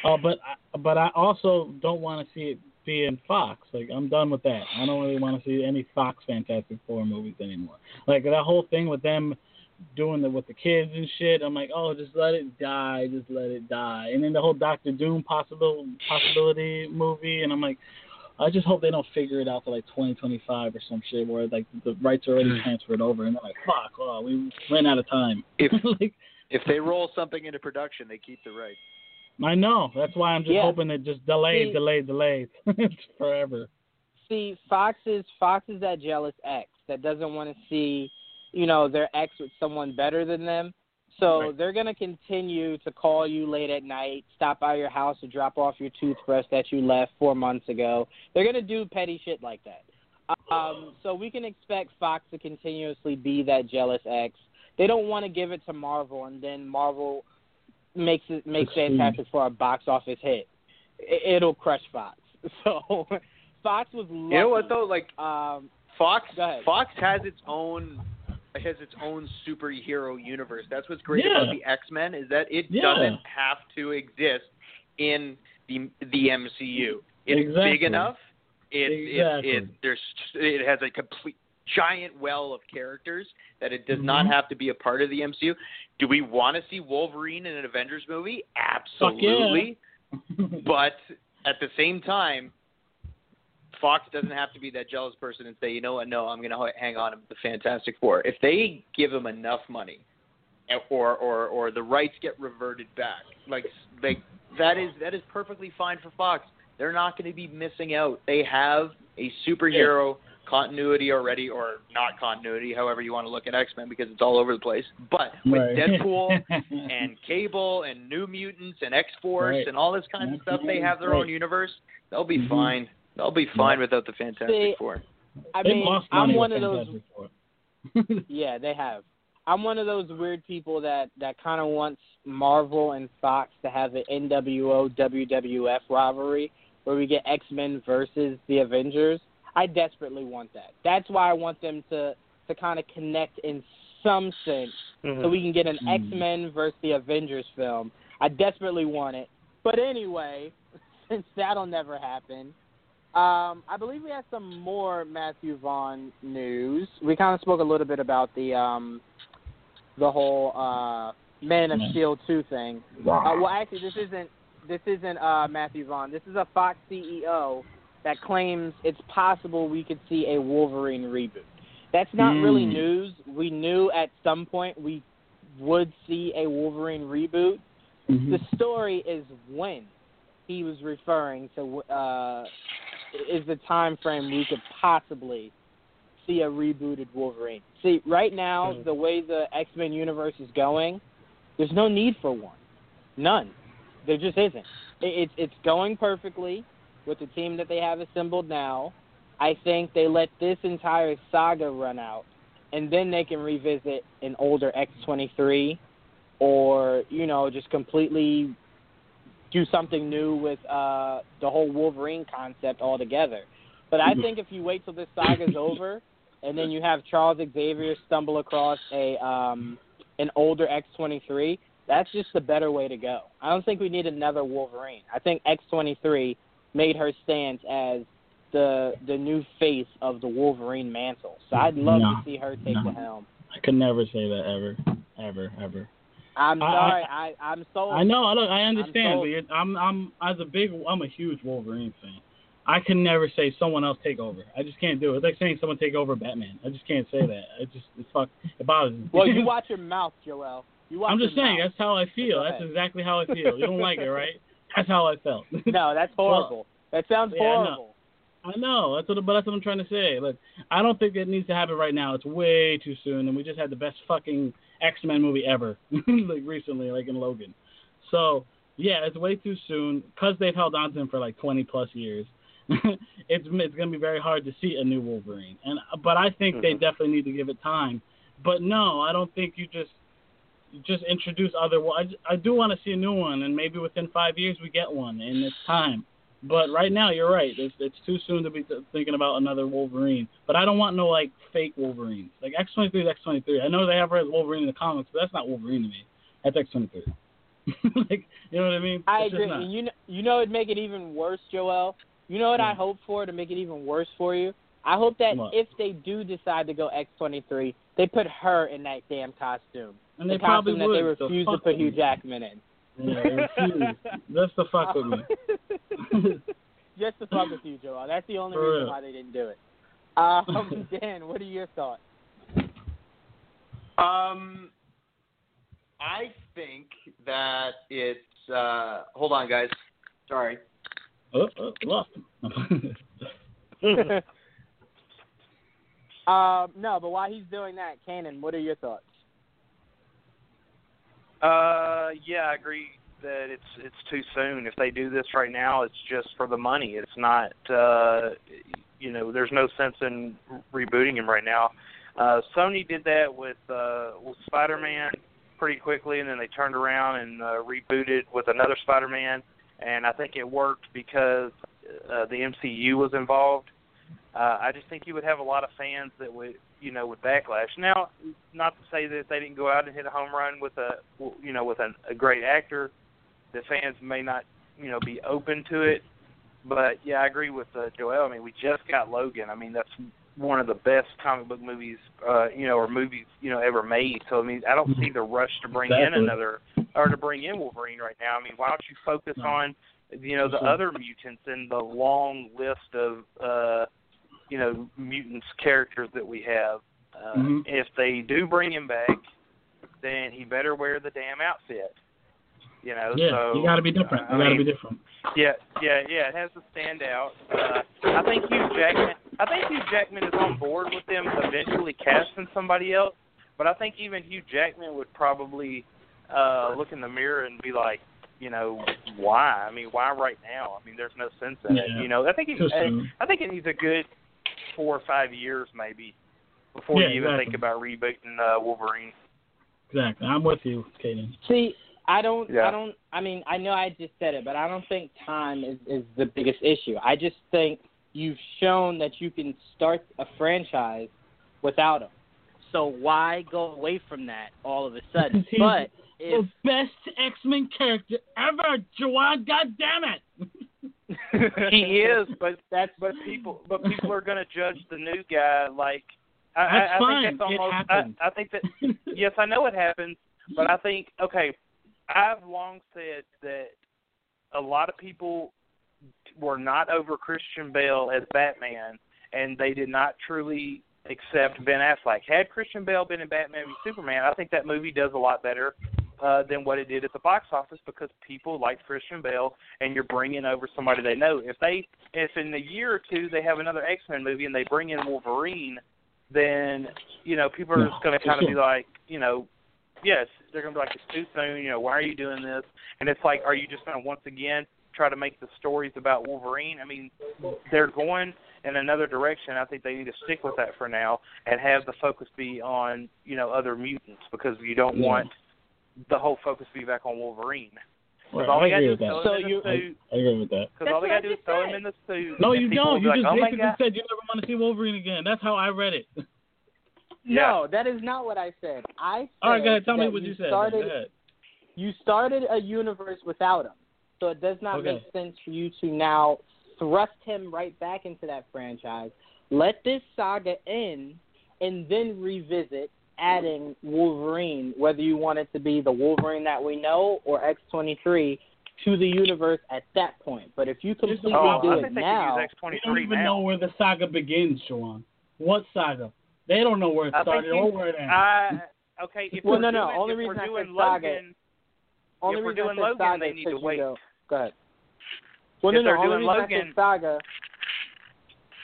Uh, but, I, but I also don't want to see it be in Fox. Like, I'm done with that. I don't really want to see any Fox Fantastic Four movies anymore. Like that whole thing with them doing the with the kids and shit. I'm like, oh, just let it die, just let it die. And then the whole Doctor Doom possible possibility movie, and I'm like, I just hope they don't figure it out to like 2025 or some shit where like the rights are already transferred over, and they're like, fuck, oh, we ran out of time. If like, if they roll something into production, they keep the rights. I know. That's why I'm just Yeah. hoping it just delayed, See- delayed, delayed. it's forever. See, Fox is Fox is that jealous ex that doesn't want to see, you know, their ex with someone better than them. So Right. they're gonna continue to call you late at night, stop by your house to drop off your toothbrush that you left four months ago. They're gonna do petty shit like that. Um, so we can expect Fox to continuously be that jealous ex. They don't want to give it to Marvel, and then Marvel makes it makes Succeed. Fantastic for a box office hit. It, it'll crush Fox. So Fox was lucky. You know what though? Like Um, Fox, Fox has its own has its own superhero universe. That's what's great Yeah. about the X Men is that it Yeah. doesn't have to exist in the the MCU. It's Exactly. big enough. It, Exactly. it it there's it has a complete giant well of characters that it does not Mhm. have to be a part of the MCU. Do we want to see Wolverine in an Avengers movie? Fuck yeah. Absolutely. But at the same time, Fox doesn't have to be that jealous person and say, you know what, no, I'm going to hang on to the Fantastic Four. If they give them enough money, eh, or or or the rights get reverted back, like like that is that is perfectly fine for Fox. They're not going to be missing out. They have a superhero continuity already, or not continuity, however you want to look at X Men, because it's all over the place. But with Right. Deadpool and Cable and New Mutants and X Force Right. and all this kind of stuff. They have their own universe. They'll be Mhm. fine. They'll be fine without the Fantastic See, Four. I mean, I'm one of those. Yeah, they have. I'm one of those weird people that that kind of wants Marvel and Fox to have an NWO WWF rivalry where we get X Men versus the Avengers. I desperately want that. That's why I want them to to kind of connect in some sense, so we can get an Hmm. X Men versus the Avengers film. I desperately want it. But anyway, since that'll never happen, um, I believe we have some more Matthew Vaughn news. We kind of spoke a little bit about the um, the whole uh, Man of Steel two thing. Uh, well, actually, this isn't this isn't uh, Matthew Vaughn. This is a Fox CEO that claims it's possible we could see a Wolverine reboot. That's not really Mm. news. We knew at some point we would see a Wolverine reboot. Mhm. The story is when he was referring to uh, is the time frame we could possibly see a rebooted Wolverine. See, right now Mhm. the way the X Men universe is going, there's no need for one, none. There just isn't. It's it's going perfectly with the team that they have assembled now. I think they let this entire saga run out, and then they can revisit an older X twenty three, or you know just completely do something new with uh, the whole Wolverine concept altogether. But I think if you wait till this saga's over, and then you have Charles Xavier stumble across a um, an older X twenty three, that's just the better way to go. I don't think we need another Wolverine. I think X twenty three made her stance as the the new face of the Wolverine mantle. So I'd love No, to see her take no. the helm. I could never say that ever, ever, ever. I'm I- sorry, I, I am so. I know. Look, I understand, sold. but I'm, I'm, as a big, I'm a huge Wolverine fan. I can never say someone else take over. I just can't do it. It's like saying someone take over Batman. I just can't say that. It just, it's fuck, it bothers me. Well, you watch your mouth, Joel. You watch I'm just saying mouth. that's how I feel. That's exactly how I feel. You don't like it, right? That's how I felt. No, that's horrible. that sounds Yeah, I know. horrible. I know. That's what, but that's what I'm trying to say. Look, I don't think it needs to happen right now. It's way too soon, and we just had the best fucking X Men movie ever, like recently, like in Logan. So yeah, it's way too soon because they've held on to him for like 20 plus years. it's it's gonna be very hard to see a new Wolverine, and but I think they Mhm. definitely need to give it time. But no, I don't think you just just introduce other. I, I do want to see a new one, and maybe within five years we get one, and it's time. But right now, you're right. It's, it's too soon to be th- thinking about another Wolverine. But I don't want no like fake Wolverines. Like X23 is X23. I know they have her as Wolverine in the comics, but that's not Wolverine to me. That's X23. like, you know what I mean? I It's agree. you know, you know, it'd make it even worse, Joel. You know what I hmm. hope for to make it even worse for you? I hope that if they do decide to go X23, they put her in that damn costume. And the they probably costume that they so refuse to put Hugh. Jackman in. Yeah, they refuse. That's the fuck with me. Just to fuck with you, Joel. That's the only For reason real. why they didn't do it. Um, Dan, what are your thoughts? Um, I think that it's. Uh, hold on, guys. Sorry. oh, oh, lost um, no, but while he's doing that, Kanan, what are your thoughts? Uh, yeah, I agree that it's it's too soon. If they do this right now, it's just for the money. It's not, uh, you know, there's no sense in rebooting him right now. Uh, Sony did that with uh, with Spider-Man pretty quickly, and then they turned around and uh, rebooted with another Spider-Man, and I think it worked because uh, the MCU was involved. Uh, I just think you would have a lot of fans that would, you know, would backlash. Now, not to say that they didn't go out and hit a home run with a, you know, with a, a great actor, the fans may not, you know, be open to it. But yeah, I agree with uh, Joel. I mean, we just got Logan. I mean, that's one of the best comic book movies, uh, you know, or movies, you know, ever made. So I mean, I don't see the rush to bring Exactly. in another or to bring in Wolverine right now. I mean, why don't you focus No. on, you know, the Sure. other mutants and the long list of, uh, you know, mutants characters that we have. Uh, Mhm. If they do bring him back, then he better wear the damn outfit. You know, yeah, so you got to be different. You got to be different. yeah, yeah, yeah. It has to stand out. Uh, I think Hugh Jackman. I think Hugh Jackman is on board with them eventually casting somebody else. But I think even Hugh Jackman would probably uh, look in the mirror and be like, you know, why? I mean, why right now? I mean, there's no sense in it. You know, I think he, I. I think it needs a good four or five years maybe before Yeah, you even exactly. think about rebooting uh, Wolverine. Exactly. I'm with you, Kanan. See, I don't. Yeah. I don't. I mean, I know I just said it, but I don't think time is is the biggest issue. I just think you've shown that you can start a franchise without him. So why go away from that all of a sudden? But if the best X Men character ever, Juwan. God damn it! he is, but That's but people but people are going to judge the new guy like I, That's I, I fine. think that's It almost happens. I, I think that yes, I know it happens, but I think okay, I've long said that a lot of people were not over Christian Bale as Batman, and they did not truly accept Ben Affleck. Had Christian Bale been in Batman v Superman, I think that movie does a lot better uh, than what it did at the box office because people like Christian Bale, and you're bringing over somebody they know. If they, if in a year or two they have another X Men movie and they bring in Wolverine, then you know people are just going to kind of be like, you know, yes, they're going to be like, it's too soon. You know, why are you doing this? And it's like, are you just going to once again try to make the stories about Wolverine? I mean, they're going in another direction. I think they need to stick with that for now and have the focus be on you know other mutants because you don't want the whole focus be back on Wolverine. Right, all I gotta agree do with that. So you- the suit. I agree with that. Because all they gotta do is I throw just him in the suit. No, you don't. You just oh my basically God. said you never want to see Wolverine again. That's how I read it. no, that is not what I said. I said All right, go ahead. Tell me what you said. Started, you started a universe without him, so it does not Okay. make sense for you to now thrust him right back into that franchise. Let this saga end, and then revisit adding Wolverine, whether you want it to be the Wolverine that we know or X twenty three, to the universe at that point. But if you Here's the completely Oh, do I it now, We don't even now. know where the saga begins, Shawan. What saga? They don't know where it started you- or where it ends. I okay. If Well, we're no, no, Doing, only if reason we're I doing said saga- Logan, only if we're reason doing I said Logan, saga they is need to 'cause you wait. Go, go ahead. Well, If no, no. Only doing reason I Logan- said saga.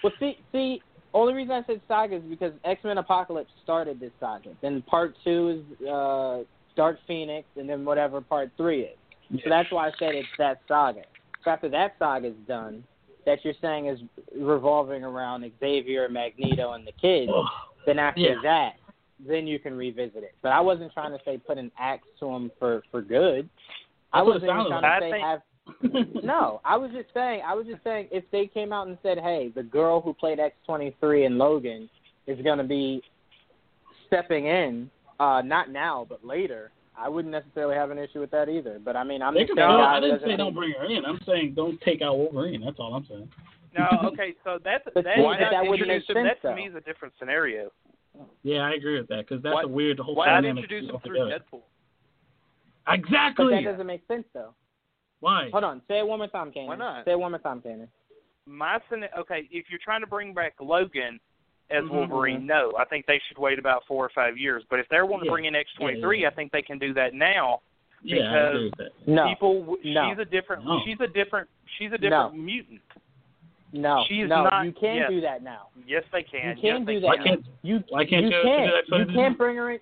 Well, see, see, only reason I said saga is because X Men Apocalypse started this saga. Then Part Two is uh, Dark Phoenix, and then whatever Part Three is. So that's why I said it's that saga. So after that saga is done, that you're saying is revolving around Xavier, Magneto, and the kids. Ugh. Then after Yeah. that, then you can revisit it. But I wasn't trying to say put an axe to him for for good. I That's what it wasn't trying like. to I say think- have. No, I was just saying. I was just saying if they came out and said, "Hey, the girl who played X twenty three in Logan is going to be stepping in, uh, not now but later," I wouldn't necessarily have an issue with that either. But I mean, I'm They just can saying. throw- I didn't say don't bring her in. I'm saying don't take out Wolverine. That's all I'm saying. no, okay. So that's But that, see, Why that, that wouldn't make introduce him- sense, that to me is a different scenario. Yeah, I agree with that because that's Why- a weird whole thing. Why not dynamic introduce him altogether. through Deadpool? Exactly. But Exactly. that doesn't make sense though. Why? Hold on, say it one more time, Kanan. Why not? Say it one more time, Kanan. My scena- okay, if you're trying to bring back Logan as Mhm. Wolverine, no, I think they should wait about four or five years. But if they want to Yeah. bring in X23, Yeah. I think they can do that now. Yeah, I because- agree with that. No, People, w- No. she's a different, No. she's a different, she's a different mutant. no, she's no. not- you can't yes. do that now. Yes, they can. You can yes, do they that. Why can. can't You Why can't you you can't you can't bring her in.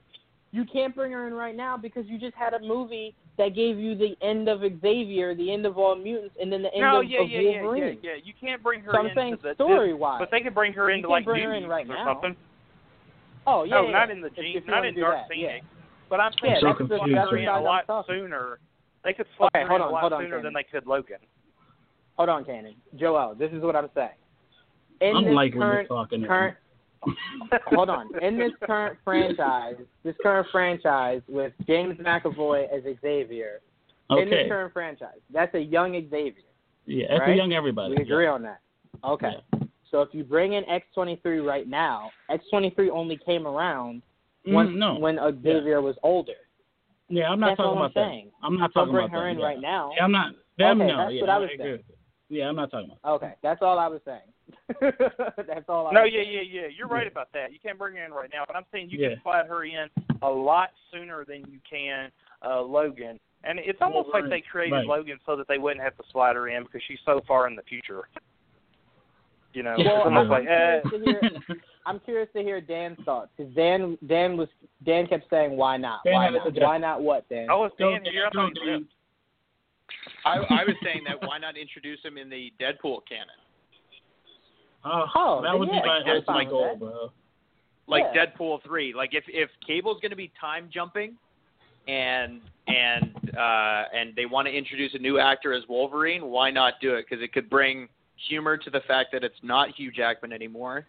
You can't bring her in right now because you just had a movie that gave you the end of Xavier, the end of all mutants, and then the end No, of, yeah, of yeah, yeah, Wolverine. yeah, yeah. You can't bring her So I'm saying story wise. but they could bring her You into like bring her in right or now. something. oh yeah, no, yeah, not yeah. in the If- G, if you not in do Dark that, Phoenix. Yeah. But I'm saying Yeah, they could the slot her in a I'm lot sooner. They could slot Okay, her hold in on, a lot hold on, sooner Kanan. than they could Logan. Hold on, Kanan. Joel, this is what I'm saying. In I'm this like when you're current talking. current hold on. In this current franchise, this current franchise with James McAvoy as Xavier, him. in this current franchise, that's a young Xavier. Yeah, that's a young everybody. We agree yeah. on that. Okay. So if you bring in X23 right now, X23 only came around Mm, no. when Xavier was older. Yeah, I'm not That's talking all I'm about that. saying. I'm not talking bring about her that. in yeah. right now. Yeah, I'm not. Them, Okay, no. that's yeah, what I was agree saying. Yeah, I'm not talking about. Okay, that's all I was saying. that's all I No, yeah, yeah, yeah. You're right about that. You can't bring her in right now, but I'm saying you Yeah. can slide her in a lot sooner than you can uh, Logan. And it's almost like they created Right. Logan so that they wouldn't have to slide her in because she's so far in the future. You know, Yeah. it's Well, almost I'm like, eh, curious to hear. I'm curious to hear Dan's thoughts because Dan, Dan was, Dan kept saying, "Why not? Dan Why not? Why not? What, Dan?" oh, it's Go, Dan here. I go, thought you Dan. I, I was saying that why not introduce him in the Deadpool canon? Oh, Oh, that would yeah, be my I'm fine ultimate with goal, that. bro. Like Yeah. Deadpool three. Like if if Cable's going to be time jumping, and and uh, and they want to introduce a new actor as Wolverine, why not do it? Because it could bring humor to the fact that it's not Hugh Jackman anymore,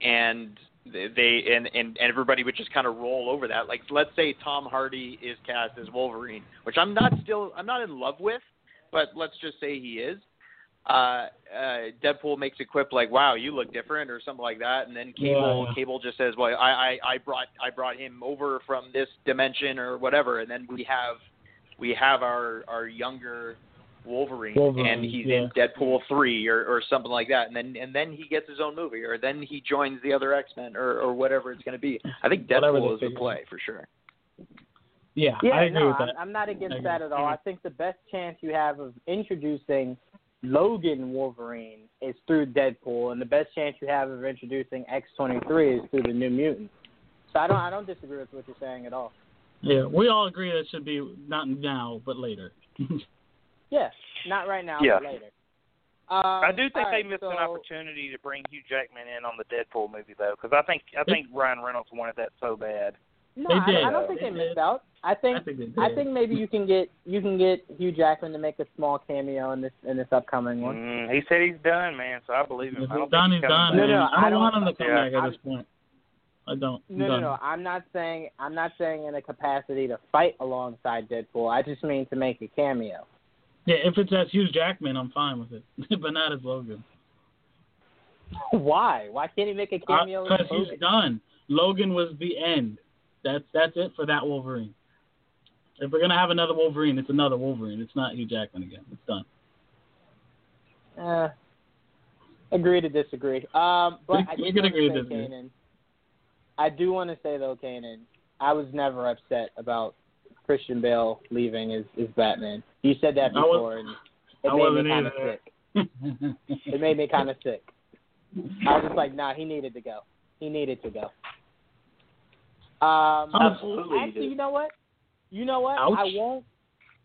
and they they- and and and everybody would just kind of roll over that. Like let's say Tom Hardy is cast as Wolverine, which I'm not still I'm not in love with, but let's just say he is. Uh, uh, Deadpool makes a quip like, "Wow, you look different" or something like that, and then Cable Yeah. Cable just says, "Well, I, I I brought I brought him over from this dimension or whatever," and then we have we have our our younger Wolverine, Wolverine, and he's yeah. in Deadpool three or, or something like that, and then and then he gets his own movie, or then he joins the other X Men or, or whatever it's going to be. I think Deadpool is the play for sure. Yeah, Yeah, I agree no, with I'm, that. I'm not against that at all. I think the best chance you have of introducing Logan Wolverine is through Deadpool, and the best chance you have of introducing X23 is through the New Mutants. So I don't, I don't disagree with what you're saying at all. Yeah, we all agree that it should be not now, but later. Yeah, not right now, Yeah. but later. Um, I do think all they right, missed so, an opportunity to bring Hugh Jackman in on the Deadpool movie though, because I think I think Ryan Reynolds wanted that so bad. No, They I, did. I don't think They they missed did. out. I think I think they did. I think maybe you can get you can get Hugh Jackman to make a small cameo in this in this upcoming one. Mm, he said he's done, man. So I believe him. If I he's don't done, he's he's coming done. No, back. no, man. I I don't want him to come yeah, back at I'm- this point. I don't. No, no, no. I'm not saying I'm not saying in a capacity to fight alongside Deadpool. I just mean to make a cameo. Yeah, if it's as Hugh Jackman, I'm fine with it, but not as Logan. Why? Why can't he make a cameo? Because Uh, he's done. Logan was the end. That's that's it for that Wolverine. If we're gonna have another Wolverine, it's another Wolverine. It's not Hugh Jackman again. It's done. Uh, agree to disagree. Um, but We- I can agree to disagree. Kanan, I do want to say though, Kanan, I was never upset about Christian Bale leaving as, as Batman. You said that before, and it I made me kind of sick. It made me kind of sick. I was just like, nah, he needed to go. He needed to go. Um, Absolutely Actually, you know what? You know what? Ouch. I won't.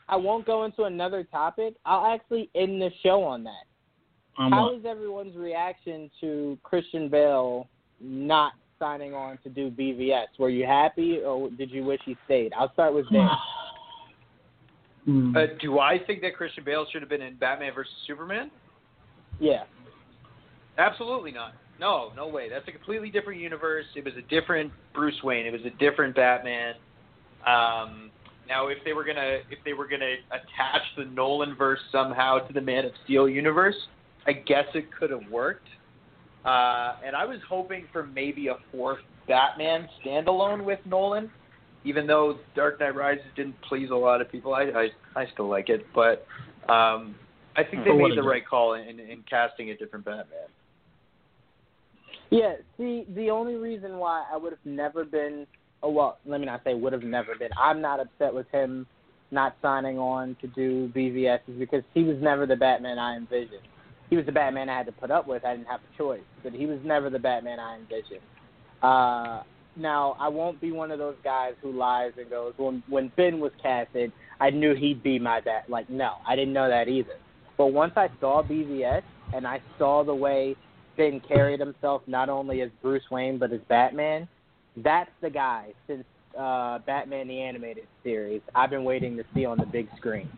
I won't go into another topic. I'll actually end the show on that. Um, How what? is everyone's reaction to Christian Bale not signing on to do BVS? Were you happy, or did you wish he stayed? I'll start with Dan. Hmm. Uh, do I think that Christian Bale should have been in Batman versus Superman? Yeah. Absolutely not. No, no way. That's a completely different universe. It was a different Bruce Wayne. It was a different Batman. Um, now, if they were gonna if they were gonna attach the Nolan verse somehow to the Man of Steel universe, I guess it could have worked. Uh, and I was hoping for maybe a fourth Batman standalone with Nolan, even though Dark Knight Rises didn't please a lot of people. I I, I still like it, but um, I think they made the right call in, in casting a different Batman. Yeah. See, the only reason why I would have never been, oh well, let me not say would have never been. I'm not upset with him not signing on to do BVS is because he was never the Batman I envisioned. He was the Batman I had to put up with. I didn't have a choice, but he was never the Batman I envisioned. Uh, now, I won't be one of those guys who lies and goes, when when Finn was casted, I knew he'd be my bat. Like, no, I didn't know that either. But once I saw BVS and I saw the way Finn carried himself, not only as Bruce Wayne but as Batman, that's the guy since uh, Batman the Animated Series I've been waiting to see on the big screen.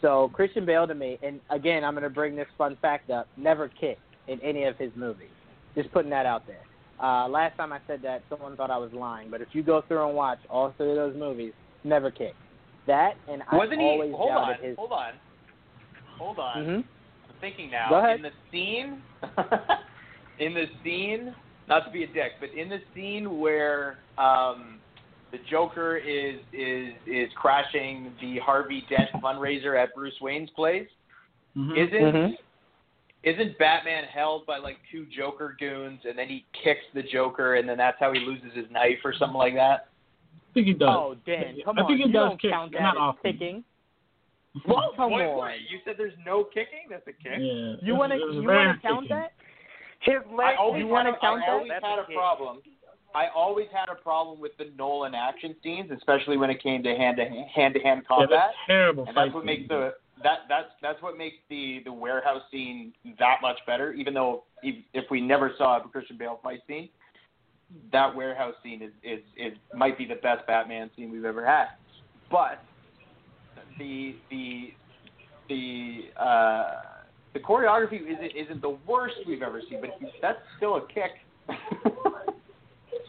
So Christian Bale to me, and again, I'm going to bring this fun fact up: never kicked in any of his movies. Just putting that out there. Uh, last time I said that, someone thought I was lying. But if you go through and watch all three of those movies, never kicked. That and I Wasn't he? always Hold on. doubted his. Hold on. Hold on. Mhm. I'm thinking now. Go ahead. In the scene, in the scene, not to be a dick, but in the scene where um, the Joker is is is crashing the Harvey Dent fundraiser at Bruce Wayne's place, Mhm. isn't Mhm. isn't Batman held by like two Joker goons, and then he kicks the Joker, and then that's how he loses his knife or something like that? I think he does. Oh, Dan, come I on! think he you does don't kick, count that not as often. kicking. What? Come what, on. what? You said there's no kicking. That's a kick. Yeah. You want to It was you want to count kicking. that? His I leg. always You wanna had a- count I that? always That's had a a kick. problem. I always had a problem with the Nolan action scenes, especially when it came to hand to hand to hand Yeah, combat. that's terrible. and fight that's what makes the that that's that's what makes the the warehouse scene that much better. Even though if, if we never saw a Christian Bale fight scene, that warehouse scene is is is might be the best Batman scene we've ever had. But the the the uh, the choreography isn't isn't the worst we've ever seen, but that's still a kick.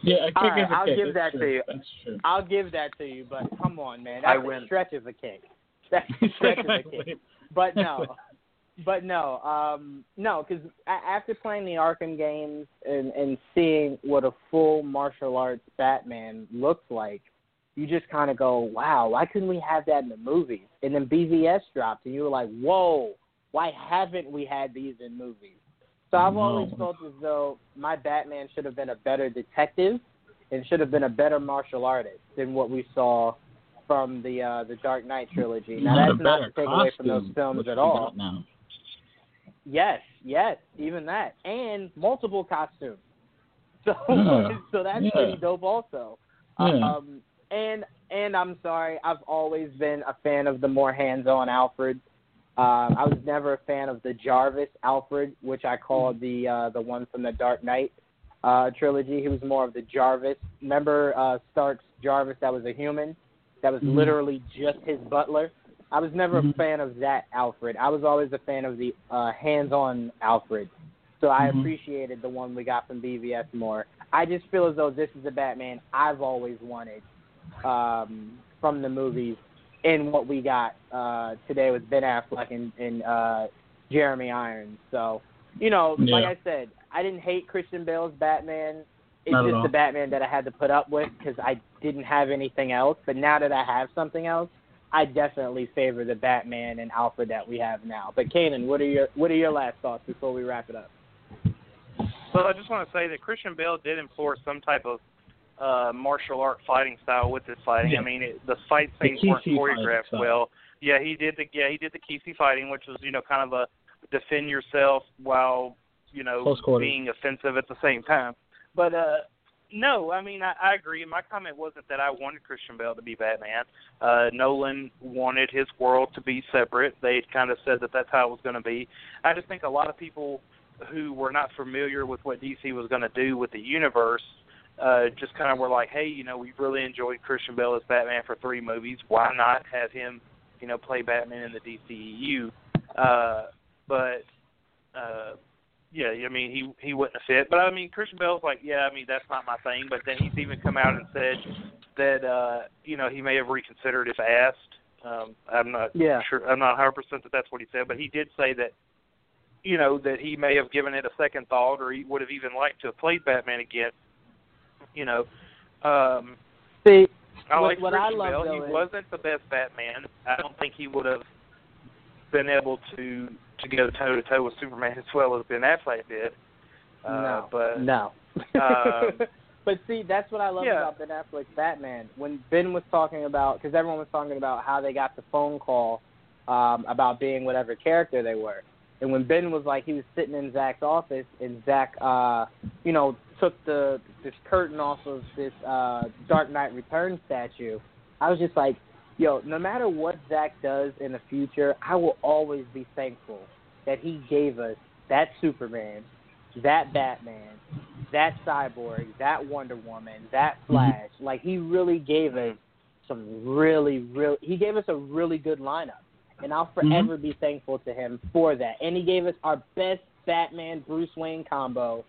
Yeah, a kick All right, is a I'll kick. give That's that true. to you. That's true. I'll give that to you, but come on, man. I That's a win. stretch of a kick. That's a stretch of a kick. But no, but no, um, no, because after playing the Arkham games and and seeing what a full martial arts Batman looks like, you just kind of go, wow, why couldn't we have that in the movies? And then BVS dropped, and you were like, whoa, why haven't we had these in movies? So I've No. always felt as though my Batman should have been a better detective and should have been a better martial artist than what we saw from the uh, the Dark Knight trilogy. Now Not that's not to take away from those films at all. Now. Yes, yes, even that, and multiple costumes. So, Yeah. so that's Yeah. pretty dope, also. Yeah. Um, and and I'm sorry, I've always been a fan of the more hands-on Alfred. Um, I was never a fan of the Jarvis Alfred, which I called the uh, the one from the Dark Knight uh, trilogy. He was more of the Jarvis. Remember uh, Stark's Jarvis that was a human, that was Mhm. literally just his butler. I was never a Mhm. fan of that Alfred. I was always a fan of the uh, hands-on Alfred. So I Mhm. appreciated the one we got from BVS more. I just feel as though this is the Batman I've always wanted um, from the movies in what we got uh, today with Ben Affleck and, and uh, Jeremy Irons. So, you know, like I said, I didn't hate Christian Bale's Batman. It's Not just all. the Batman that I had to put up with because I didn't have anything else. But now that I have something else, I definitely favor the Batman and Alfred that we have now. But Kanan, what are your what are your last thoughts before we wrap it up? Well, I just want to say that Christian Bale did enforce some type of uh martial art fighting style with his fighting. Yeah. I mean, it, the fight The scenes weren't choreographed well. Yeah, he did the yeah he did the Keysi fighting, which was you know kind of a defend yourself while you know being offensive at the same time. But uh no, I mean I, I agree. My comment wasn't that I wanted Christian Bale to be Batman. Uh Nolan wanted his world to be separate. They kind of said that that's how it was going to be. I just think a lot of people who were not familiar with what DC was going to do with the universe uh just kind of were like, "Hey, you know, we've really enjoyed Christian Bale as Batman for 3 movies. Why not have him, you know, play Batman in the DCEU?" Uh but uh yeah, I mean he he wouldn't have fit. But I mean Christian Bale's like, yeah, I mean that's not my thing. But then he's even come out and said that uh, you know he may have reconsidered if asked. Um, I'm not Yeah. sure. I'm not 100 percent that that's what he said, but he did say that you know that he may have given it a second thought, or he would have even liked to have played Batman again. You know, um, See, I What- like what I love, Bale. though, He is- wasn't the best Batman. I don't think he would have been able to to go toe to toe with Superman as well as Ben Affleck did. Uh, no, but no. um, but see, that's what I love Yeah. about Ben Affleck's Batman. When Ben was talking about, because everyone was talking about how they got the phone call um, about being whatever character they were, and when Ben was like, he was sitting in Zack's office, and Zack, uh, you know, took the this curtain off of this uh, Dark Knight Return statue. I was just like, yo, no matter what Zack does in the future, I will always be thankful that he gave us that Superman, that Batman, that Cyborg, that Wonder Woman, that Flash. Like he really gave us some really, really. He gave us a really good lineup, and I'll forever be thankful to him for that. And he gave us our best Batman Bruce Wayne combo.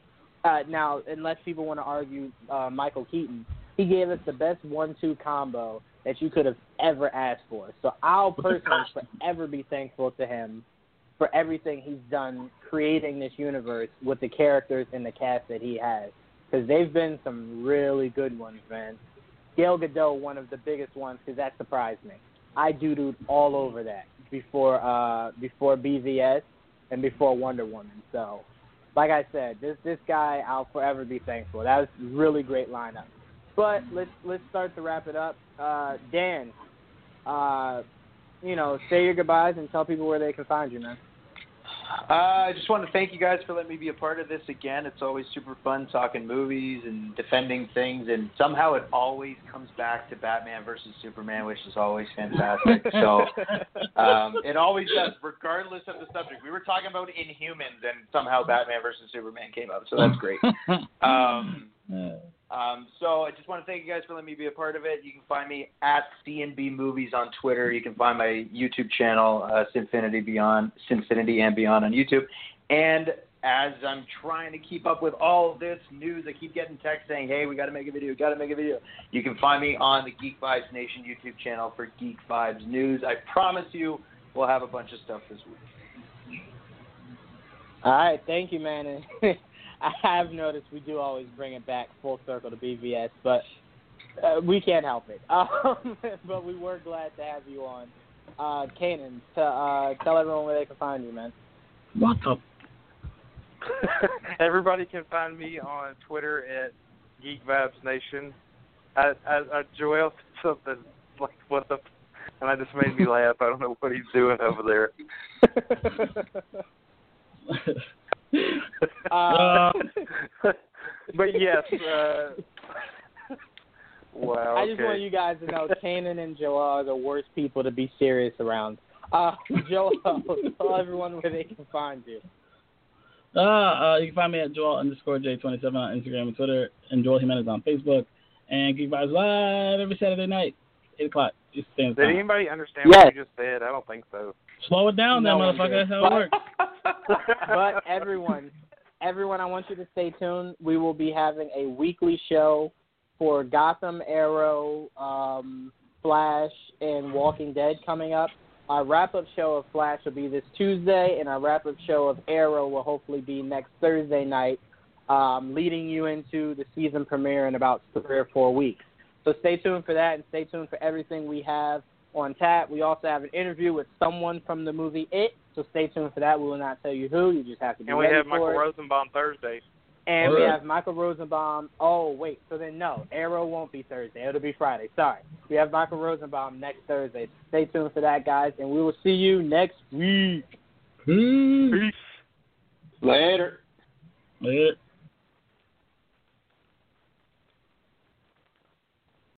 Uh, now, unless people want to argue uh, Michael Keaton, he gave us the best one-two combo that you could have ever asked for. So I'll personally forever be thankful to him for everything he's done creating this universe with the characters and the cast that he has. Because they've been some really good ones, man. Gal Gadot, one of the biggest ones, because that surprised me. I doodled all over that before uh, before BVS and before Wonder Woman. So, like I said, this this guy I'll forever be thankful. That was really great lineup. But let's let's start to wrap it up. Uh, Dan, uh, you know, say your goodbyes and tell people where they can find you, man. Uh, I just want to thank you guys for letting me be a part of this again. It's always super fun talking movies and defending things, and somehow it always comes back to Batman versus Superman, which is always fantastic. so um, it always does, regardless of the subject. We were talking about Inhumans, and somehow Batman versus Superman came up, so that's great. Um, um, so I just want to thank you guys for letting me be a part of it. You can find me at CNB Movies on Twitter. You can find my YouTube channel, uh, Sinfinity Beyond, Sinfinity and Beyond on YouTube. And as I'm trying to keep up with all this news, I keep getting texts saying, "Hey, we got to make a video. Got to make a video." You can find me on the Geek Vibes Nation YouTube channel for Geek Vibes news. I promise you, we'll have a bunch of stuff this week. All right, thank you, man. And I have noticed we do always bring it back full circle to BVS, but uh, we can't help it. Um, but we were glad to have you on. Uh, Kanan, to uh, tell everyone where they can find you, man. What the? Everybody can find me on Twitter at Geek Vibes Nation. I, I, I Joel said something like what the, and I just made me laugh. I don't know what he's doing over there. Uh, but yes, uh, wow. I just okay. want you guys to know Kanan and Joel are the worst people to be serious around. Uh, Joel, tell everyone where they can find you. Uh, uh, you can find me at Joel underscore J27 on Instagram and Twitter, and Joel Jimenez on Facebook, and Geek Vibes Live every Saturday night, 8 o'clock. Eastern Standard Did anybody understand Yes. what you just said? I don't think so. Slow it down, No then, motherfucker. That's how it works. but everyone, everyone, I want you to stay tuned. We will be having a weekly show for Gotham, Arrow, um, Flash, and Walking Dead coming up. Our wrap-up show of Flash will be this Tuesday, and our wrap-up show of Arrow will hopefully be next Thursday night, um, leading you into the season premiere in about three or four weeks. So stay tuned for that, and stay tuned for everything we have on tap. We also have an interview with someone from the movie It, so stay tuned for that. We will not tell you who. You just have to be And we ready have for Michael it. Rosenbaum Thursday. And we have Michael Rosenbaum. Oh wait, so then no, Arrow won't be Thursday. It'll be Friday. Sorry. We have Michael Rosenbaum next Thursday. Stay tuned for that, guys, and we will see you next week. Peace. Later. Later.